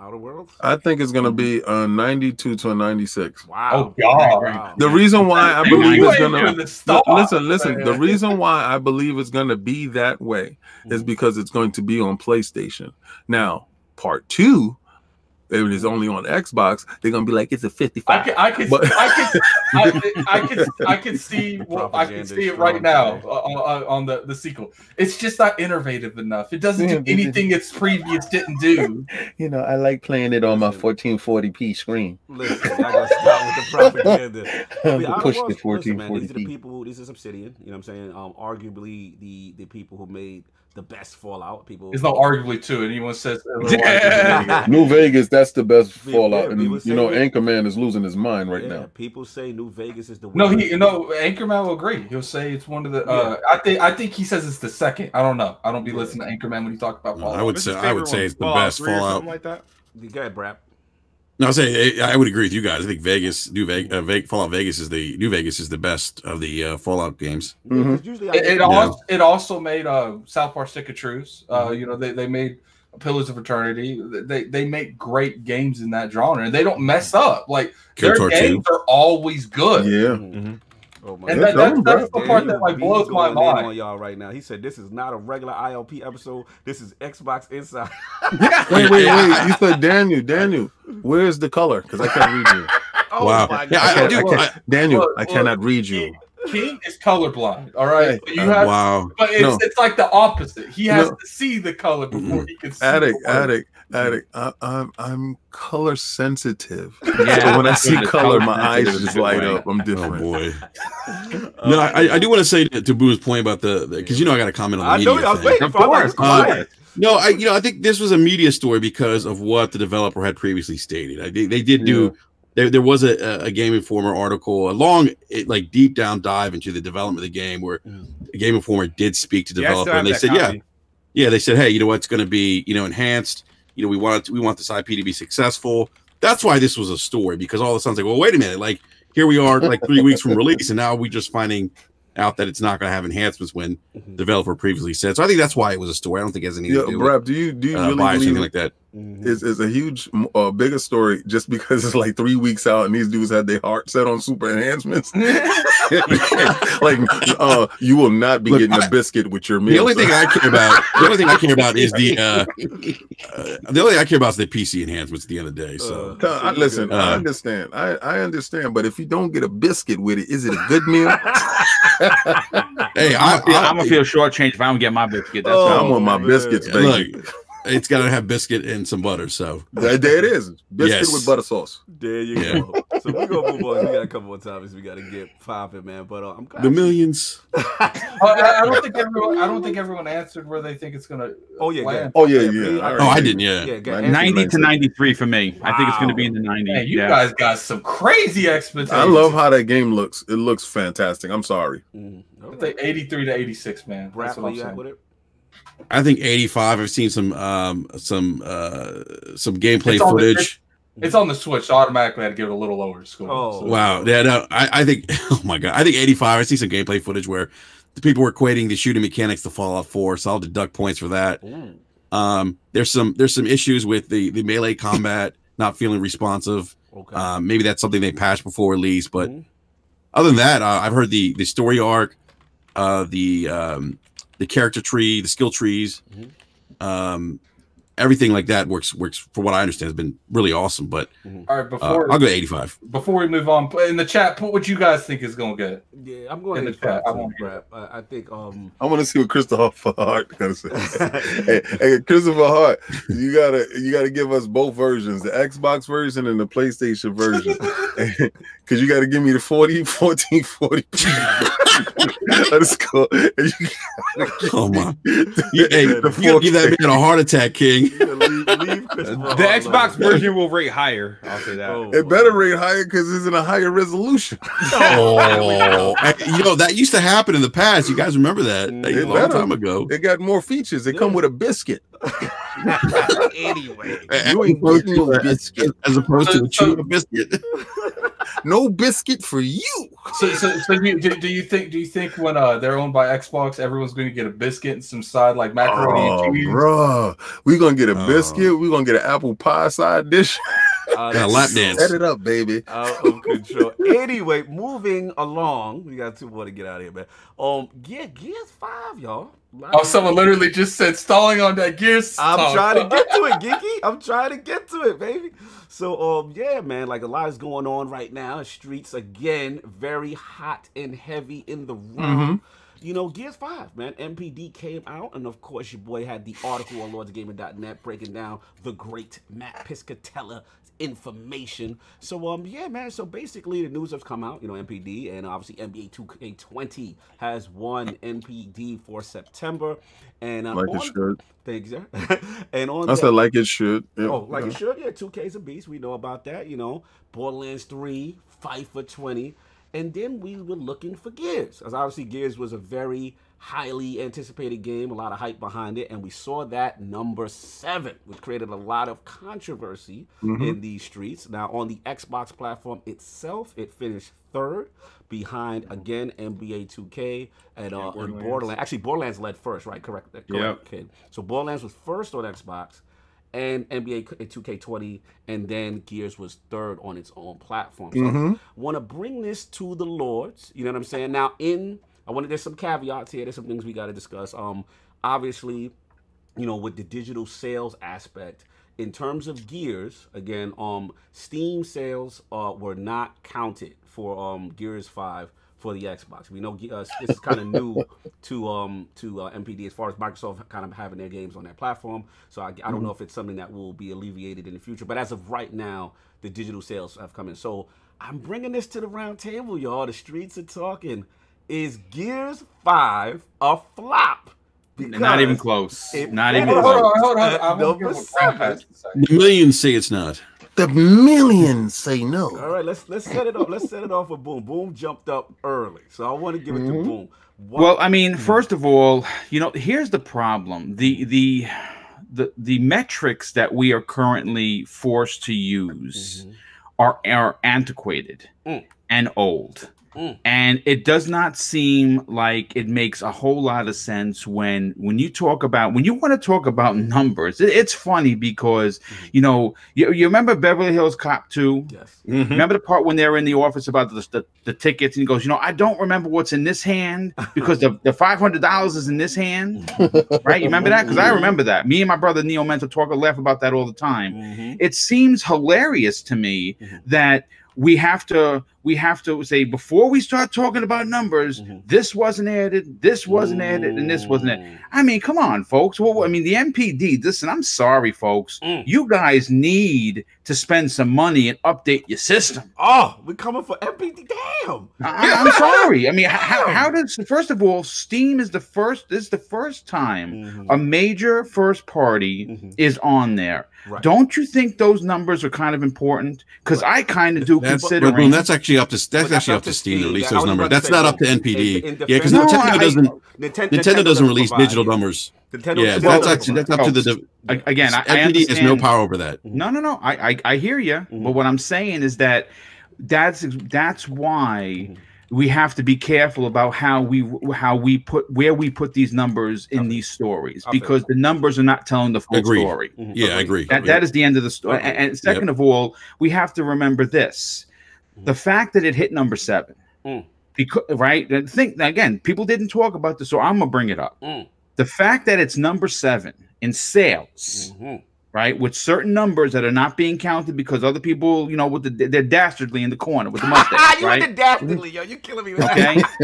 Outer Worlds? I think it's gonna be a 92 to a 96. Wow. Oh God! Wow. The reason why I believe it's gonna doing the L- stop, listen, listen. man. The reason why I believe it's gonna be that way is Mhm. because it's going to be on PlayStation. Now, part two, if it is only on Xbox, they're gonna be like it's a 55. can, I can, But- I can, I, I can, I can see, well, I can see it right now uh, on, on- on the the sequel. It's just not innovative enough. It doesn't do anything its previous didn't do. You know, I like playing it on my 1440p screen. Listen, I gotta stop with the propaganda. I mean, Outer Push Worlds- the listen, man, these are the people. These is Obsidian. You know what I'm saying? Um, arguably the the people who made the best Fallout. People. There's no arguably to. Anyone says Yeah. New Vegas, that's the best Yeah, Fallout, and you know, say- Anchorman is losing his mind right yeah, now. People say New Vegas is the No, winner. he no Anchorman will agree. He'll say it's one of the. Uh, I think I think he says it's the second. I don't know. I don't be Yeah. listening to Anchorman when he talk about No, Fallout. I would say I would favorite say it's the best Fallout. something like that. Go ahead, Brap. No, I say I I would agree with you guys. I think Vegas, New Vegas, uh, Ve- Fallout Vegas is the New Vegas is the best of the uh, Fallout games. Yeah, 'cause Mhm. Usually, It, it, think- also, it also made uh, South Park Stick of Truth. Uh, Mhm. You know, they, they made Pillars of Eternity. They they make great games in that genre, and they don't mess up. Like their KOTOR games 2. are always good. Yeah. Mhm. Oh my And that, tell 'em, that, that's the part Yeah, that like B's blows my going in on y'all right now. He said this is not a regular ILP episode. This is Xbox Inside. Wait, wait, wait. You said Daniel, Daniel. Where's the color? Because I can't read you. oh Wow. my Yeah, I I- I can't, do- I can't- Daniel, Look, I look, cannot read you. King is colorblind. All right, Hey, you uh, have, Wow. but it's No. it's like the opposite. He has No. to see the color before he can see. Addict, the word. addict, addict. I, I'm I'm color sensitive. Yeah, so when I see what it is. color, my eyes just light different. up. I'm different. Oh boy. Uh, No, I, I do want to say to, to Boo's point about the because you know I got to comment on the I media. know. I was thing. waiting Of for. I'm like, course, quiet. No, I you know I think this was a media story because of what the developer had previously stated. I, they, they did do there, there was a, a Game Informer article, a long it, like deep down dive into the development of the game where Mm. a Game Informer did speak to Yeah, I still developer have and they said, yeah, copy. yeah, they said, hey, you know what, it's going to be you know enhanced. You know, we want we want this IP to be successful. That's why this was a story because all of a sudden it's like, well, wait a minute, like here we are like three weeks from release, and now we're just finding out that it's not going to have enhancements when Mhm. developer previously said. So I think that's why it was a story. I don't think it has anything Yeah, to do with Brap, do you do you uh, really believe anything like that. Mhm. is is a huge, uh, bigger story just because it's like three weeks out and these dudes had their heart set on super enhancements. like, uh, you will not be Look, getting I- a biscuit with your meal. The only sir. thing I care about, the only thing I care about is the uh, uh the only thing I care about is the PC enhancements at the end of the day. So Uh, I, listen, I Uh, understand. I, I understand, but if you don't get a biscuit with it, is it a good meal? hey, I, Yeah, I, I'm gonna feel shortchanged if I don't get my biscuit. That's Oh, I all. want my man. biscuits, baby. look, it's got to have biscuit and some butter. So There, there it is. Biscuit Yes. with butter sauce. There you Yeah. go. So we're gonna move on. We got a couple more topics we gotta get popping, man. But uh, I'm glad the millions. I, I I don't think everyone. I don't think everyone answered where they think it's gonna. Oh yeah, land. Oh yeah, Yeah, yeah. I Oh, I didn't. Yeah. Yeah, Ninety- to 93 for me. I think it's going to be in the 90s. Man, you yeah. guys got some crazy expectations. I love how that game looks. It looks fantastic. I'm sorry. Mm, all I right. think 83 to 86, man. Brap, That's what I'm you at saying. With it? I think 85. I've seen some um some uh some gameplay It's on the- footage. It's on the Switch, so automatically I'd give it a little lower score. Oh, So- Wow. Yeah, no, I, I think oh my god. I think 85. I see some gameplay footage where the people were equating the shooting mechanics to Fallout 4, so I'll deduct points for that. Ooh. Um there's some there's some issues with the the melee combat not feeling responsive. Okay. Um maybe that's something they patched before release, but Mhm. other than that, uh, I've heard the the story arc, uh the um the character tree, the skill trees, Mhm. um everything like that works works for what I understand has been really awesome. But All right, uh, before I'll go 85. before we move on, put in the chat, put what you guys think is gonna get. yeah, I'm going in to the chat, I too, won't hear Brap. I, I think um I want to see what Christopher Hart gonna say. hey, hey, Christopher Hart, you gotta you gotta give us both versions, the Xbox version and the PlayStation version, because you gotta give me the 40, 14, 40. Let's go. You gotta Oh my! You, hey, you gotta give that 4K. man a heart attack, King. Leave, leave Christopher The Hart Xbox alone. version will rate higher. I'll say that. Oh, It better rate higher because it's in a higher resolution. Oh, Hey, you know that used to happen in the past. You guys remember that? Like, a long better. time ago. It got more features. They come with a biscuit. anyway. As You ain't opposed getting no to- biscuit. As opposed to a chew a biscuit. No biscuit for you. So, so, so do, you, do, do you think do you think when uh they're owned by Xbox, everyone's going to get a biscuit and some side like macaroni Oh, and cheese? bruh. We're gonna get a Oh. biscuit. We're gonna get an apple pie side dish. Uh, Yeah, lap dance. Set it up, baby. out of control. anyway, moving along, we got two more to get out of here, man. Um, yeah, Gears Five, y'all. Oh, someone literally just said stalling on that Gears. I'm talk. trying to get to it, Geeky. I'm trying to get to it, baby. So, um, yeah, man, like a lot is going on right now. Streets again, very hot and heavy in the room. You know, Gears 5, man. NPD came out, and of course, your boy had the article on LordsGaming.net breaking down the great Matt Piscatella information. So, um, yeah, man. So basically, the news has come out. You know, NPD and obviously NBA 2K20 has won NPD for September, and um, Like it on- should. Thanks, sir. and on I that- said like it should. Yeah. Oh, like it should. Yeah, two K's a beast. We know about that. You know, Borderlands three, FIFA twenty, and then we were looking for Gears, as obviously Gears was a very highly anticipated game, a lot of hype behind it, and we saw that number seven, which created a lot of controversy in these streets. Now, on the Xbox platform itself, it finished third, behind again NBA 2K and uh, and Borderlands. Borderlands. Actually, Borderlands led first, right? Correct. correct Yep. kid. So Borderlands was first on Xbox and NBA 2K20, and then Gears was third on its own platform. So Mhm. want to bring this to the Lords. You know what I'm saying? Now, in I want to there's some caveats here. There's some things we got to discuss. Um, obviously, you know, with the digital sales aspect. In terms of Gears, again, um, Steam sales uh, were not counted for um, Gears Five for the Xbox. We know uh, this is kind of new to um to uh, NPD as far as Microsoft kind of having their games on that platform. So I, I don't know if it's something that will be alleviated in the future. But as of right now, the digital sales have come in. So I'm bringing this to the round table, y'all. The streets are talking. Is Gears Five a flop? Not even close. Not even Hold close. on, hold on, hold on. At I want number give what Brap seven. has to say. The millions say it's not. The millions say no. All right, let's let's set it off. Let's set it off with Boom. Boom jumped up early, so I want to give it to Mhm. Boom. Why- Well, I mean, first of all, you know, here's the problem: the the the the metrics that we are currently forced to use Mhm. are are antiquated Mm. and old. Mm. And it does not seem like it makes a whole lot of sense when when you talk about when you want to talk about numbers. It, it's funny because Mhm. you know you, you remember Beverly Hills Cop 2? Yes. Mhm. Remember the part when they're in the office about the, the, the tickets and he goes, you know, I don't remember what's in this hand because the, the five hundred dollars is in this hand, right? You remember that? Because I remember that. Me and my brother Neil Mental talk and laugh about that all the time Mhm. it seems hilarious to me Mhm. that we have to we have to say before we start talking about numbers Mhm. this wasn't added this wasn't added and this wasn't added i mean come on folks well i mean the mpd listen i'm sorry folks Mm. you guys need to spend some money and update your system Oh, we're coming for NPD. Damn. I, I'm sorry. I mean, how, how does first of all, Steam is the first. This is the first time Mhm. a major first party Mhm. is on there. Right. Don't you think those numbers are kind of important? Because I kind of do That's, consider. well, that's actually up to that's, But actually up to Steam to release I those numbers. That's not up to NPD. in- in yeah, because No, Nintendo I- doesn't Nintendo, Nintendo doesn't release provide digital it. numbers. Nintendo Yeah, Nintendo that's actually that's provide up to the A- again. I, I NPD has no power over that. No, no, no. I I, I hear you, Mhm. but what I'm saying is that that's that's why Mhm. We have to be careful about how we how we put where we put these numbers in Okay. these stories I feel because the numbers are not telling the full Agreed. story. Mhm. Yeah, I agree. That that is the end of the story. Okay. And, and second of all, we have to remember this: the fact that it hit number seven, Mm. because right. and Think again, people didn't talk about this, so I'm gonna bring it up. Mm. The fact that it's number seven in sales, Mhm. Right, with certain numbers that are not being counted because other people, you know, with the they're dastardly in the corner with the mustache, Ah, you right? the dastardly, yo. You're killing me. Okay,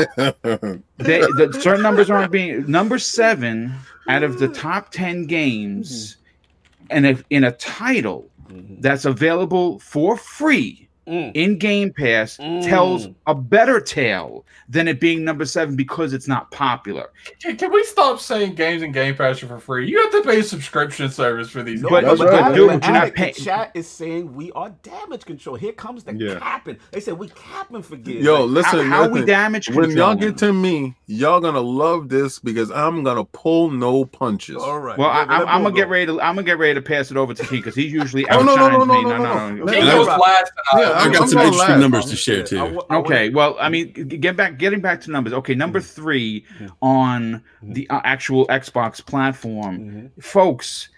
they, the certain numbers aren't being number seven out of the top ten games, and if in a title Mhm. that's available for free Mm. in Game Pass tells Mm. a better tale than it being number seven because it's not popular. Can, can we stop saying games and Game Pass are for free? You have to pay a subscription service for these. No, But- no, but, right. Alec, dude, but you're not paying- the chat is saying we are damage control. Here comes the Yeah. capping. They said we capping for gears. Yo, Like, listen, how, how we listen. damage when y'all controlling? get to me, y'all gonna love this because I'm gonna pull no punches. all right. Well, I, Let- let I'm, I'm gonna get ready to I'm gonna get ready to pass it over to King because he usually Oh, no, no, outshines no, no, me. no, no, no. King Let- goes let- last. and I- I got some gonna interesting laugh. numbers to share Yeah, I too. wa- I Okay, want- well, I mean, g- get back, getting back to numbers. Okay, number three Mhm. on the uh, actual Xbox platform, Mhm. folks.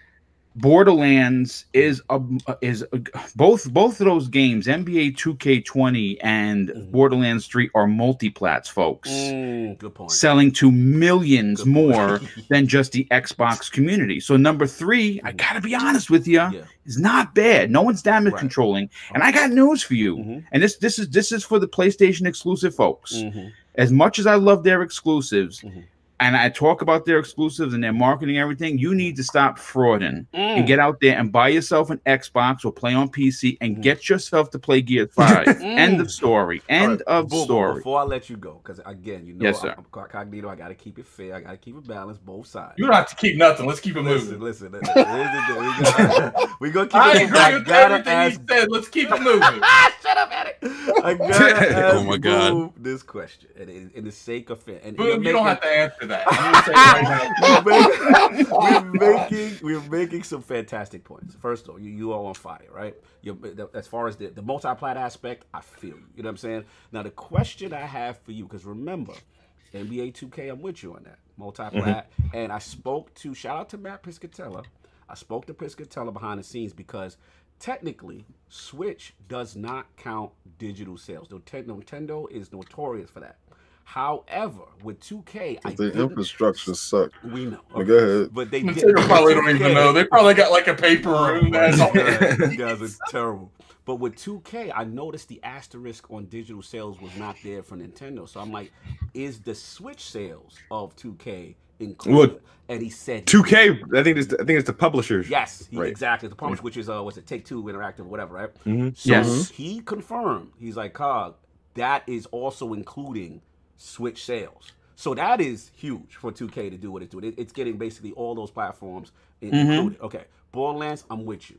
Borderlands is a is a, both both of those games, NBA 2K20 and Mhm. Borderlands 3, are multiplats, folks, Mm, good point. selling to millions more than just the Xbox community. So number three, I Mhm. gotta be honest with you, yeah. is not bad. No one's damage Right. controlling, and I got news for you. Mhm. And this this is this is for the PlayStation exclusive folks. Mhm. As much as I love their exclusives, Mhm. And I talk about their exclusives and their marketing, and everything, you need to stop frauding and Mm. get out there and buy yourself an Xbox or play on PC and Mhm. get yourself to play Gear Five. Mm. End of story. End right, of Boom, story. Before I let you go, because again, you know, Yes, I'm, sir. I'm cognito. I got to keep it fair. I got to keep it balanced, both sides. You don't have to keep nothing. Let's keep it listen, moving. listen. listen. Here's the deal. We gotta, gonna keep I it. agree I with everything ask. you said. Let's keep it moving. Shut up, Eric. I gotta ask Oh my God. This question, and in, in the sake of fair, and Boom, you don't have to answer that. I'm gonna say it right we're, making, we're making we're making some fantastic points. First of all, you, you are on fire, right? you as far as the, the multi-plat aspect, I feel you. You know what I'm saying? Now the question I have for you, because remember, NBA 2K, I'm with you on that multi-plat, mm-hmm. and I spoke to shout out to Matt Piscatella. I spoke to Piscatella behind the scenes because technically Switch does not count digital sales. Nintendo Nintendo is notorious for that. However, with 2K, I The infrastructure suck. we know. But go ahead. But they They did. probably don't even know. They probably got like a paper room. That's all. You guys are terrible. But with 2K, I noticed the asterisk on digital sales was not there for Nintendo. So I'm like, is the Switch sales of 2K included? Well, and he said 2K, I think it's I think it's the publishers. Yes, he, Right. exactly. The publisher, which is uh, was it Take Two Interactive, whatever, right? Mhm. So Yes. he confirmed. He's like, Cog, that is also including Switch sales. So that is huge for 2K to do what it's doing. It- it's getting basically all those platforms Mhm. included. Okay, Borderlands, I'm with you.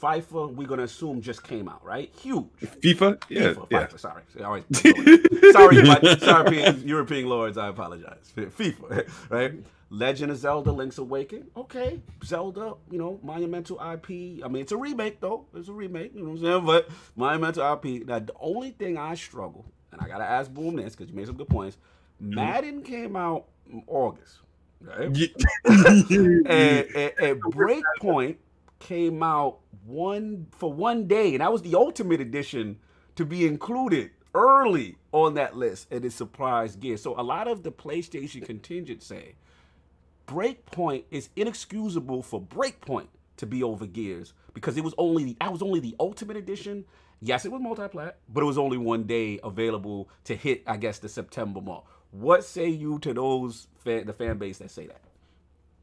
FIFA, we're gonna assume just came out, right? Huge. FIFA, yeah, FIFA, yeah. FIFA, sorry. Always- sorry, my, sorry, European, European lords. I apologize. FIFA, right? Legend of Zelda: Link's Awakening. Okay, Zelda. You know, monumental IP. I mean, it's a remake though. It's a remake. You know what I'm saying? But monumental IP. Now, the only thing I struggle, and I gotta ask Boom this because you made some good points. Mm-hmm. Madden came out in August, right? and, and, and Breakpoint came out one for one day, and that was the Ultimate Edition to be included early on that list, and it surprised Gears. So a lot of the PlayStation contingent say Breakpoint is inexcusable for Breakpoint to be over Gears because it was only that was only the Ultimate Edition. Yes, it was multi-plat, but it was only one day available to hit, I guess, the September mark. What say you to those fan, the fan base that say that?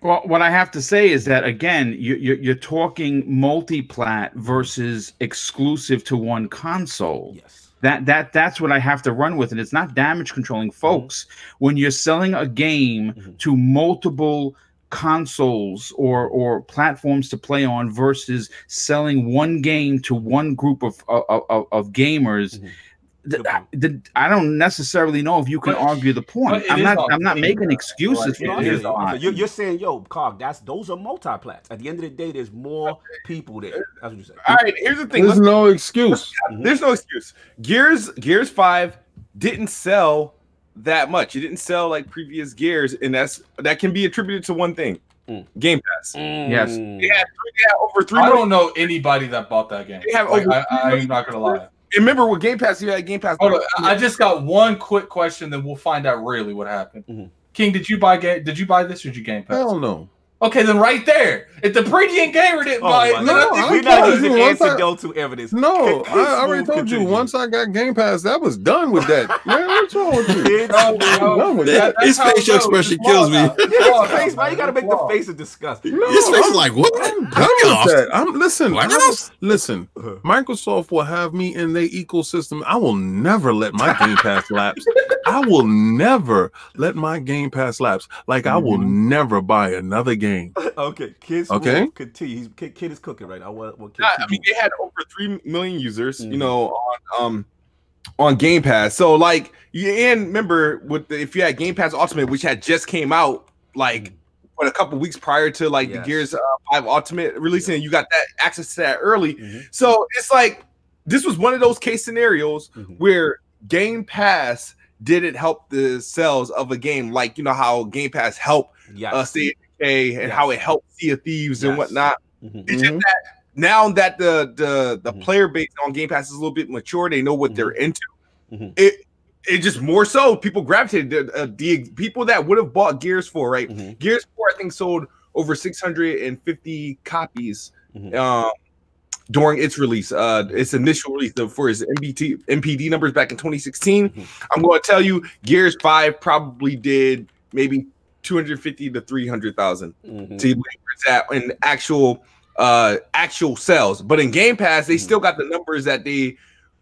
Well, what I have to say is that again, you, you're, you're talking multi-plat versus exclusive to one console. Yes. That that that's what I have to run with, and it's not damage controlling, folks. When you're selling a game Mhm. to multiple consoles or or platforms to play on versus selling one game to one group of of, of, of gamers. Mhm. th- Good I don't necessarily know if you can But- argue the point. I'm not. I'm not making though. excuses Like, for it No, I is hear this. you. So you're, you're saying, yo, Cog, that's those are multi-plats. At the end of the day, there's more people there. That's what you say. All right, here's the thing. There's Let's- no excuse. there's no excuse. Gears Gears 5 didn't sell that much. It didn't sell like previous Gears, and that's that can be attributed to one thing. Mm. Game Pass. Yes. Mm. They had, they had over three I million. don't know anybody that bought that game. They have Like, over I, I'm not gonna lie. And Remember with Game Pass, you had Game Pass. Hold on, I just got one quick question, then we'll find out really what happened. Mhm. King, did you buy game? Did you buy this or did you Game Pass? Hell no. Okay, then right there, if the pretty gamer didn't Oh buy it, my then I think We're not using you once I- anecdotal evidence. No, I, I already Smooth told you. Once I got Game Pass, that was done with that. Man, what's wrong with you? It's- No, no, done with That- that's his how facial expression It's kills me. law now. It's Yeah, his face, now, man. You gotta make the face of disgust. No, His face I'm- is like, what? I'm Cut done me with off. that. I'm listen. Why I not? was- listen. Microsoft will have me in their ecosystem. I will never let my Game Pass lapse. I will never let my Game Pass lapse. Like I will mm-hmm. never buy another game. Okay, kids. Okay. Okay, continue. He's, kid, kid is cooking right now. What? What? Kid, Yeah, I mean, they had over three million users, Mhm. you know, on um on Game Pass. So like, you and remember with the, if you had Game Pass Ultimate, which had just came out like what a couple weeks prior to like Yes. the Gears uh, Five Ultimate releasing, and you got that access to that early. Mhm. So it's like this was one of those case scenarios Mhm. where Game Pass didn't help the sales of a game, like you know how Game Pass helped Yes. uh, State and Yes. how it helped Sea of Thieves and Yes. whatnot. Mhm. It's just that now that the the the Mhm. player base on Game Pass is a little bit mature, they know what they're into. Mhm. It it just more so people gravitated the, uh, the people that would have bought Gears for right. Mhm. Gears Four I think sold over six hundred and fifty copies um, during its release, uh, its initial release for its MBT NPD numbers back in 2016. Mhm. I'm going to tell you, Gears Five probably did maybe 250 to 300,000 Mhm. to where it's in actual uh actual sales. But in Game Pass, they Mhm. still got the numbers that they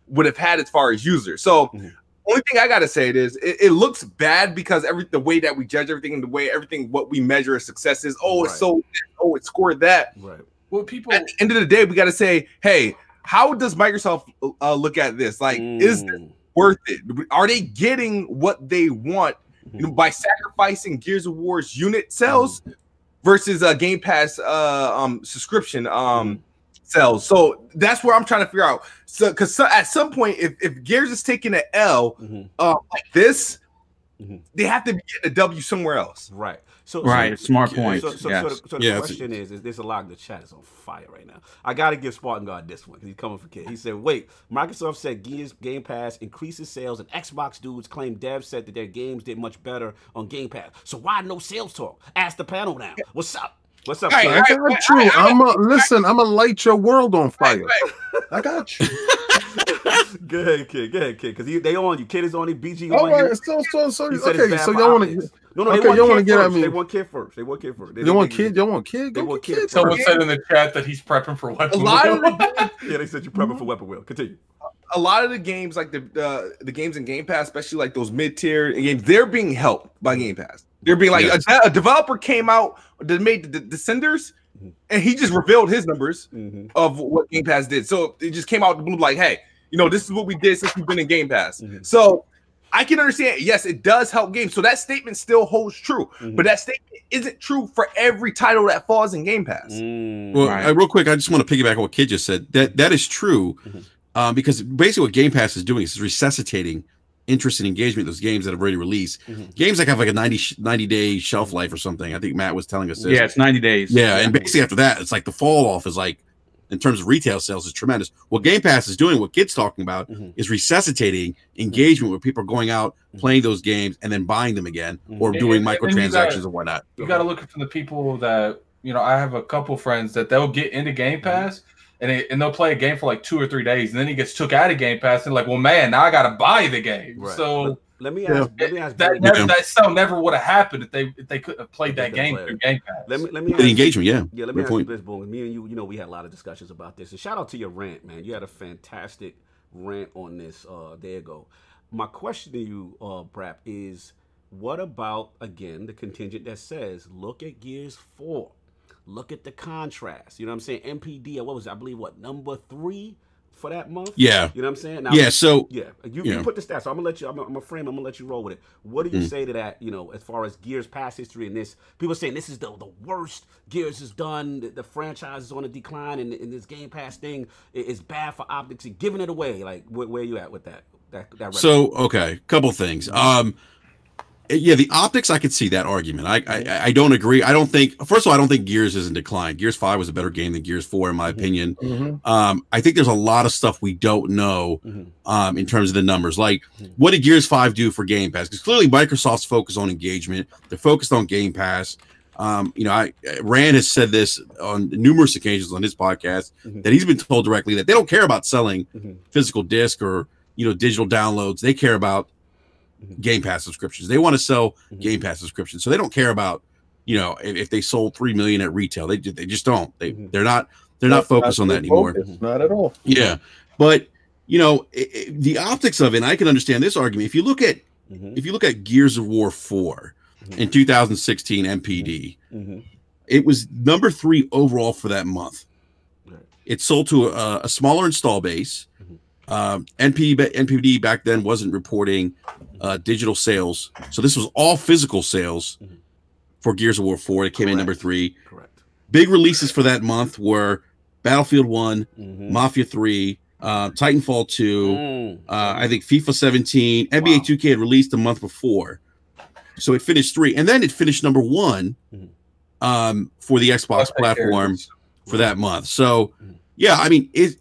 would have had as far as users. So Mhm. only thing I gotta say it is it, it looks bad because every the way that we judge everything and the way everything what we measure as success is oh it's Right. so oh it scored that. Right. Well, people. At the end of the day, we gotta say, hey, how does Microsoft uh, look at this? Like, is this Mm. worth it? Are they getting what they want Mm-hmm. You know, by sacrificing Gears of War's unit sales versus a Game Pass uh, um, subscription um, sales? So that's where I'm trying to figure out. So, because so, at some point, if, if Gears is taking an L Mhm. uh, like this, Mhm. they have to be getting a W somewhere else. Right. So Right, So, smart so- point, So, so, yes. so the, so the Yeah, question is, is there's a lot of the chat is on fire right now. I got to give Spartan God this one because he's coming for kid. He said, "Wait, Microsoft said Gears Game Pass increases sales, and Xbox dudes claim devs said that their games did much better on Game Pass. So why no sales talk? Ask the panel now. What's up? What's up? All right, son? I got you. I'm a listen. I'm gonna light your world on fire. I got you. Go ahead, kid. Go ahead, kid. Because they on you. Kid is on you. BG All on you. So so so He said it's okay. So y'all want to optics. No, no, they okay, want y'all wanna get at me. They want kid first. They want kid first. They, you want they- kid? Y'all want kid? They want kid kid. Someone first. said in the chat that he's prepping for A weapon. lot of wheel. the, Yeah, they said you're prepping for weapon wheel. Continue. a lot of the games, like the uh, the games in Game Pass, especially like those mid tier games, they're being helped by Game Pass. They're being like Yes. a, a developer came out that made the Descenders, Mhm. and he just revealed his numbers Mm-hmm. of what Game Pass did. So it just came out the blue, like, hey, you know, this is what we did since we've been in Game Pass. Mhm. So I can understand. Yes, it does help games. So that statement still holds true, Mhm. but that statement isn't true for every title that falls in Game Pass. Mm. Well, Right. uh, real quick, I just want to piggyback on what Kid just said. That that is true, Mhm. um, because basically what Game Pass is doing is resuscitating interest and engagement in those games that have already released. Mhm. Games like have like a 90, 90 day shelf life or something. I think Matt was telling us this. Yeah, it's 90 days. Yeah, and basically after that, it's like the fall off is like in terms of retail sales is tremendous. What Game Pass is doing, what Kid's talking about, Mhm. is resuscitating engagement where people are going out, Mhm. playing those games, and then buying them again Mhm. or And- doing and- and microtransactions gotta- and whatnot. You got to look for the people that you know. I have a couple friends that they'll get into Game Pass and they, and they'll play a game for like two or three days, and then he gets took out of Game Pass and like, well, man, now I got to buy the game. Right. So Let me Yeah. ask. Let me ask. that Billy- never, that sell never would have happened if they if they couldn't have played that game played through. Game Pass. Let me let me The ask, engagement, yeah. Yeah, let Good me ask point. you this, Boone. Me and you, you know, we had a lot of discussions about this. And shout out to your rant, man. You had a fantastic rant on this uh there ago. My question to you, uh, Brap, is what about again the contingent that says, look at Gears 4. Look at the contrast. You know what I'm saying? NPD, what was it? I believe what, number three for that month? Yeah. You know what I'm saying? Now, Yeah. So yeah, you, Yeah. you put the stats. So I'm gonna let you. I'm gonna, I'm gonna frame. I'm gonna let you roll with it. What do you Mm. say to that? You know, as far as Gears past history and this, people saying this is the the worst Gears has done. The, the franchise is on a decline, and, and this Game Pass thing is bad for optics and giving it away. Like, where, where you at with that? That that. So okay, couple things. Um, yeah, the optics I could see that argument. I, I I don't agree. I don't think. First of all, I don't think Gears is in decline. Gears Five was a better game than Gears Four, in my opinion. Um, I think there's a lot of stuff we don't know Mhm. um, in terms of the numbers. Like, what did Gears Five do for Game Pass? Because clearly Microsoft's focused on engagement. They're focused on Game Pass. Um, you know, I Rand has said this on numerous occasions on his podcast Mhm. that he's been told directly that they don't care about selling Mhm. physical disc or you know digital downloads. They care about Mhm. Game Pass subscriptions. They want to sell Mhm. Game Pass subscriptions, so they don't care about you know if, if they sold three million at retail. They they just don't. They Mhm. they're not they're not focused on that anymore. Focus, not at all. Yeah, but you know i i the optics of it. And I can understand this argument. If you look at Mhm, if you look at Gears of War 4 Mhm. in 2016 MPD, it was number three overall for that month. It sold to a, a smaller install base. Um, NP, NPD back then wasn't reporting uh, digital sales, so this was all physical sales Mhm. for Gears of War 4. It came in number three. Correct. Big releases for that month were Battlefield 1, Mhm. Mafia 3, uh, Titanfall 2. Mm. Uh, I think FIFA 17, NBA Wow. 2K had released a month before, so it finished three, and then it finished number one Mhm. um, for the Xbox I'll take care of platform for that month. So, Mhm. yeah, I mean, it.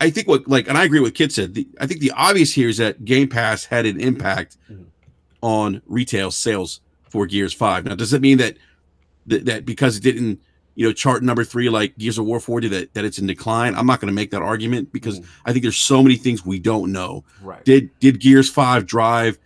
I think what like, and I agree with Kid said. The, I think the obvious here is that Game Pass had an impact Mhm. on retail sales for Gears Five. Now, does it mean that that, that because it didn't, you know, chart number three like Gears of War Four did that that it's in decline? I'm not going to make that argument because Mhm. I think there's so many things we don't know. Right. Did did Gears Five drive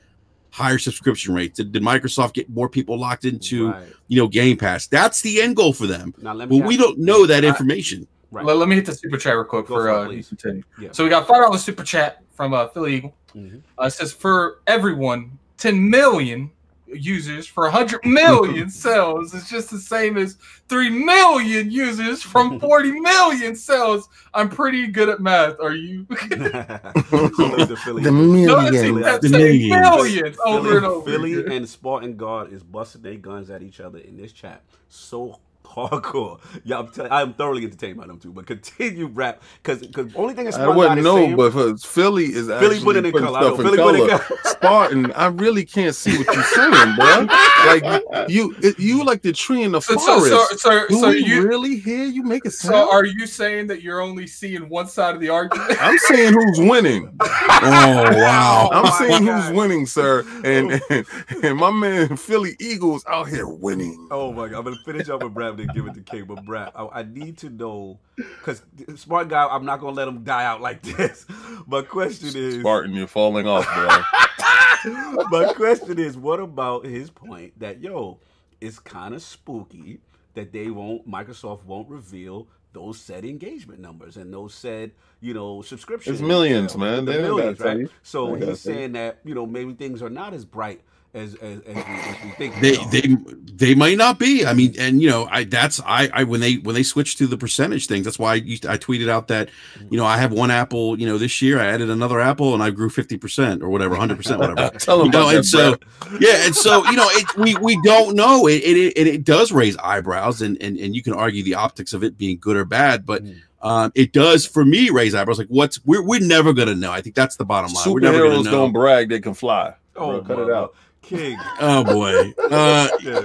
higher subscription rates? Did, did Microsoft get more people locked into Right. you know Game Pass? That's the end goal for them. Now let me. But we don't know that I- information. Right. Let, let me hit the super chat real quick Go for for it, uh, continue. Yeah. So we got five dollars super chat from uh, Philly Eagle. Mhm. Uh, it says for everyone, 10 million users for 100 million cells is just the same as 3 million users from 40 million cells. I'm pretty good at math. Are you? Salute to Philly. The Noticing million. that The same millions. million over Philly, and over. Philly again. and Spartan Guard is busting their guns at each other in this chat. So hardcore. Yeah, I'm, tell- I'm thoroughly entertained by them too. But continue rap because because only thing that I Spartan Guard wouldn't is know, saying, but for Philly is Philly actually put it in putting color. I stuff in Philly put it in color. color. Spartan, I really can't see what you're saying, bro. Like you, it, you like the tree in the So, forest. so, so, so, Do so we you. really hear you make a So are you saying that you're only seeing one side of the argument? I'm saying who's winning. Oh wow! Oh I'm my saying who's winning, sir. And, oh. and and my man Philly Eagles out here winning. Oh my god! I'm gonna finish up with Brap and give it to King. But Brap, I, I need to know because smart guy, I'm not gonna let him die out like this. My question is, Spartan, you're falling off, bro. my question is, what about his point that yo, it's kind of spooky that they won't, Microsoft won't reveal those said engagement numbers and those said, you know, subscription. It's millions, sales, man. the millions, right? So he's saying that you know maybe things are not as bright as as, as, we, as we think. They are. they they might not be. I mean, and you know, I that's I I when they when they switched to the percentage things, that's why I used I tweeted out that you know I have one apple. You know, this year I added another apple and I grew fifty percent or whatever, hundred percent, whatever. Tell him You know, and so Brap. yeah, and so you know, it, we we don't know. It it, it it does raise eyebrows, and and and you can argue the optics of it being good or bad, but Mm. Um, it does for me raise eyebrows. Like, what's we're we're never gonna know. I think that's the bottom line. We're never gonna Superheroes know. don't brag they can fly. Oh, Bro, cut it out. King. Oh boy. Uh, Yeah.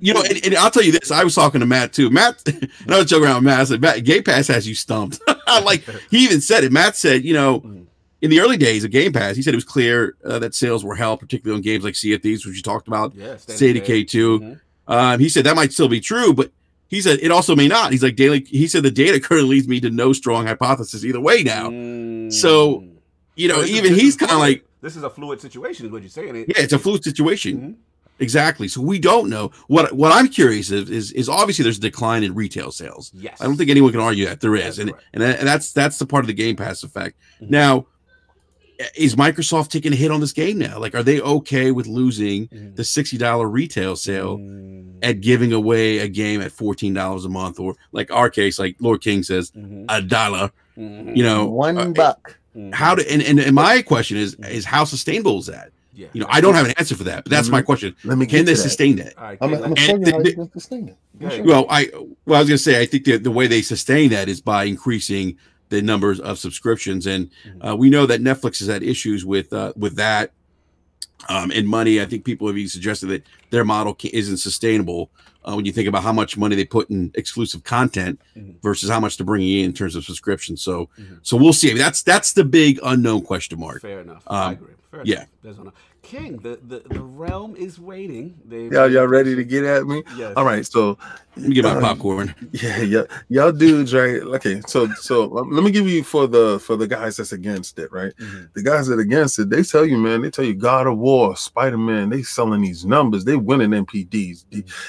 you know, and, and I'll tell you this. I was talking to Matt too. Matt, and I was joking around with Matt. I said, Matt, Game Pass has you stumped. like he even said it. Matt said, you know, Mm. in the early days of Game Pass, he said it was clear uh, that sales were held, particularly on games like Sea of Thieves, which you talked about. Yeah. State K two. Mhm. Um, he said that might still be true, but he said it also may not. He's like daily. He said the data currently leads me to no strong hypothesis either way. Now, Mm. So, you know, So this is- even he's kind of like, this is a fluid situation, is what you're saying. It- yeah, it's a fluid situation. Mhm. Exactly. So we don't know what what I'm curious is is, is obviously there's a decline in retail sales. Yes. I don't think anyone can argue that there is, That's and correct. and, that- and that's that's the part of the Game Pass effect. Mhm. Now, is Microsoft taking a hit on this game now? Like, are they okay with losing Mhm. the sixty dollar retail sale Mm. at giving away a game at fourteen dollars a month, or like our case, like Lord King says, Mhm. a dollar? Mhm. You know, One uh, buck. Mhm. how do and, and and my question is is how sustainable is that? Yeah. You know, I don't have an answer for that, but that's my question. Let me Can they to that. sustain that? All right. I'm, King, I'm let- gonna show And you how the- you can sustain it. Well, I well, I was gonna say I think that the way they sustain that is by increasing the numbers of subscriptions, and uh, we know that Netflix has had issues with uh, with that um, and money. I think people have even suggested that their model isn't sustainable uh, when you think about how much money they put in exclusive content Mhm. versus how much they're bringing in in terms of subscriptions. So, Mhm. so we'll see. I mean, that's that's the big unknown question mark. Fair enough. I Um, agree. Fair yeah. enough. There's no- King, the, the, the realm is waiting. They, Y'all, y'all ready to get at me? Yes. All right, so Let me get my Uh, popcorn. Yeah, yeah, y'all dudes, right? Okay, so so um, let me give you for the for the guys that's against it, right? Mhm. The guys that against it, they tell you, man, they tell you God of War, Spider Man, they selling these numbers, they winning NPDs.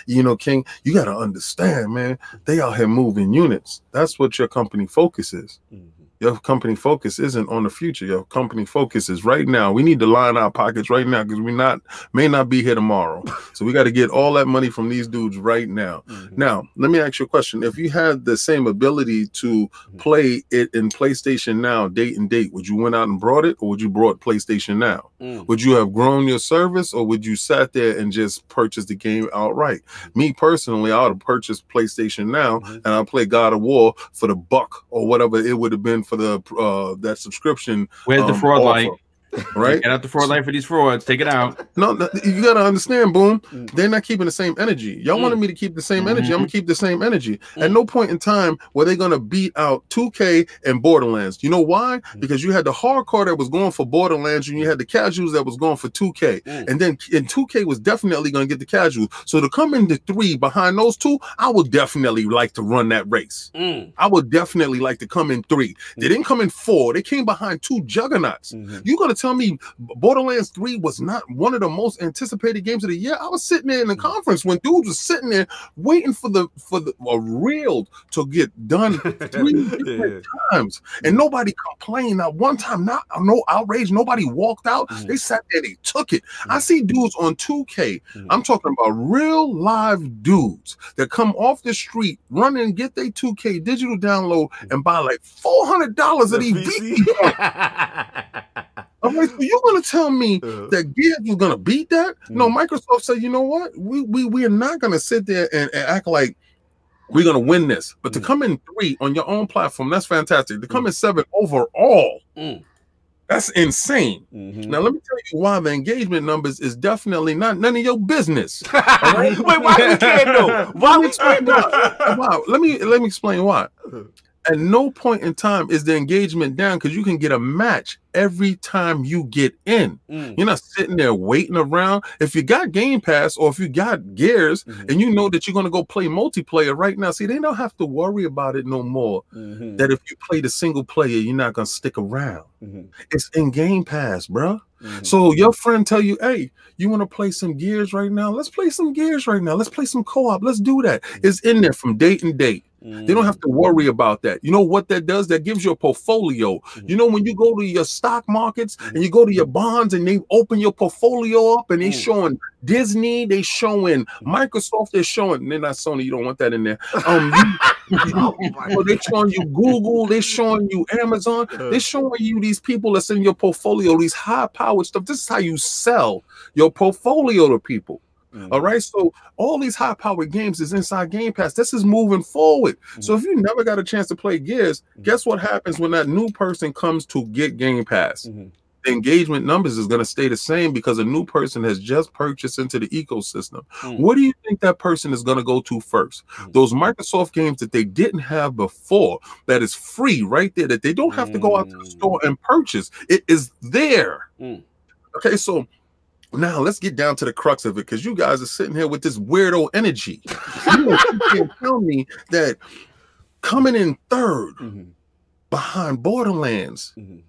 You know, King, you got to understand, man, they out here moving units. That's what your company focuses. Mhm. Your company focus isn't on the future. Your company focus is right now. We need to line our pockets right now because we not may not be here tomorrow. So we got to get all that money from these dudes right now. Mhm. Now, let me ask you a question. If you had the same ability to play it in PlayStation Now, date and date, would you went out and brought it or would you brought PlayStation Now? Mm. Would you have grown your service or would you sat there and just purchased the game outright? Me personally, I would have purchased PlayStation Now Mhm. and I'll play God of War for the buck or whatever it would have been for the uh that subscription. Where's the um, fraud offer, light? Right? Get out the fraud light for these frauds. Take it out. No, th- you gotta understand, boom. Mm. They're not keeping the same energy. Y'all Mm. wanted me to keep the same energy. I'm gonna keep the same energy. At Mm. no point in time were they gonna beat out 2K and Borderlands. You know why? Mm. Because you had the hardcore that was going for Borderlands, and you had the casuals that was going for 2K. Mm. And then and 2K was definitely gonna get the casuals. So to come into three behind those two, I would definitely like to run that race. Mm. I would definitely like to come in three. They didn't come in four. They came behind two juggernauts. Mhm. You gonna tell me Borderlands 3 was not one of the most anticipated games of the year? I was sitting there in the conference when dudes was sitting there waiting for the for the a reel to get done three different times, and nobody complained. Not one time, not no outrage. Nobody walked out. Mhm. They sat there, they took it. I Mhm. see dudes on 2K. Mhm. I'm talking about real live dudes that come off the street, run and get their 2K digital download and buy like four hundred dollars of The these. I'm like, so you gonna tell me Uh, that Gears was gonna beat that? No, Mm. Microsoft said, you know what? We we we are not gonna sit there and, and act like we're gonna win this. But to Mm. come in three on your own platform, that's fantastic. To come in seven overall, Mm. that's insane. Mhm. Now let me tell you why the engagement numbers is definitely not none of your business. Wait, why we can't know? Why we can't wow. Let me let me explain why. At no point in time is the engagement down because you can get a match every time you get in. Mm. You're not sitting there waiting around. If you got Game Pass or if you got Gears Mhm. and you know that you're gonna go play multiplayer right now, see, they don't have to worry about it no more. Mhm. That if you play the single player, you're not gonna stick around. Mhm. It's in Game Pass, bruh. Mhm. So your friend tell you, hey, you want to play some Gears right now? Let's play some Gears right now. Let's play some co-op. Let's do that. It's in there from date and date. They don't have to worry about that. You know what that does? That gives you a portfolio. You know, when you go to your stock markets and you go to your bonds and they open your portfolio up and they Mm. showing Disney, they showing Microsoft, they're showing, they're not Sony, you don't want that in there. Um, Oh my you know, they showing you Google, they're showing you Amazon, they're showing you these people that's in your portfolio, these high powered stuff. This is how you sell your portfolio to people. Mhm. All right. So all these high powered games is inside Game Pass. This is moving forward. So if you never got a chance to play Gears, Mhm. guess what happens when that new person comes to get Game Pass? Mhm. The engagement numbers is going to stay the same because a new person has just purchased into the ecosystem. Mm. What do you think that person is going to go to first? Mm. Those Microsoft games that they didn't have before, that is free right there, that they don't have to go out to the Mm. store and purchase. It is there. Mm. Okay, so now let's get down to the crux of it because you guys are sitting here with this weirdo energy. you, can't tell me that coming in third Mhm. behind Borderlands, Mhm.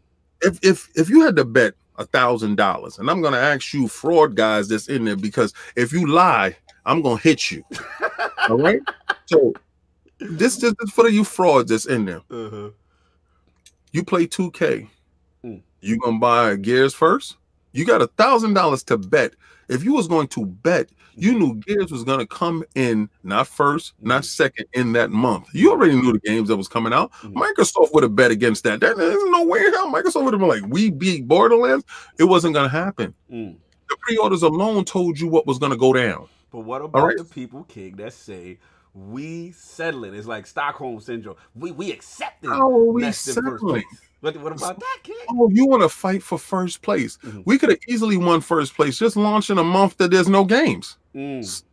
if if if you had to bet a thousand dollars, and I'm gonna ask you fraud guys that's in there because if you lie, I'm gonna hit you. All right. So this, this is for you frauds that's in there. Uh-huh. You play 2K. Mm. You gonna buy Gears first? You got a thousand dollars to bet. If you was going to bet, you knew Gears was gonna come in not first, not second in that month. You already knew the games that was coming out. Mhm. Microsoft would have bet against that. There- There's no way in hell Microsoft would have been like, we beat Borderlands. It wasn't gonna happen. Mm. The pre-orders alone told you what was gonna go down. But what about right. the people, King, that say we settling? It's like Stockholm syndrome. We we accepting How are we settling? What, what about that, King? Oh, you want to fight for first place? Mhm. We could have easily won first place just launching a month that there's no games. Mm. S-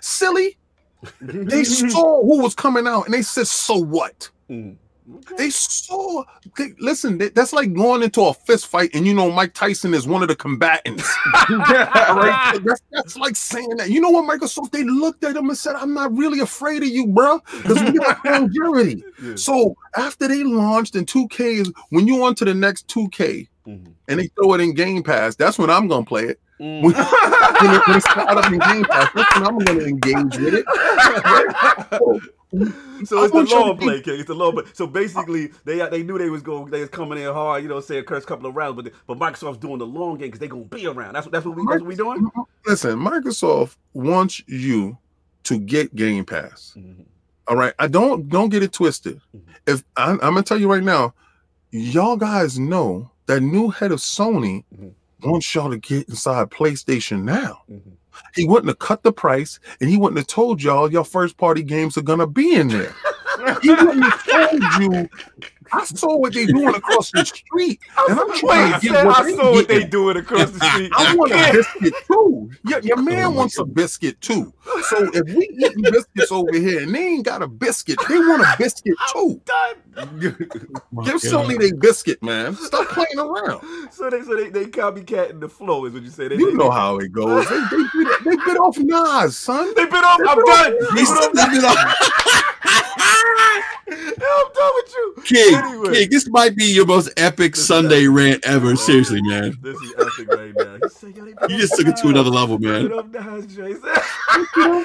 silly. They saw who was coming out and they said, "So what?" Mm. Okay. They saw. They, listen, they- that's like going into a fist fight and you know Mike Tyson is one of the combatants. Right, that's, that's like saying that. You know what, Microsoft? They looked at him and said, "I'm not really afraid of you, bro, because we got longevity." Yeah. So after they launched in 2K, is when you on to the next 2K Mhm. and they throw it in Game Pass, that's when I'm gonna play it. Mm. When, when, it, when it's out up in Game Pass, that's when I'm gonna engage with it. So, So I it's the long play, King. It's the long play. So basically, they they knew they was going, they was coming in hard. You know, say a curse couple of rounds, but but Microsoft's doing the long game because they gonna be around. That's what that's what we that's what we doing. listen, Microsoft wants you to get Game Pass. Mhm. All right, I don't don't get it twisted. Mhm. If I'm, I'm gonna tell you right now, y'all guys know that new head of Sony Mhm. wants y'all to get inside PlayStation now. He wouldn't have cut the price, and he wouldn't have told y'all your first party games are gonna be in there. he wouldn't have told you. I saw what they doing across the street, and I'm trying to I, get what I they saw what they getting. doing across the street. I want a biscuit too. Your, your oh, man wants a biscuit too. So if we eating biscuits over here and they ain't got a biscuit, they want a biscuit too. Done. Give somebody they biscuit, man. Stop playing around. So they so they, they copycatting the flow is what you say. They, You they, know how it goes. They, they, bit, they bit off Nas, son. They been off. I'm done. He I'm said done. that I'm done with you. King, Anyway. King, this might be your most epic Sunday rant ever. Seriously, man. This is epic right now. He said, Yo, You just took it to another level, man. been off He said- He took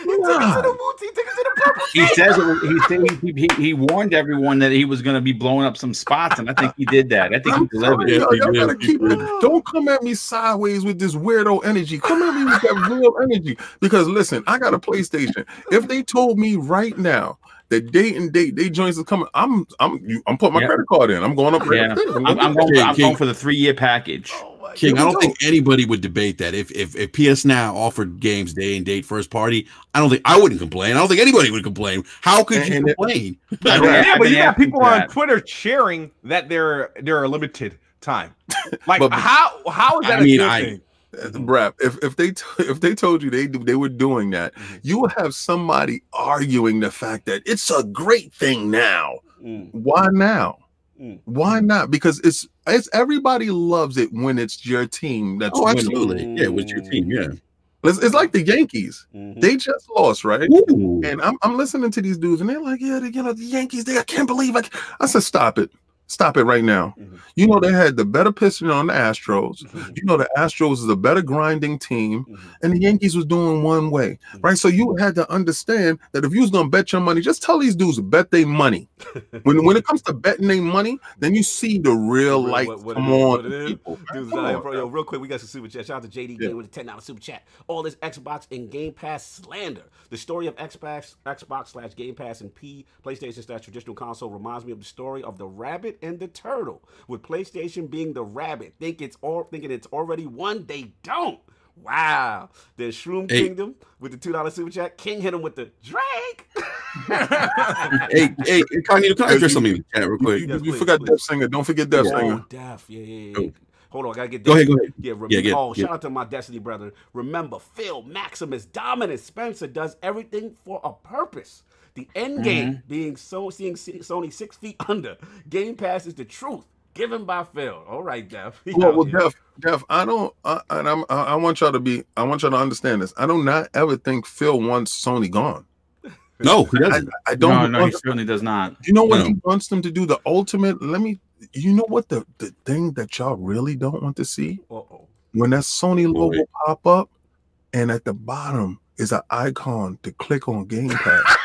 it to the Wu- he took it to the purple. He says it, he, he, he he warned everyone that he was going to be blowing up some spots, and I think he did that. I think he I'm delivered. telling y'all, he y'all did. gotta He keep it. Don't come at me sideways with this weirdo energy. Come at me with that real energy. Because listen, I got a PlayStation. If they told me right now the date and date they joints is coming, I'm I'm you, I'm putting my Yeah. credit card in. I'm going up. Yeah. Right I'm, I'm going. I'm King. going for the three year package. Oh King, I don't think anybody would debate that. If if if PS Now offered games day and date first party, I don't think I wouldn't complain. I don't think anybody would complain. How could you And- and- complain? I've Yeah, but you got people for on. Twitter sharing that they're they're a limited time. Like But- how how is that a mean, good I- thing? Brap, if if they t- if they told you they they were doing that, Mhm. you would have somebody arguing the fact that it's a great thing now. Mm, Why now? Mm. Why not? Because it's it's everybody loves it when it's your team that's Oh, winning. absolutely. Yeah, with your team, yeah. It's, it's like the Yankees. mhm. They just lost, right? Ooh. And I'm, I'm listening to these dudes, and they're like, "Yeah, they, you know, the Yankees. They, I can't believe it." I said, "Stop it, stop it right now." Mhm. You know, they had the better pitching on the Astros. Mhm. You know, the Astros is a better grinding team, Mhm. and the Yankees was doing one way, Mhm. right? So you had to understand that if you was gonna bet your money, just tell these dudes to bet their money. when when it comes to betting their money, then you see the real light what- come is, on. what it in is. people. Dudes Come on, bro. bro. Yo, real quick, we got some super chat. Shout out to JD Yeah. With a ten dollars super chat. All this Xbox and Game Pass slander. The story of Xbox, Xbox slash Game Pass and P PlayStation slash traditional console reminds me of the story of the rabbit and the turtle. With PlayStation being the rabbit, think it's all thinking it's already won. They don't. Wow. Then Shroom Hey. Kingdom with the two dollar super chat. King hit him with the Drake. hey, hey, Cognito, can I address something in the chat real You, quick? you- Yes, you please, forgot please. Death Singer. Don't forget Death oh, Singer. Def. Yeah, yeah, yeah. Oh. Go. Hold on, I gotta get Go ahead, go ahead. Yeah, remember, Yeah, get- oh, get- shout out to my Destiny brother. Remember, Phil, Maximus, Dominus, Spencer does everything for a purpose. The end mm-hmm. game being so seeing Sony six feet under. Game Pass is the truth given by Phil. All right, Def. Well, out well. Def, Def, I don't, I, and I'm, I, I want y'all to be, I want y'all to understand this. I do not ever think Phil wants Sony gone. No, he doesn't. I don't. No, no, he want- certainly does not. you know what No. he wants them to do? The ultimate. Let me. You know what the the thing that y'all really don't want to see Uh-oh. when that Sony logo Wait. pop up, and at the bottom is an icon to click on Game Pass.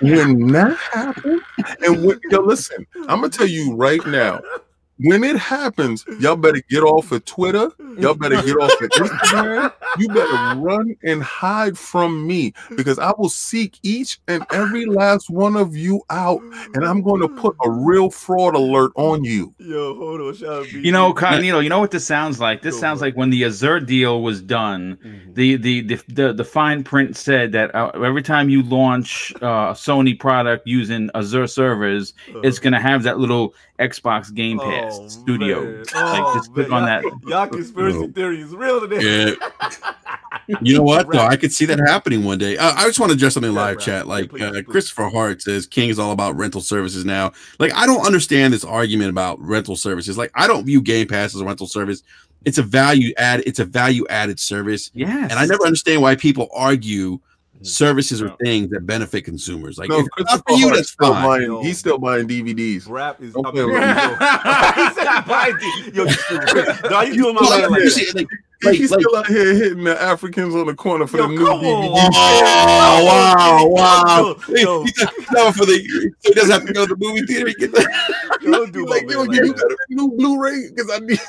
When that happens, and when, yo, listen, I'm gonna tell you right now. When it happens, y'all better get off of Twitter. Y'all better get off of Instagram. You better run and hide from me because I will seek each and every last one of you out, and I'm going to put a real fraud alert on you. Yo, hold on. Shout out You know, Cognito, you know what this sounds like? This Go sounds for like when the Azure deal was done, Mhm. the the the the, the fine print said that uh, every time you launch uh, a Sony product using Azure servers, it's gonna have that little Xbox Game Pass Oh, Studio. man. Like Oh, just click on that. Y'all, y'all conspiracy No. theory is real today. Yeah. You know what? Though I could see that happening one day. Uh, I just want to address something in Yeah, live right. chat. Like Please, uh, please. Christopher Hart says, King is all about rental services now. Like I don't understand this argument about rental services. Like I don't view Game Pass as a rental service. It's a value add. It's a value added service, Yes. and I never understand why people argue. Services or things that benefit consumers. Like No, if it's not for you, that's still fine. buying, Yo. he's still buying DVDs. Rap is Don't up there. with Yo, me. he said he buying D- Yo, you stupid. No, you doing my Like, like you that. see, like, he's like- still out here hitting the Africans on the corner for Yo, the new DVD. Oh wow, wow! Yo, yo. He's not for the. He doesn't have to go to the movie theater. He get the, Yo, don't do my Like, man yo, like you got a new Blu-ray because I need.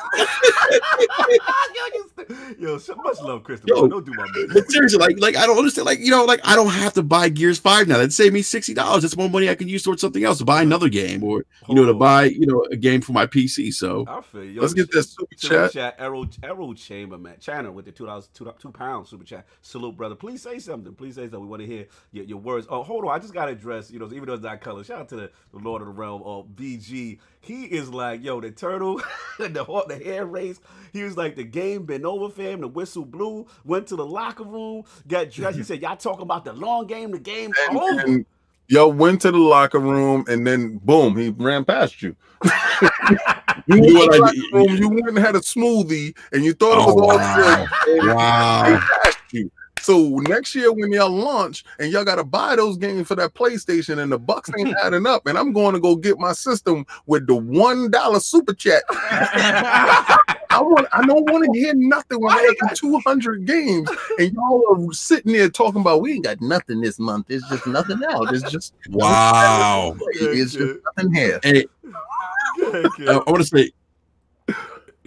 Yo, so much love, Christopher. Yo. don't do my man. But seriously, like, like I don't understand. Like, you know, like I don't have to buy Gears Five now. That'd save me sixty dollars. That's more money I can use towards something else to buy another game, or you know, to buy you know a game for my PC. So I feel you. Let's get that super Super chat. chat, Arrow, Arrow Chamber, man. China with the two dollars, two, two pounds super chat. Salute, brother. Please say something. Please say something. We want to hear your, your words. Oh, hold on. I just got to address, you know, even though it's not color. Shout out to the, the Lord of the Realm, uh, or BG. He is like, yo, the turtle, the the hair race. He was like, the game been over for him. The whistle blew. Went to the locker room, got dressed. He said, y'all talking about the long game. The game over. and y'all went to the locker room, and then boom, he ran past you. you went You to were the like- room, you went and had a smoothie, and you thought it Oh, was all wow. good. wow, you. So next year when y'all launch and y'all gotta buy those games for that PlayStation and the bucks ain't adding up, and I'm going to go get my system with the one dollar super chat. I want I don't want to hear nothing when I have 200 games and y'all are sitting there talking about we ain't got nothing this month. It's just nothing out. It's just wow. it's just nothing here. Hey, Uh, I want to say,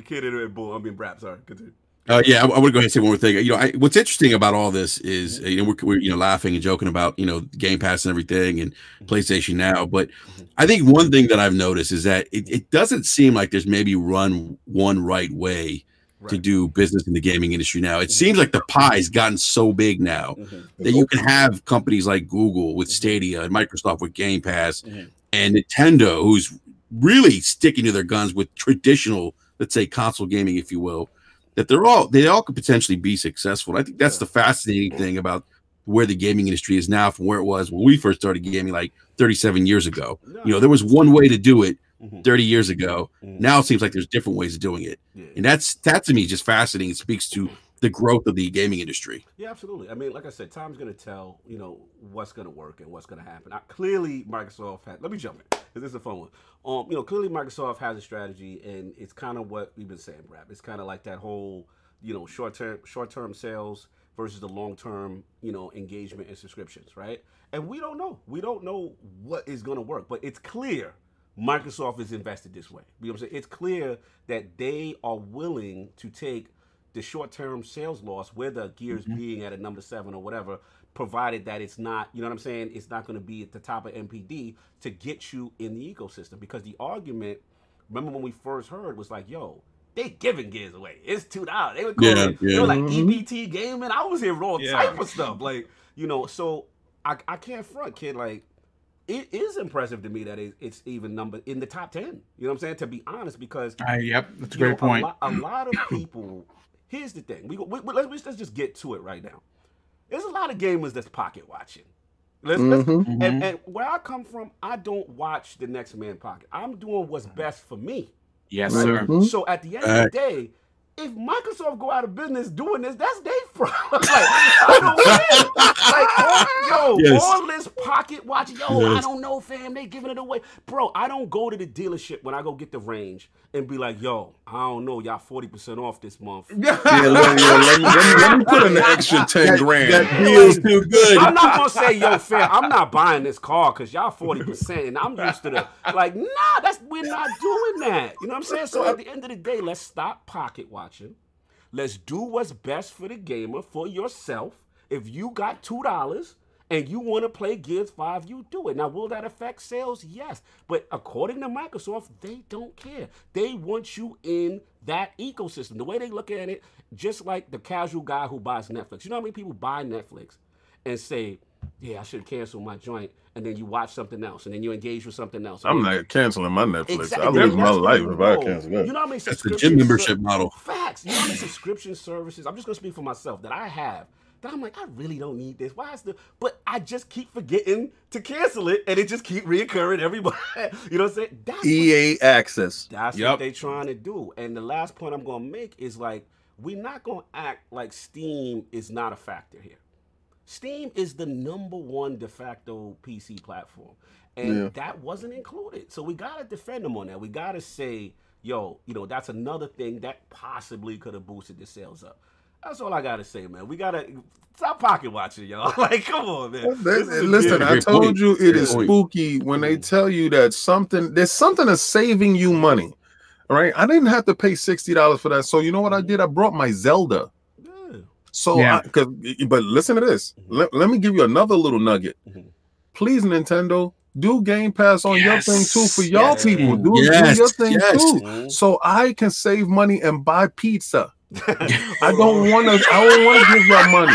kid, kid, bull. I mean, rap. Sorry. Continue. Uh, yeah, I, I want to go ahead and say one more thing. You know, I, what's interesting about all this is, uh, you know, we're, we're you know laughing and joking about you know Game Pass and everything and PlayStation Now, but I think one thing that I've noticed is that it, it doesn't seem like there's maybe run one right way to do business in the gaming industry now. It seems like the pie's gotten so big now Mhm. that you can have companies like Google with Stadia and Microsoft with Game Pass Mhm. and Nintendo, who's really sticking to their guns with traditional, let's say, console gaming, if you will, that they're all they all could potentially be successful. I think that's the fascinating thing about where the gaming industry is now from where it was when we first started gaming like 37 years ago. You know, there was one way to do it Mhm. 30 years ago. Mhm. Now it seems like there's different ways of doing it. And that's that to me is just fascinating. It speaks to the growth of the gaming industry. Yeah, absolutely. I mean, like I said, time's going to tell, you know, what's going to work and what's going to happen. I, clearly, Microsoft had, let me jump in, because this is a fun one. Um, you know, clearly Microsoft has a strategy, and it's kind of what we've been saying, Brap. It's kind of like that whole, you know, short term short term sales versus the long term, you know, engagement and subscriptions, right? And we don't know. We don't know what is going to work, but it's clear Microsoft is invested this way. You know what I'm saying? It's clear that they are willing to take the short-term sales loss, whether Gears being at a number seven or whatever, provided that it's not, you know what I'm saying, it's not going to be at the top of NPD to get you in the ecosystem. Because the argument, remember when we first heard, was like, yo, they giving gears away. It's two dollars. They were calling Yeah, it, they were like Mhm. EBT gaming. I was hearing all Yeah. type of stuff. Like, you know, so I, I can't front, kid. Like, it is impressive to me that it, it's even number in the top ten. You know what I'm saying? To be honest, because Uh, yep, that's a you know, great point. A lot, a lot of people. Here's the thing. We, go- we, we let's, let's just get to it right now. There's a lot of gamers that's pocket watching. Let's, let's, Mhm. and, and where I come from, I don't watch the next man pocket. I'm doing what's best for me. Yes, Right. sir. Mhm. So at the end of the day, if Microsoft go out of business doing this, that's their problem. like, I don't win. Like, all, yo, Yes. all this pocket watch, yo, I don't know, fam, they giving it away. Bro, I don't go to the dealership when I go get the range and be like, yo, I don't know, y'all 40% off this month. Yeah, let, yeah, let, me, let, me, let me put in the extra ten grand. That deal's too good. I'm not gonna say, yo, fam, I'm not buying this car because y'all 40% and I'm used to the like, nah, that's we're not doing that. You know what I'm saying? So at the end of the day, let's stop pocket watching. Let's do what's best for the gamer, for yourself. If you got two dollars and you want to play Gears 5, you do it. Now, will that affect sales? Yes. But according to Microsoft, they don't care. They want you in that ecosystem. The way they look at it, just like the casual guy who buys Netflix. You know how many people buy Netflix and say, yeah, I should cancel my joint, and then you watch something else, and then you engage with something else. I'm not canceling my Netflix. Exactly. I lose my life what if I know. cancel that. You know how many That's the gym membership ser- model. Facts. You know how many subscription services? I'm just gonna speak for myself that I have. That I'm like, I really don't need this. Why is the? But I just keep forgetting to cancel it, and it just keep reoccurring every month. you know what I'm saying? That's what EA access. that's Yup. what they trying to do. And the last point I'm gonna make is like we're not gonna act like Steam is not a factor here. Steam is the number one de facto PC platform, and Yeah. that wasn't included. So we gotta defend them on that. We gotta say, yo, you know, that's another thing that possibly could have boosted the sales up. That's all I gotta say, man. We gotta stop pocket watching, y'all. like, come on, man. This Listen. I told point. you it Great is point. spooky when they mm-hmm. tell you that something there's something that's saving you money. All right, I didn't have to pay sixty dollars for that. So you know what I mm-hmm. did? I brought my Zelda. So, Yeah. because but listen to this. Let, let me give you another little nugget. Mhm. Please, Nintendo, do Game Pass on Yes. your thing too for y'all Yes. people. Do, Yes. do your thing Yes. too, Mhm. so I can save money and buy pizza. I don't want to. I don't want to give y'all money.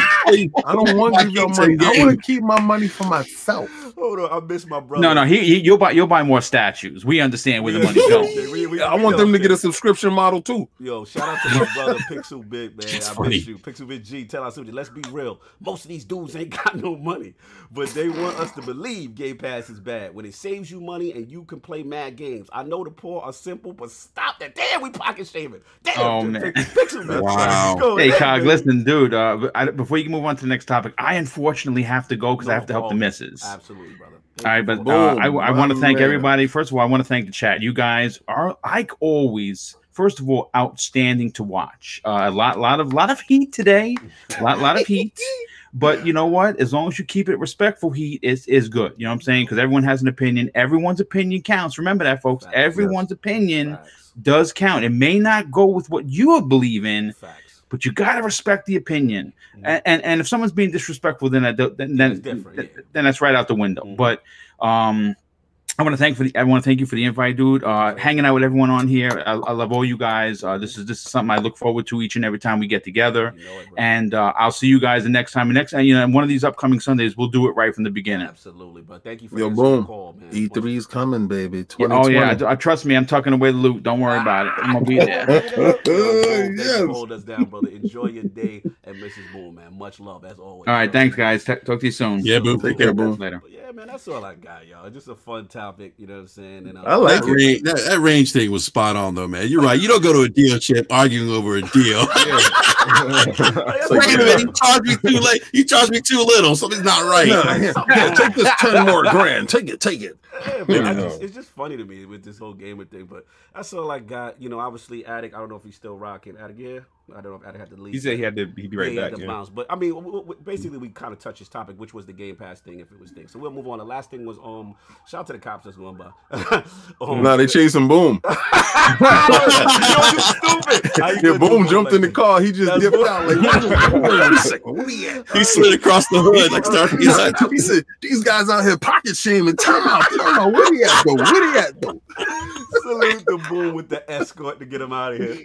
I don't want to give y'all money. I want to keep my money for myself. Hold on, I miss my brother. No, no, he, he you'll buy you'll buy more statues. We understand where the money's going. We- we- I want them to get a subscription model too. Yo, shout out to my brother Pixel Big, man. It's I funny. miss you. Pixel Big G, tell us let's be real. Most of these dudes ain't got no money, but they want us to believe Game Pass is bad. When it saves you money and you can play mad games. I know the poor are simple, but stop that. Damn, we pocket shaving. Damn, Oh, man. Pixel Big. Wow. Go Hey, Cog, listen, dude. Uh, I, before you can move on to the next topic, I unfortunately have to go because I have to help the misses. Absolutely, brother. All right, but Thank uh, I, I want to thank everybody. First of all, I want to thank the chat. You guys are, like always, first of all, outstanding to watch. Uh, a lot, lot of, lot of heat today. A lot, lot of heat. But you know what? As long as you keep it respectful, heat is is good. You know what I'm saying? Because everyone has an opinion. Everyone's opinion counts. Remember that, folks. Facts. Everyone's opinion Facts. Does count. It may not go with what you believe in, Facts. but you gotta respect the opinion. Mhm. And, and and if someone's being disrespectful, then that then then, different, then, yeah. then that's right out the window. Mhm. But um, I want to thank for the I want to thank you for the invite, dude. Uh, hanging out with everyone on here. I, I love all you guys. Uh, this is this is something I look forward to each and every time we get together. You know it. And uh, I'll see you guys the next time. And next, and you know, one of these upcoming Sundays, we'll do it right from the beginning. Absolutely, but thank you for Yo, the boom. call, man. E3's coming, baby. Yeah, oh yeah, I, I- trust me. I'm tucking away the loot. Don't worry about it. I'm gonna be there. Yo, Thank you Yes. for us down, brother. Enjoy your day and Mrs. Boom, man. Much love as always. All right, thanks, guys. Ta- talk to you soon. Yeah, boom. Take care, boom. Later. Yeah, man, that's all I got, y'all. Just a fun topic, you know what I'm saying? And, uh, I like That it. range, that, that range thing was spot on, though, man. You're right. You don't go to a dealership arguing over a deal. That's Wait a minute, you charged me too late. You charged me too little. Something's not right. Nah, here, here, take this 10 more grand. Take it, take it. Yeah, man, just, it's just funny to me with this whole gamer thing. But that's all I got. You know, obviously, Addict. I don't know if he's still rocking. Addict, yeah, I don't know if Adam had to leave. He said he had to he'd be right yeah, he had back. to Yeah. bounce. But I mean, w- w- basically, we kind of touched his topic, which was the Game Pass thing, if it was thing. So we'll move on. The last thing was um, shout out to the cops that's going by. um, Nah, they chasing Boom. Yo, you stupid. Yeah, Boom Boom jumped like in the car. He just That's dipped Boom. out. Like, wait a he at? He slid across the hood like starting He said, he said, these guys out here pocket shaming. Time out, time out. Where he at, though? Where he at, though? Salute the boom with the escort to get him out of here.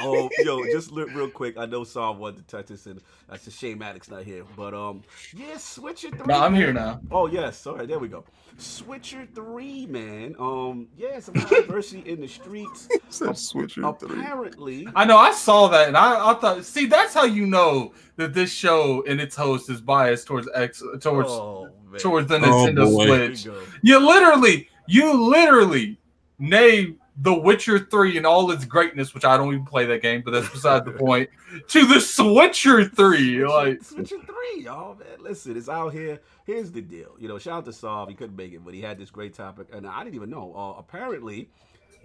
Oh, yo, just look real quick. I know Sov wanted to touch this, and that's a shame Maddox not here. But um, yeah, Switcher three. No, I'm here now. Oh yes, all right, there we go. Switcher three, man. Um, yeah, some controversy in the streets. He said, switcher three. Apparently, I know. I saw that, and I, I thought, see, that's how you know that this show and its host is biased towards X, towards oh, towards the Oh, Nintendo boy. Here we Switch. You literally, you literally name The Witcher 3 and all its greatness, which I don't even play that game, but that's beside the point, to the Switcher 3. Like, Switcher three, y'all, man. Listen, it's out here. Here's the deal. You know, shout out to Sov. He couldn't make it, but he had this great topic, and I didn't even know. Uh, apparently,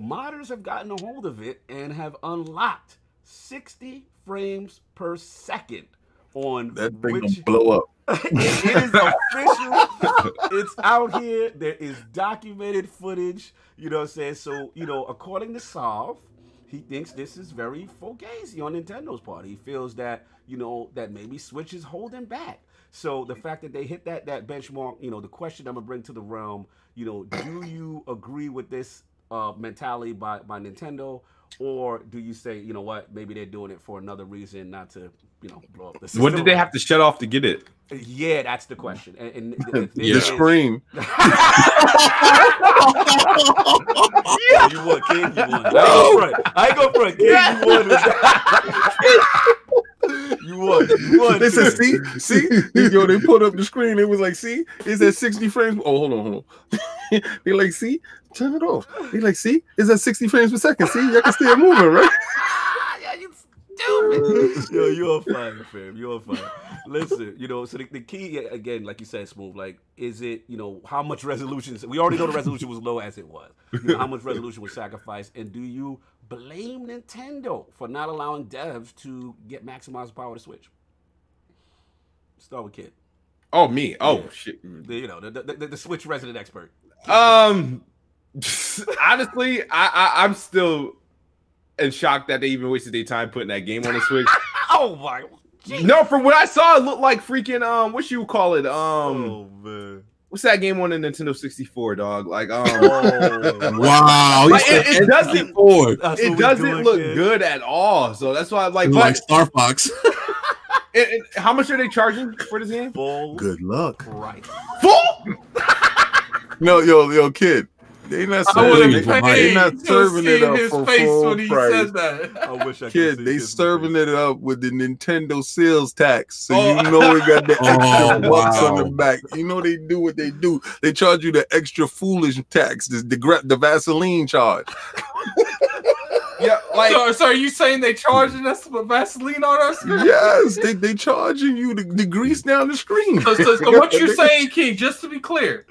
modders have gotten a hold of it and have unlocked 60 frames per second on That thing which gonna blow up. it is official. it's out here. There is documented footage. You know what I'm saying? So, you know, according to Sov, he thinks this is very fugazi on Nintendo's part. He feels that, you know, that maybe Switch is holding back. So the fact that they hit that that benchmark, you know, the question I'm gonna bring to the realm, you know, do you agree with this uh, mentality by, by Nintendo? Or do you say, you know what, maybe they're doing it for another reason, not to, you know, blow up the system? What did they have to shut off to get it? Yeah, that's the question. And, and the, the The is- screen. Yeah, you won, King. You won. I ain't go front. I ain't go front, King. You won. You won. You won. They said, see, see, yo, they put up the screen. It was like, see, it's at 60 frames. Oh, hold on, hold on. they like, see, turn it off. They like, see, it's at 60 frames per second. See, y'all can still moving, right? Stupid. Yo, you're on fire, fam. You're on fire. Listen, you know, so the, the key again, like you said, smooth. Like, is it, you know, how much resolution? We already know the resolution was low as it was. You know, how much resolution was sacrificed, and do you blame Nintendo for not allowing devs to get maximized power to Switch? Start with Kid. Oh, me. Oh, Yeah. shit. The, you know, the, the, the, the Switch resident expert. Um, honestly, I, I I'm still in shocked that they even wasted their time putting that game on the Switch. oh my. Geez. no, from what I saw, it looked like freaking um, what you call it? Um, Oh man. what's that game on the Nintendo 64, dog? Like um, Oh, Wow, Like, it- it doesn't- N64. That's what it doesn't look kid. good at all. So that's why I'm like, Like Star Fox. and- and how much are they charging for this game? Full Good luck. right. Full. No, yo, yo, kid. They not serving have it. Hey, They not serving it up his for face full when he price. said that. I wish I could Kid, see they his serving face. it up with the Nintendo sales tax, so Oh. you know it got the extra Oh, bucks on the back. You know they do what they do. They charge you the extra foolish tax, the the, the Vaseline charge. Yeah, like so, so are you saying they charging us to put Vaseline on us? yes, they they charging you the, the grease down the screen. So, so, so what you're saying, King, just to be clear,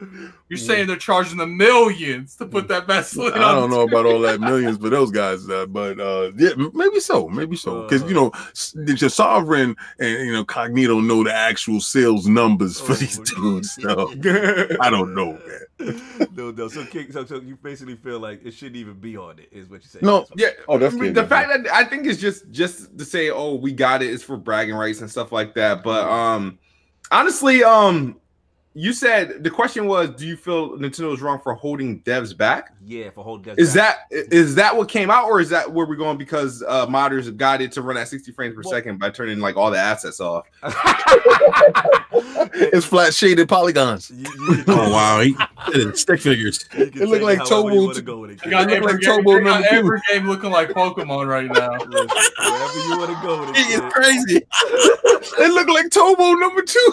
you're saying they're charging the millions to put that Vaseline on. I don't the know about all that millions but those guys, uh, but uh, yeah, maybe so, maybe so, because you know, s- your sovereign and you know, Cognito know the actual sales numbers for Oh, these dudes. So I don't know, man. no, no. So, King, so, so you basically feel like it shouldn't even be on it, is what you're saying? No, yeah. Oh, that's I mean, the fact that I think it's just just to say, oh, we got it. It's for bragging rights and stuff like that. But um, honestly, um, you said the question was, do you feel Nintendo is wrong for holding devs back? Yeah, for whole death. Is that is that what came out, or is that where we're going because uh, modders got it to run at 60 frames per Well- second by turning like all the assets off? it's flat shaded polygons. You- you Oh wow, he did stick figures. It look like however you Tobo t- go with it, They got, every, like game, Turbo got every game looking like Pokemon right now. Listen, wherever you want to go with it. He is kid. crazy. It look like Tobo number two.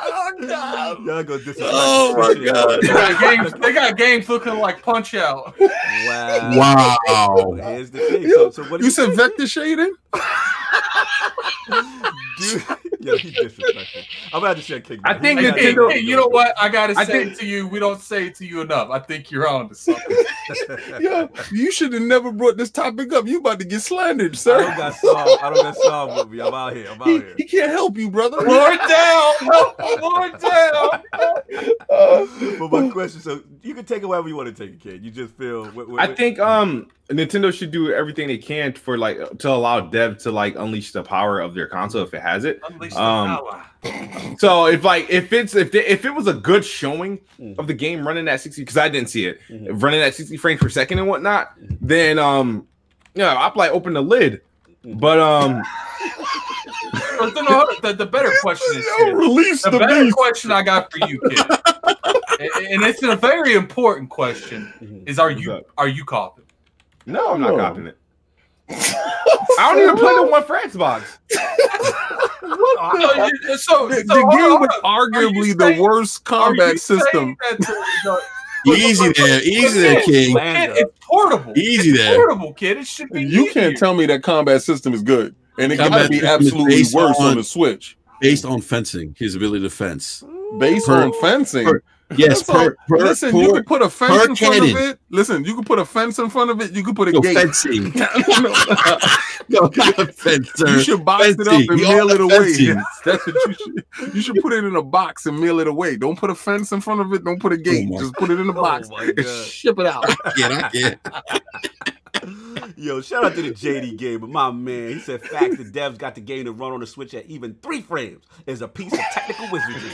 Oh, Y'all go Oh, my God. They got games, they got games looking like Punch Out. Wow. Wow. Here's the thing. So, so what You you said vector shading? do, Yo, he's disrespectful. I'm about to say kick. I think Hey, hey, Nintendo- hey, you know what? I gotta I say think- it to you. We don't say it to you enough. I think you're on to something. Yo, you should have never brought this topic up. You about to get slandered, sir. I sir. don't got Sov. I don't got Sov with me. I'm out here. I'm out He, here. he can't help you, brother. Lord down, Lord down. But my question, so you can take it wherever you want to take it, kid. You just feel. What, what, I think um Nintendo should do everything they can for like to allow dev to like unleash the power of their console if it has it. Unleash the Um, power. So if like if it's if they, if it was a good showing Mhm. of the game running at 60 because I didn't see it Mhm. running at 60 frames per second and whatnot, then um yeah, I'll like open the lid. But um But the, no, the, the better question is Yo, release the the better beast. question I got for you, kid, and, and it's a very important question: Mhm. is are you are you coughing? no, I'm not No. copying it. I don't even play the one for Xbox. So, you- so, The, so the hold game on, with hold on. Are you arguably the saying- worst combat system. that the- the- Easy there, easy there, King. Kid, it's portable. Easy it's there. Portable, kid. It should be. You easier. can't tell me that combat system is good, and it Combat gotta be absolutely worse on, on- the Switch. Based on fencing, his ability to fence. Based Per- on fencing. per- Yes, That's all- per, per, Listen, per, you could put a fence in front cannon. of it. Listen, you could put a fence in front of it. You could put a no, gate. fencing. No, no, not fence, you should box it up and We mail it away. fencing. That's what you should. You should put it in a box and mail it away. Don't put a fence in front of it. Don't put a oh gate. my- Just put it in a oh box Oh my God. ship it out. Yeah, I get. Yo, shout out to the JD gamer, my man. He said, "Facts, the devs got the game to run on the Switch at even three frames is a piece of technical wizardry."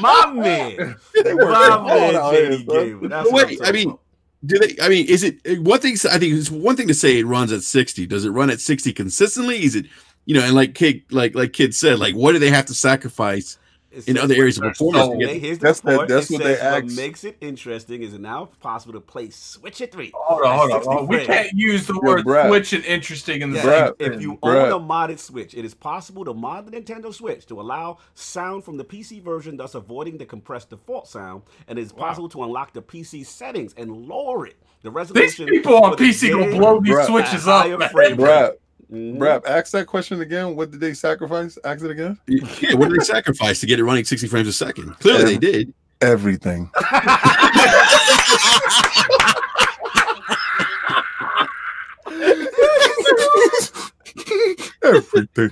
My man, They work my man, JD son. gamer. That's what I'm wait, I mean, about. Do they? I mean, is it one thing? I think it's one thing to say it runs at sixty. Does it run at sixty consistently? Is it, you know, and like kid, like like kid said, like what do they have to sacrifice It in other areas of performance? So, to here's the That's the- report. that's It what they says what makes it interesting is it now possible to play Switch at three. Hold on, hold on. hold on. We can't use the Yo, word Brap. switch and interesting in the Yeah, same. Brap, if, if you Brap. own a modded Switch, it is possible to mod the Nintendo Switch to allow sound from the PC version, thus avoiding the compressed default sound. And it is possible to unlock the PC settings and lower it. The resolution. These resolution. people on PC gonna blow these Brap. switches up. higher man. frame rate. Brap, Mhm. Brap, ask that question again. What did they sacrifice? Ask it again. yeah, what did they sacrifice to get it running sixty frames a second? Clearly, they did. Everything. Everything.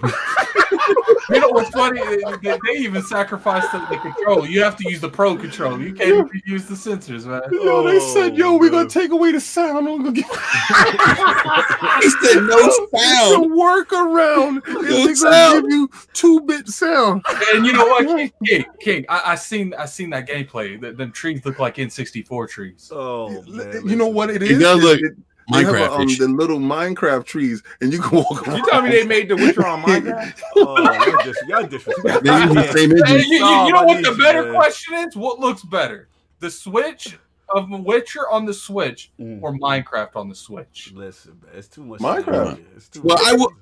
You know what's funny? They, they even sacrificed the, the controller. You have to use the pro controller. You can't even use the sensors, man. Yo, they oh, said, "Yo, we're gonna Oh, take away the sound. We're gonna give He said no It's a sound. workaround. No It's gonna give you two bit sound." And you know what, King? King, King I, I seen I seen that gameplay. The, them trees look like N64 trees. Oh, man, you know what it is? It does look It- they have a, um, the little Minecraft trees, and you can walk around. You tell me they made the Witcher on Minecraft? Oh, y'all, dis- y'all disrespectful. They the same Hey, you, you- Oh, you know what the better man. question is? What looks better, the Switch of Witcher on the Switch Mm. or Minecraft on the Switch? Listen, man, it's too much. Minecraft. It's too Well, much. I will-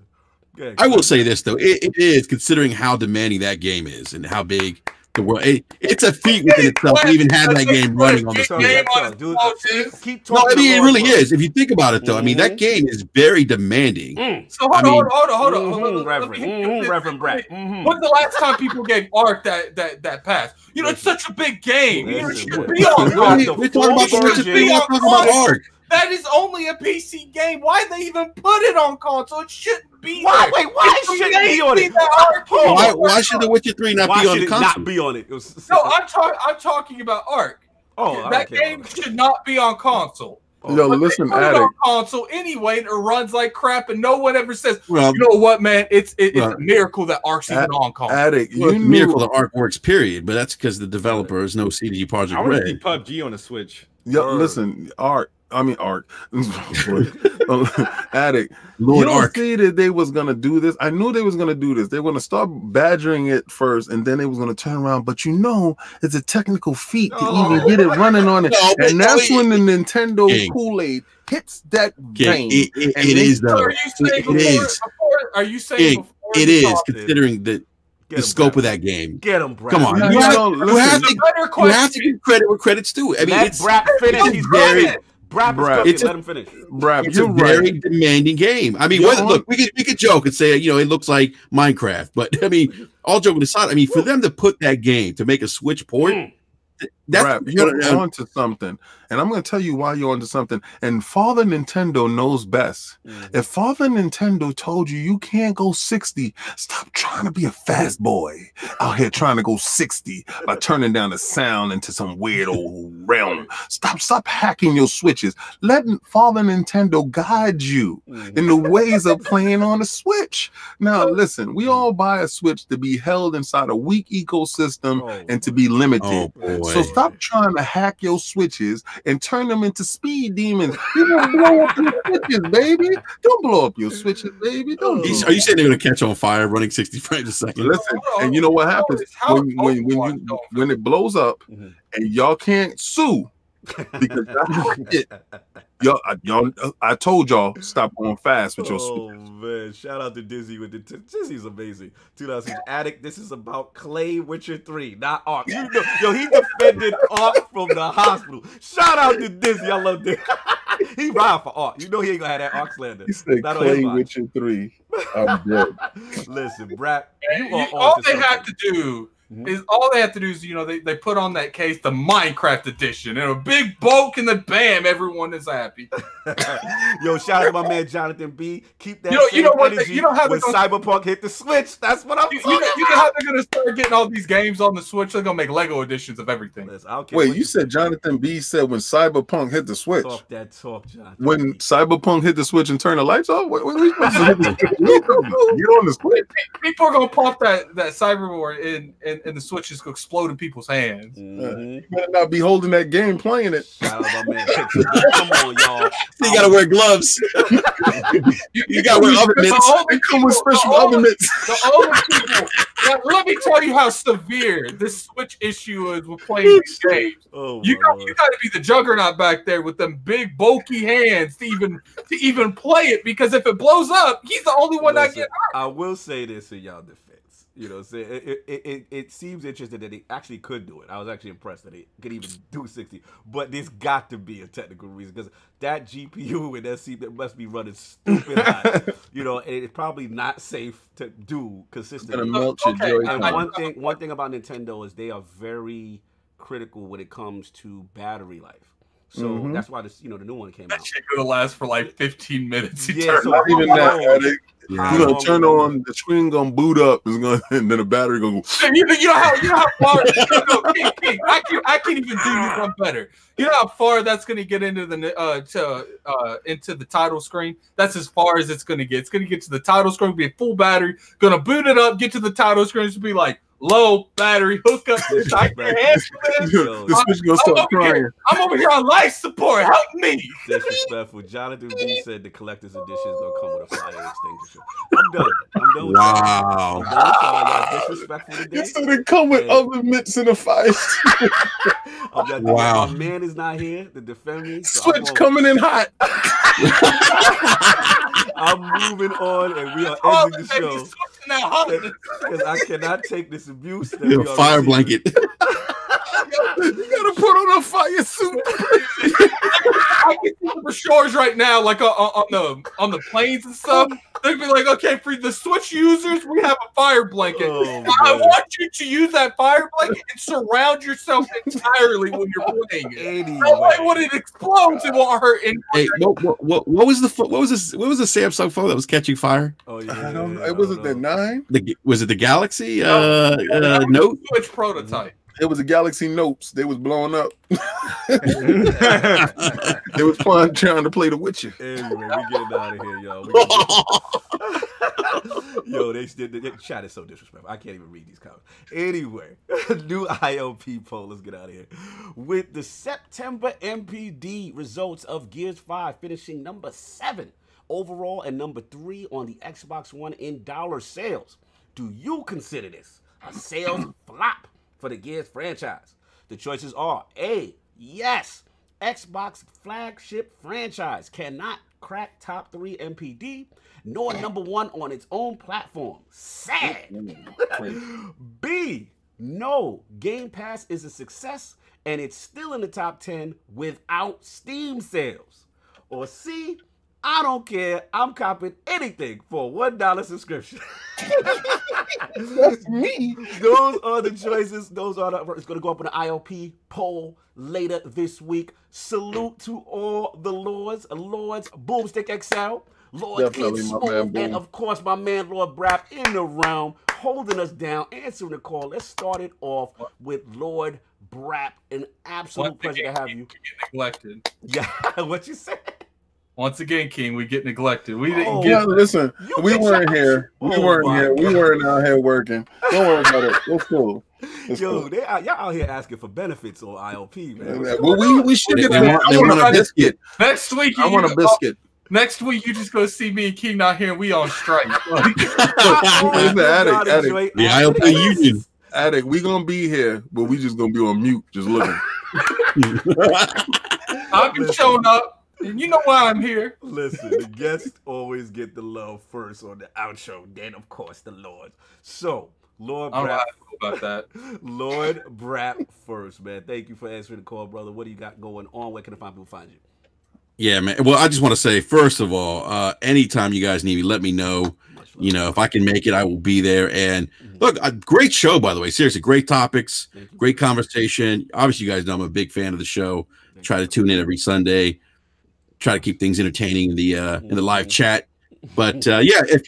Go I will say this though, it, it is considering how demanding that game is and how big the world. It, it's a feat within itself to even have that game running on the Talk, Switch. Game on dude. Keep- Switch. No. I mean it really Lord. is. If you think about it, though, I mean that Mhm. game is very demanding. Mm. So hold I on, mean- hold on, hold on, hold on. Let me- let Reverend, me- Mhm, Reverend Brett. Mhm. When's the last time people gave Ark that that that pass? You know, it's such a big game. You know, it should be on You Ark. got We- the We're talking about the Switch. version. Talking about Ark. That is only a PC game. Why they even put it on console? It shouldn't be. Why? there. Wait, why It's shouldn't it be on amazing it? that Ark Hold came on. Why, why should The Witcher Three not Why be on should the it console? not be on it? It was- No, I'm talking. I'm talking about Ark. Oh, that care game should not be on console. Oh, Yo, But they listen, put it on console anyway, and it runs like crap, and no one ever says, well, "You know what, man? It's it, it's Well, a miracle that Ark's even on console." Addict, well, you it's a miracle that Ark works. Period. But that's because the developer is no CD I Projekt want to Red. see PUBG on the Switch. Yo, Word. listen, Art. I mean, Art. Oh, Addict. Lord you don't Ark. see that they was gonna do this. I knew they was gonna do this. They were gonna start badgering it first, and then they was gonna turn around. But you know, it's a technical feat to No. even get it running on it, No, and that's no, when the Nintendo King. Kool Aid hits that King, vein. it, it, and it they- though. are you saying It before, is. before? Are you saying King, before It you is talk- considering the, Get the him, scope of that game. Get him, Brap. Come on, No, you no, have, no, you have to you have to give credit where credit's due. I mean, Let it's Brap finish. He's He's very- very. Brap is It's a- Let him finish. Brap, It's you're a very right. demanding game. I mean, You're whether, look, we could we could joke and say, you know, it looks like Minecraft, but I mean, all joking aside, I mean, for them to put that game to make a Switch port, Mm. Th- that's Brap, you're onto something, and I'm going to tell you why you're onto something. And Father Nintendo knows best. Mhm. If Father Nintendo told you you can't go 60, stop trying to be a fast boy out here trying to go 60 by turning down the sound into some weird old realm. Stop, stop hacking your switches. Let Father Nintendo guide you Mhm. in the ways of playing on the Switch. Now, listen, we all buy a Switch to be held inside a weak ecosystem Oh, and to be limited. oh boy. So stop trying to hack your switches and turn them into speed demons. You gonna blow up your switches, baby. Don't blow up your switches, baby. Don't. do are you saying they're going to catch on fire running 60 frames a second? Listen, and you know what happens How when is when when, you, when it blows up Mhm. and y'all can't sue because that's. Y'all, I, y'all, I told y'all stop going fast with your Oh switch. man! Shout out to Dizzy with the t- Dizzy's amazing. 2000 Addict. This is about Clay Witcher three, not Ark. You know, yo, he defended Ark from the hospital. Shout out to Dizzy. I love this. he ride for Ark. You know he ain't gonna have that Ark slander. He said Not on his Clay. Witcher three. I'm dead. Listen, Brap, you You- all onto they have to do Mhm. is all they have to do is you know they, they put on that case the Minecraft edition and a big bulk and then bam everyone is happy. Yo, shout out to my man Jonathan B. Keep that You know- same you know what they- energy you know how when gonna- Cyberpunk hit the Switch. That's what I'm You, talking you, know, you know how they're gonna start getting all these games on the Switch? They're gonna make Lego editions of everything. Listen, I Wait, you said Jonathan B said when Cyberpunk hit the switch. talk that talk, Jonathan. When B. Cyberpunk hit the switch and turned the lights off, what, what are we supposed to do? Get on the switch. People are gonna pop that that cyber war in and, and the Switch is gonna explode in people's hands. Mhm. You better not be holding that game playing it. Shout out my man Come on, y'all. you got to wear gloves. You got to wear oven mitts. They come with special oven mitts. The only people. Now, let me tell you how severe this Switch issue is with playing these games. Oh, You got you got to be the juggernaut back there with them big bulky hands to even to even play it because if it blows up, he's the only one that Listen, get. I will say this in y'all defense. You know, what saying? it, it, it, it, it seems interesting that they actually could do it. I was actually impressed that they could even do 60. But there's got to be a technical reason because that GPU and that CPU must be running stupid hot. You know, and it's probably not safe to do consistently. Gonna melt your Okay, Joy-Con. And one thing, one thing about Nintendo is they are very critical when it comes to battery life. So Mhm. that's why this, you know, the new one came out. That shit gonna last for like 15 minutes. Yeah, so- Not even that. Yeah. you gonna turn on the screen, gonna boot up, it's gonna, and then the battery gonna go. you, know, you know how you know how far no, King, King, I can I can even do you one better. You know how far that's gonna get into the uh to uh into the title screen. That's as far as it's gonna get. It's gonna get to the title screen, be a full battery. Gonna boot it up, get to the title screen, it's be like low battery hookup. I can't handle this. Yo. the switch gonna I'm start over here. I'm over here on life support. Help me. Disrespectful. Jonathan B said the collector's edition is gonna come with a fire extinguisher. I'm done. I'm done with y'all. I'm Wow. done with y'all. Y'all disrespectful today. It said it come with Yeah. oven mitts and a fire. I'm. Wow. My man is not here to defend me. so Switch gonna- coming in hot. I'm moving on, and we are Oh, ending the baby, show switching that hot. because I cannot take this abuse. That You we a fire receiving. blanket. You gotta put on a fire suit. I can see the shores right now, like on, on the on the planes and stuff. They'd be like, okay, for the Switch users, we have a fire blanket. Oh, I want you to use that fire blanket and surround yourself entirely when you're playing it. That way, when Anyway, it explodes, it won't hurt. And Hey, what, what, what, what was the pho- what was this? What was the Samsung phone that was catching fire? oh yeah, I don't. I It was don't it the nine? The was it the Galaxy uh, uh, Note? Switch prototype. It was a Galaxy Notes. They was blowing up. they was fun trying to play the Witcher. Anyway, we getting out of here, y'all. Yo, they did. The chat is so disrespectful. I can't even read these comments. Anyway, new ILP poll. Let's get out of here. With the September NPD results of Gears 5 finishing number seven overall and number three on the Xbox One in dollar sales, do you consider this a sales flop for the Gears franchise? The choices are A, yes, Xbox flagship franchise cannot crack top three NPD, nor number one on its own platform. Sad. B, no, Game Pass is a success and it's still in the top 10 without Steam sales. Or C, I don't care. I'm copping anything for one dollar subscription. That's me. Those are the choices. Those are the. It's going to go up in the ILP poll later this week. Salute to all the lords, lords, Boomstick XL, Lord Kid Definitely my man, Smoove, and of course my man Lord Brap in the realm, holding us down, answering the call. Let's start it off with Lord Brap. An absolute pleasure to have you. we neglected. Yeah, what you said? Once again, King, we get neglected. We didn't Oh, get Yeah, listen, You we weren't your- here. We Oh weren't my here. We weren't out here working. Don't worry about it. It's cool. It's Yo, cool. they out, y'all out here asking for benefits on ILP, man. What's Well, we, we should They, get they them. want, I they want want a biscuit. next week. I want a biscuit. Next week, you just go see me and King not here. and We on strike. Like, I always It's the attic, attic. enjoy The ILP union. this. Addict, we gonna be here, but we just gonna be on mute, just looking. I've been showing up, and you know why I'm here. Listen, the guests always get the love first on the outro, then of course the Lord. So, Lord I don't know how I about that. Lord Brap first, man. Thank you for answering the call, brother. What do you got going on? Where can the find people find you? Yeah, man. Well, I just want to say, first of all, uh, anytime you guys need me, let me know. You know, if I can make it, I will be there. And look, a great show, by the way. Seriously, great topics, great conversation. Obviously, you guys know I'm a big fan of the show. Thank Try to tune in every Sunday. Try to keep things entertaining in the uh, in the live chat. But uh, yeah, if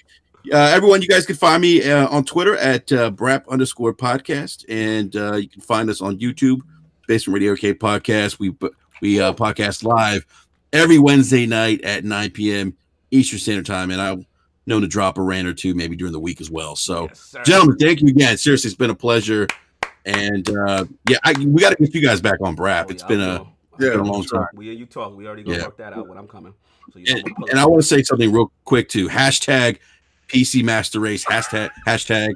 uh, everyone, you guys can find me uh, on Twitter at uh, Brap underscore podcast, and uh, you can find us on YouTube, Basement Radio K Podcast. We we uh, podcast live every Wednesday night at 9 p.m. Eastern Standard Time, and I'm known to drop a rant or two maybe during the week as well. So, Yes, gentlemen, thank you again. Seriously, it's been a pleasure, and uh, yeah, I, we got to get you guys back on Brap. Oh, It's yeah, been a. Yeah, been a long time. We you talk. We already gonna Yeah. work that out when I'm coming. So you and, know, we'll pull and I want to say something real quick too. Hashtag PC Master Race. Hashtag hashtag.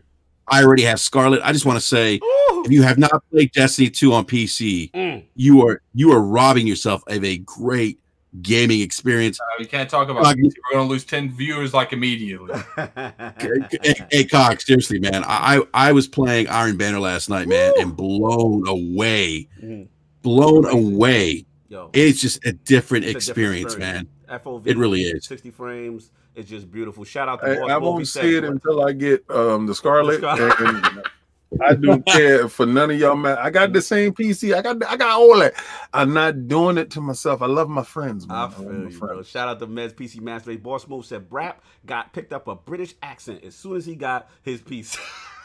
I already have Scarlett. I just want to say, Ooh. if you have not played Destiny 2 on PC, Mm. you are you are robbing yourself of a great gaming experience. Uh, we can't talk about. Like- it. We're gonna lose ten viewers like immediately. hey, hey, Cox, seriously, man. I I I was playing Iron Banner last night, man, and blown away, Mhm. Blown away. Yo, It's just a different It's a different experience, experience. man. FOV. It really is. 60 frames. It's just beautiful. Shout out to I, Boss I won't said see it until I get um the Scarlett. The Scarlett. and I don't care for none of y'all, man. I got the same PC. I got I got all that. I'm not doing it to myself. I love my friends, man. I love feel my you, bro. Shout out to Mez PC Master Boss Move said Brap got picked up a British accent as soon as he got his PC.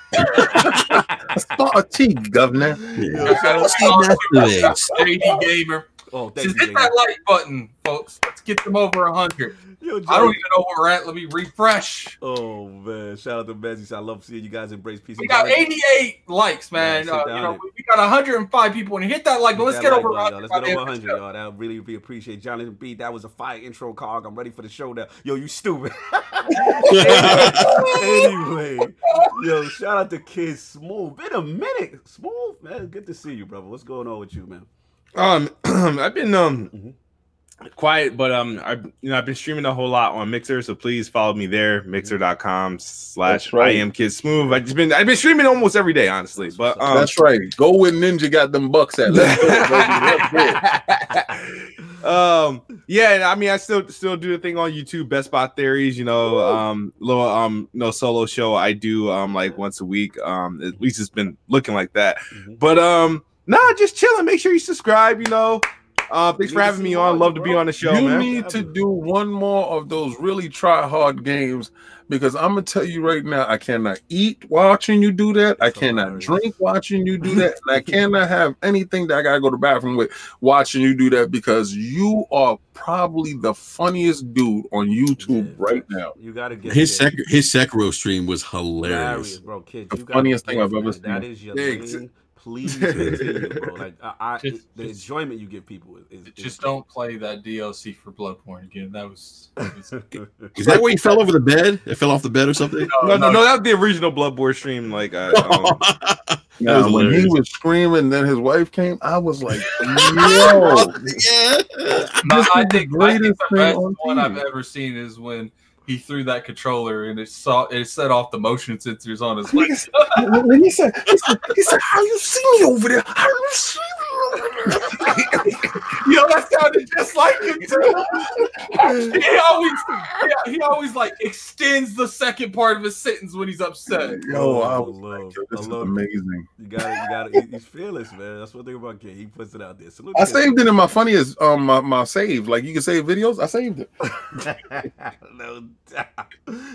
Start a tea, governor. Yo, shout out- Master Race. JD Gamer. Oh, thank Just you, hit that like button, folks. Let's get them over hundred. Yo, I don't even know where we're at. Let me refresh. Oh man, shout out to. He I love seeing you guys embrace peace. We got 88 likes, man. Yeah, uh, you know, we got 105 people and hit that like, but let's That get like over button, 100. y'all. Let's get over end 100, y'all. That would really be appreciated. Johnny B, that was a fire intro cog. I'm ready for the show now. Yo, you stupid. anyway, yo, shout out to Kid Smoove. Been a minute. Smoove, man. Good to see you, brother. What's going on with you, man? Um, I've been um Mhm. quiet, but um, I you know I've been streaming a whole lot on Mixer, so please follow me there, Mixer.com slash right. I am Kid Smoove. I just been I've been streaming almost every day, honestly. But um, That's right. Go where Ninja got them bucks at. Let's go, baby. Let's go. um yeah and i mean i still still do the thing on youtube best spot theories you know um little um no solo show i do um like once a week um at least it's been looking like that Mhm. but um nah just chilling make sure you subscribe you know uh thanks need for having me more on love you, to be on the show you man need to do one more of those really try hard games because I'm gonna tell you right now, I cannot eat watching you do that. I cannot drink watching you do that, and I cannot have anything that I gotta go to the bathroom with watching you do that because you are probably the funniest dude on YouTube Yeah. right now. You gotta get His Kid. Sek- his Sekiro stream was Hilarious, hilarious. bro. Kid, The you gotta funniest thing I've ever That seen. is your Yeah, lane. Please continue, bro. Like I, I Just- the just- enjoyment you give people is, is Just don't play that DLC for Bloodborne again. That was. That was Is that where he fell over the bed? It fell off the bed or something? no no no that was the original bloodborne stream like I, um, That was when he was screaming, then his wife came. I was like, "Yo, yeah. No, I is the think, I think greatest the thing best on one I've ever seen is when he threw that controller and it saw it set off the motion sensors on his legs. when he said, he said, he said, how you see me over there? How you see me over you know, that sounded just like him too. he always, he, he always like extends the second part of his sentence when he's upset. Yo, I I was love- like, yo, I love- amazing. You got it. You got it. He's fearless, man. That's one thing about King. He puts it out there. Salute I to him. saved it in my funniest um my, my save. Like you can save videos. I saved it. no doubt.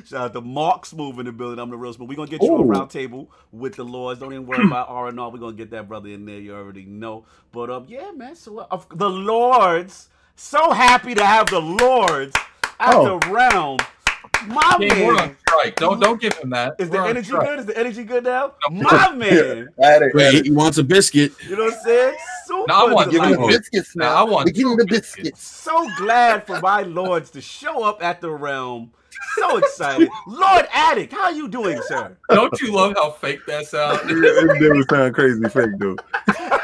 Shout out to Mark Smooth in the building. I'm the real smooth. We're gonna get you a Ooh. round table with the Lords. Don't even worry about R and R. We're gonna get that brother in there. You already know. But um, yeah, man. So uh, the Lords, so happy to have the Lords at Oh. the round. My King, we're on man. strike. Don't don't give him that. Is the We're on energy strike. good? Is the energy good now? My man. Add it. Wait, he wants a biscuit. You know what I'm saying? Super No, I want- Give him the biscuits Now, now. I want We're giving the biscuits. so glad for my lords to show up at the realm. So excited. Lord Addict, how you doing, sir? Don't you love how fake that sounds? it didn't sound crazy fake, dude.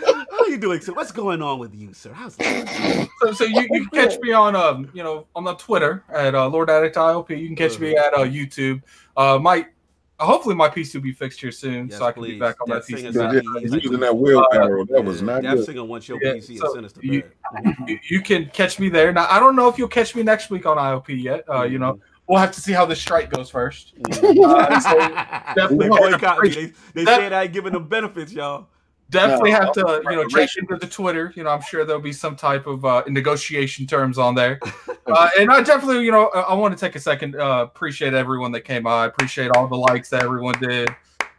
How you doing, sir? What's going on with you, sir? How's life? So, so you, you can catch me on um you know on the Twitter at uh, Lord Addict ILP. You can catch me at uh, YouTube. Uh, my hopefully my PC will be fixed here soon, Yes, so I can please. be back on Death that PC. Singers Yeah, not using that wheelbarrow, that was not Death good. Singer wants your Yeah, PC so and Sinister you- You, you can catch me there. Now I don't know if you'll catch me next week on ILP yet. Uh, you know we'll have to see how the strike goes first. Uh, so they definitely boycott me. They, they That- said I ain't giving them benefits, y'all. Definitely No, have to, you know, check into the Twitter. You know, I'm sure there'll be some type of uh, negotiation terms on there. Uh, and I definitely, you know, I, I want to take a second. Uh, appreciate everyone that came by. Appreciate all the likes that everyone did.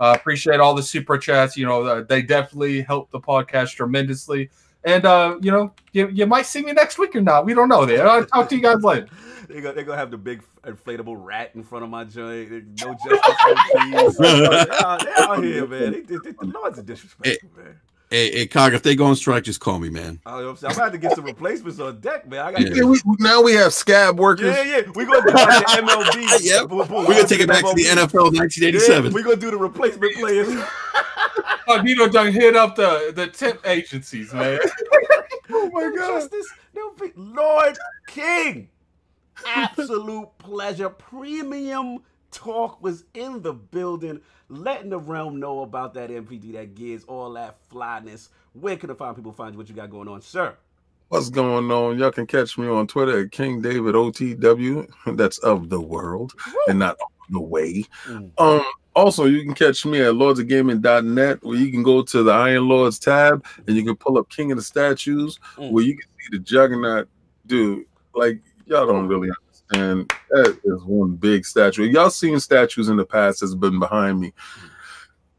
Uh, appreciate all the super chats. You know, uh, they definitely helped the podcast tremendously. And uh, you know, you, you might see me next week or not. We don't know. There. I'll talk to you guys later. They go, they gonna have the big inflatable rat in front of my joint. No justice, no peace. They're out, they're out here, man. They, they, they, the Lords are disrespectful, man. Hey, hey, Cog, if they go on strike, just call me, man. I don't know what I'm saying. I'm about to get some replacements on deck, man. I got Yeah. Yeah, we, now we have scab workers. Yeah, yeah. We're gonna do like the MLB. Yep. Boom, boom. We're gonna take it back to the NFL Yeah, 1987. we're gonna do the replacement players. Nino done hit up the the tip agencies, man. oh my god. Justice, no Lord King. Absolute pleasure. Premium talk was in the building, letting the realm know about that NPD, that gears, all that flyness. Where can the fine people find you? What you got going on, sir? What's going on? Y'all can catch me on Twitter at King David OTW. That's of the world and not of the way. Mm. Um, also, you can catch me at lordsofgaming.net where you can go to the Iron Lords tab and you can pull up King of the Statues Mm. where you can see the Juggernaut. Dude, like, y'all don't really understand. That is one big statue. Y'all seen statues in the past that's been behind me.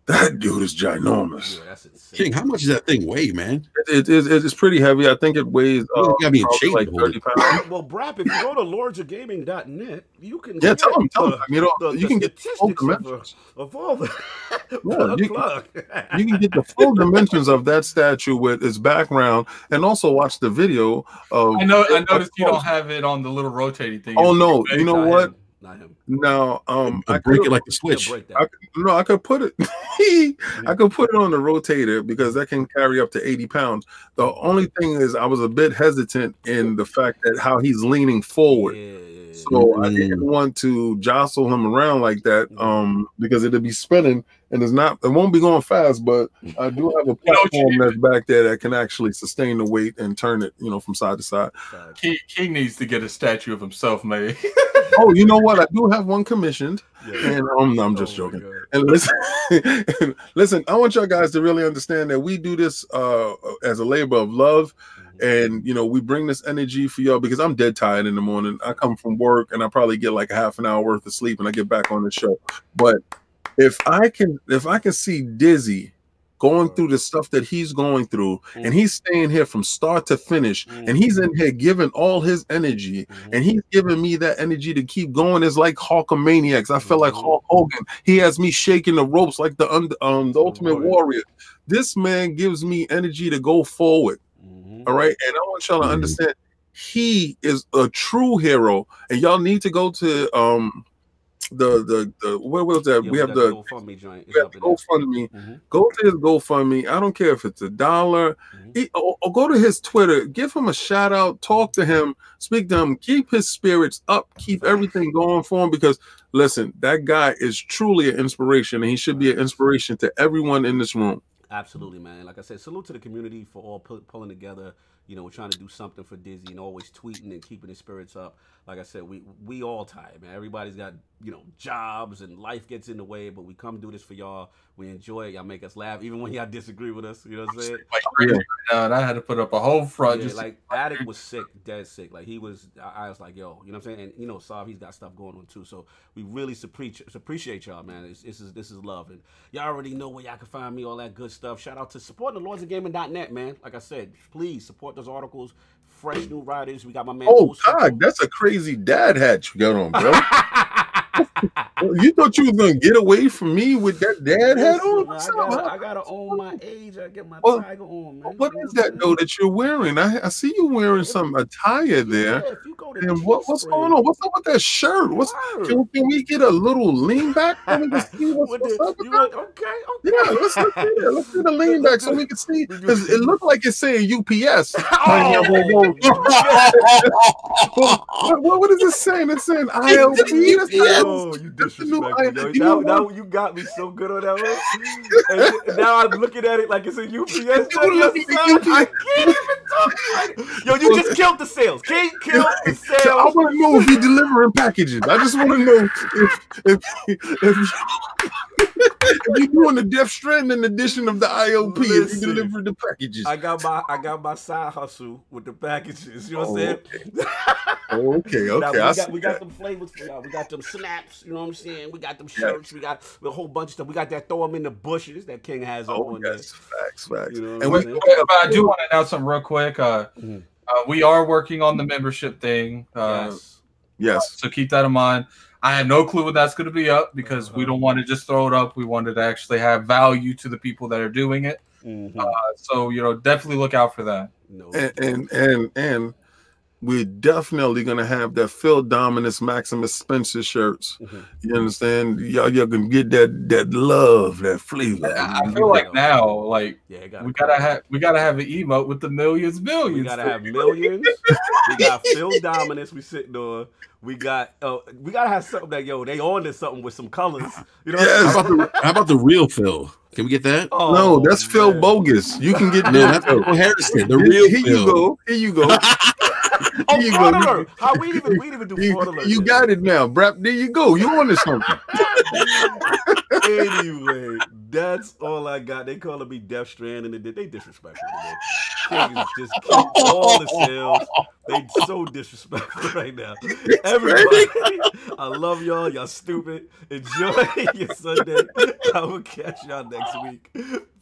That dude is ginormous. Yeah. King, how much does that thing weigh, man? It, it, it, it's pretty heavy. I think it weighs uh, gotta be in like 30 pounds. Well, Brap, if you go to lordsofgaming.net, you can Yeah, get tell them, tell the- them. You know, the- you the can get the full statistics of, uh, dimensions. of all the Yeah, plug, you- plug. You can get the full dimensions of that statue with its background, and also watch the video of. I know. I noticed you don't have it on the little rotating thing. Oh no! You know Not what? Not him. Now, um, I break could, it like the switch. I no, I could put it. I could put it on the rotator because that can carry up to eighty pounds. The only thing is, I was a bit hesitant in the fact that how he's leaning forward. Yeah. So I didn't want to jostle him around like that, um, because it'd be spinning and it's not it won't be going fast, but I do have a You know what you platform that's back there that can actually sustain the weight and turn it, you know, from side to side. King, King needs to get a statue of himself made. Oh, you know what? I do have one commissioned, Yeah. and um, no, I'm just Oh joking. And listen, listen, I want y'all guys to really understand that we do this uh as a labor of love. And you know, we bring this energy for y'all because I'm dead tired in the morning. I come from work and I probably get like a half an hour worth of sleep and I get back on the show. But if I can if I can see Dizzy going through the stuff that he's going through, and mm. he's staying here from start to finish, mm. and he's in here giving all his energy, mm-hmm. and he's giving me that energy to keep going. It's like Hulkamaniacs. I feel like mm-hmm. Hulk Hogan. He has me shaking the ropes like the um the oh, Ultimate Warrior. This man gives me energy to go forward. Mhm. All right, and I want y'all to understand he is a true hero, and y'all need to go to um the the the where was that? Yeah, we have the GoFundMe joint. We have the. GoFundMe. Mhm. Go to his GoFundMe. I don't care if it's a dollar. Mhm. He- or, or go to his Twitter. Give him a shout out. Talk to him. Speak to him. Keep his spirits up. Keep everything going for him because listen, that guy is truly an inspiration, and he should be an inspiration to everyone in this room. Absolutely, man. Like I said, salute to the community for all pu- pulling together. You know, we're trying to do something for Dizzy and always tweeting and keeping his spirits up. Like I said, we we all tired, man. Everybody's got you know jobs and life gets in the way, but we come do this for y'all. We enjoy it. Y'all make us laugh, even when y'all disagree with us. You know what I'm saying? Like crazy right now, and I had to put up a whole front. Yeah, just like Addict was sick, dead sick. Like he was, I, I was like, yo, you know what I'm saying? And you know, Sov, he's got stuff going on too. So we really appreciate appreciate y'all, man. It's, this is this is love, and y'all already know where y'all can find me, all that good stuff. Shout out to supporting the Lordsofgaming.net, man. Like I said, please support those articles. Fresh new writers. We got my man. Oh God, that's a crazy dad hat you got on, bro. Oh, you thought you was gonna get away from me with that dad hat on? I, gotta. I gotta own my age. I get my Well, tiger on, man. What is that though that you're wearing? I, I see you wearing some attire there. if you go to And what, what's going on? What's up with that shirt? What's can, can we get a little lean back so we can see what's, what's up with that? okay, okay. Yeah, let's look at it. Let's get the lean back so we can see because it looked like it's saying UPS. Oh, what, what, what is it saying? It's saying ILP. Oh, you That's the new disrespectful. Yo. Now, you got me so good on that one. And now I'm looking at it like it's a UPS. You look at the son. I can't even talk right. Yo, you just killed the sales. Can't kill the sales. I want to know if you're delivering packages. I just want to know if if if, if you're doing the Death Stranding edition of the ILP. If you deliver the packages. I got my I got my side hustle with the packages. You know what I'm Oh, saying? Okay, Now, okay. we got see we got that. them flavors for y'all. We got them snaps. You know what I'm saying? We got them shirts. We got a whole bunch of stuff. We got that throw them in the bushes that King has Oh, on yes, facts, facts. You know what and I'm we, saying? but I do want to announce something real quick. Uh, Mhm. uh, we are working on the membership thing, uh, Yes. yes, so keep that in mind. I have no clue when that's going to be up because we Uh-huh. don't want to just throw it up. We wanted to actually have value to the people that are doing it. Mhm. Uh, so you know, definitely look out for that. No. and and and, and we're definitely gonna have that Phil Dominus Maximus Spencer shirts. Mhm. You understand? Y'all, y'all can get that that love, that flavor. I I feel like now, like Yeah, gotta we gotta have we gotta have an emote with the millions, millions. We gotta have millions. we got Phil Dominus. We sitting on. We got. Uh, we gotta have something that yo. They on to something with some colors. You know. Yes. How about the how about the real Phil? Can we get that? Oh, no, that's Phil. Bogus. You can get No, that. that's Phil Harrison. The real Here Phil. you go. Here you go. Oh, you fraud go. alert. How we even we even do You, fraud alert. you got it now, Brap. There you go. You on to something. anyway, that's all I got. They calling me Death Strand, and they disrespectful. King is just keep all the sales. They so disrespectful right now. Everybody, I love y'all. Y'all stupid. Enjoy your Sunday. I will catch y'all next week.